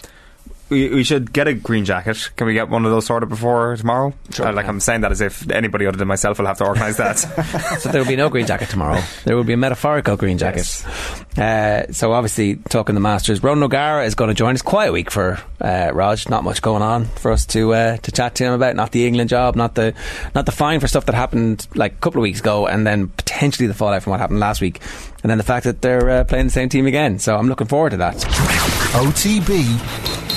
We, we should get a green jacket. Can we get one of those sorted before tomorrow? Sure, uh, like I'm saying that as if anybody other than myself will have to organise that. [LAUGHS] so there will be no green jacket tomorrow. There will be a metaphorical green jacket. Yes. Uh, so obviously, talking the Masters, Ron O'Gara is going to join us. Quiet week for uh, Raj. Not much going on for us to uh, to chat to him about. Not the England job. Not the not the fine for stuff that happened like a couple of weeks ago, and then potentially the fallout from what happened last week, and then the fact that they're uh, playing the same team again. So I'm looking forward to that. OTB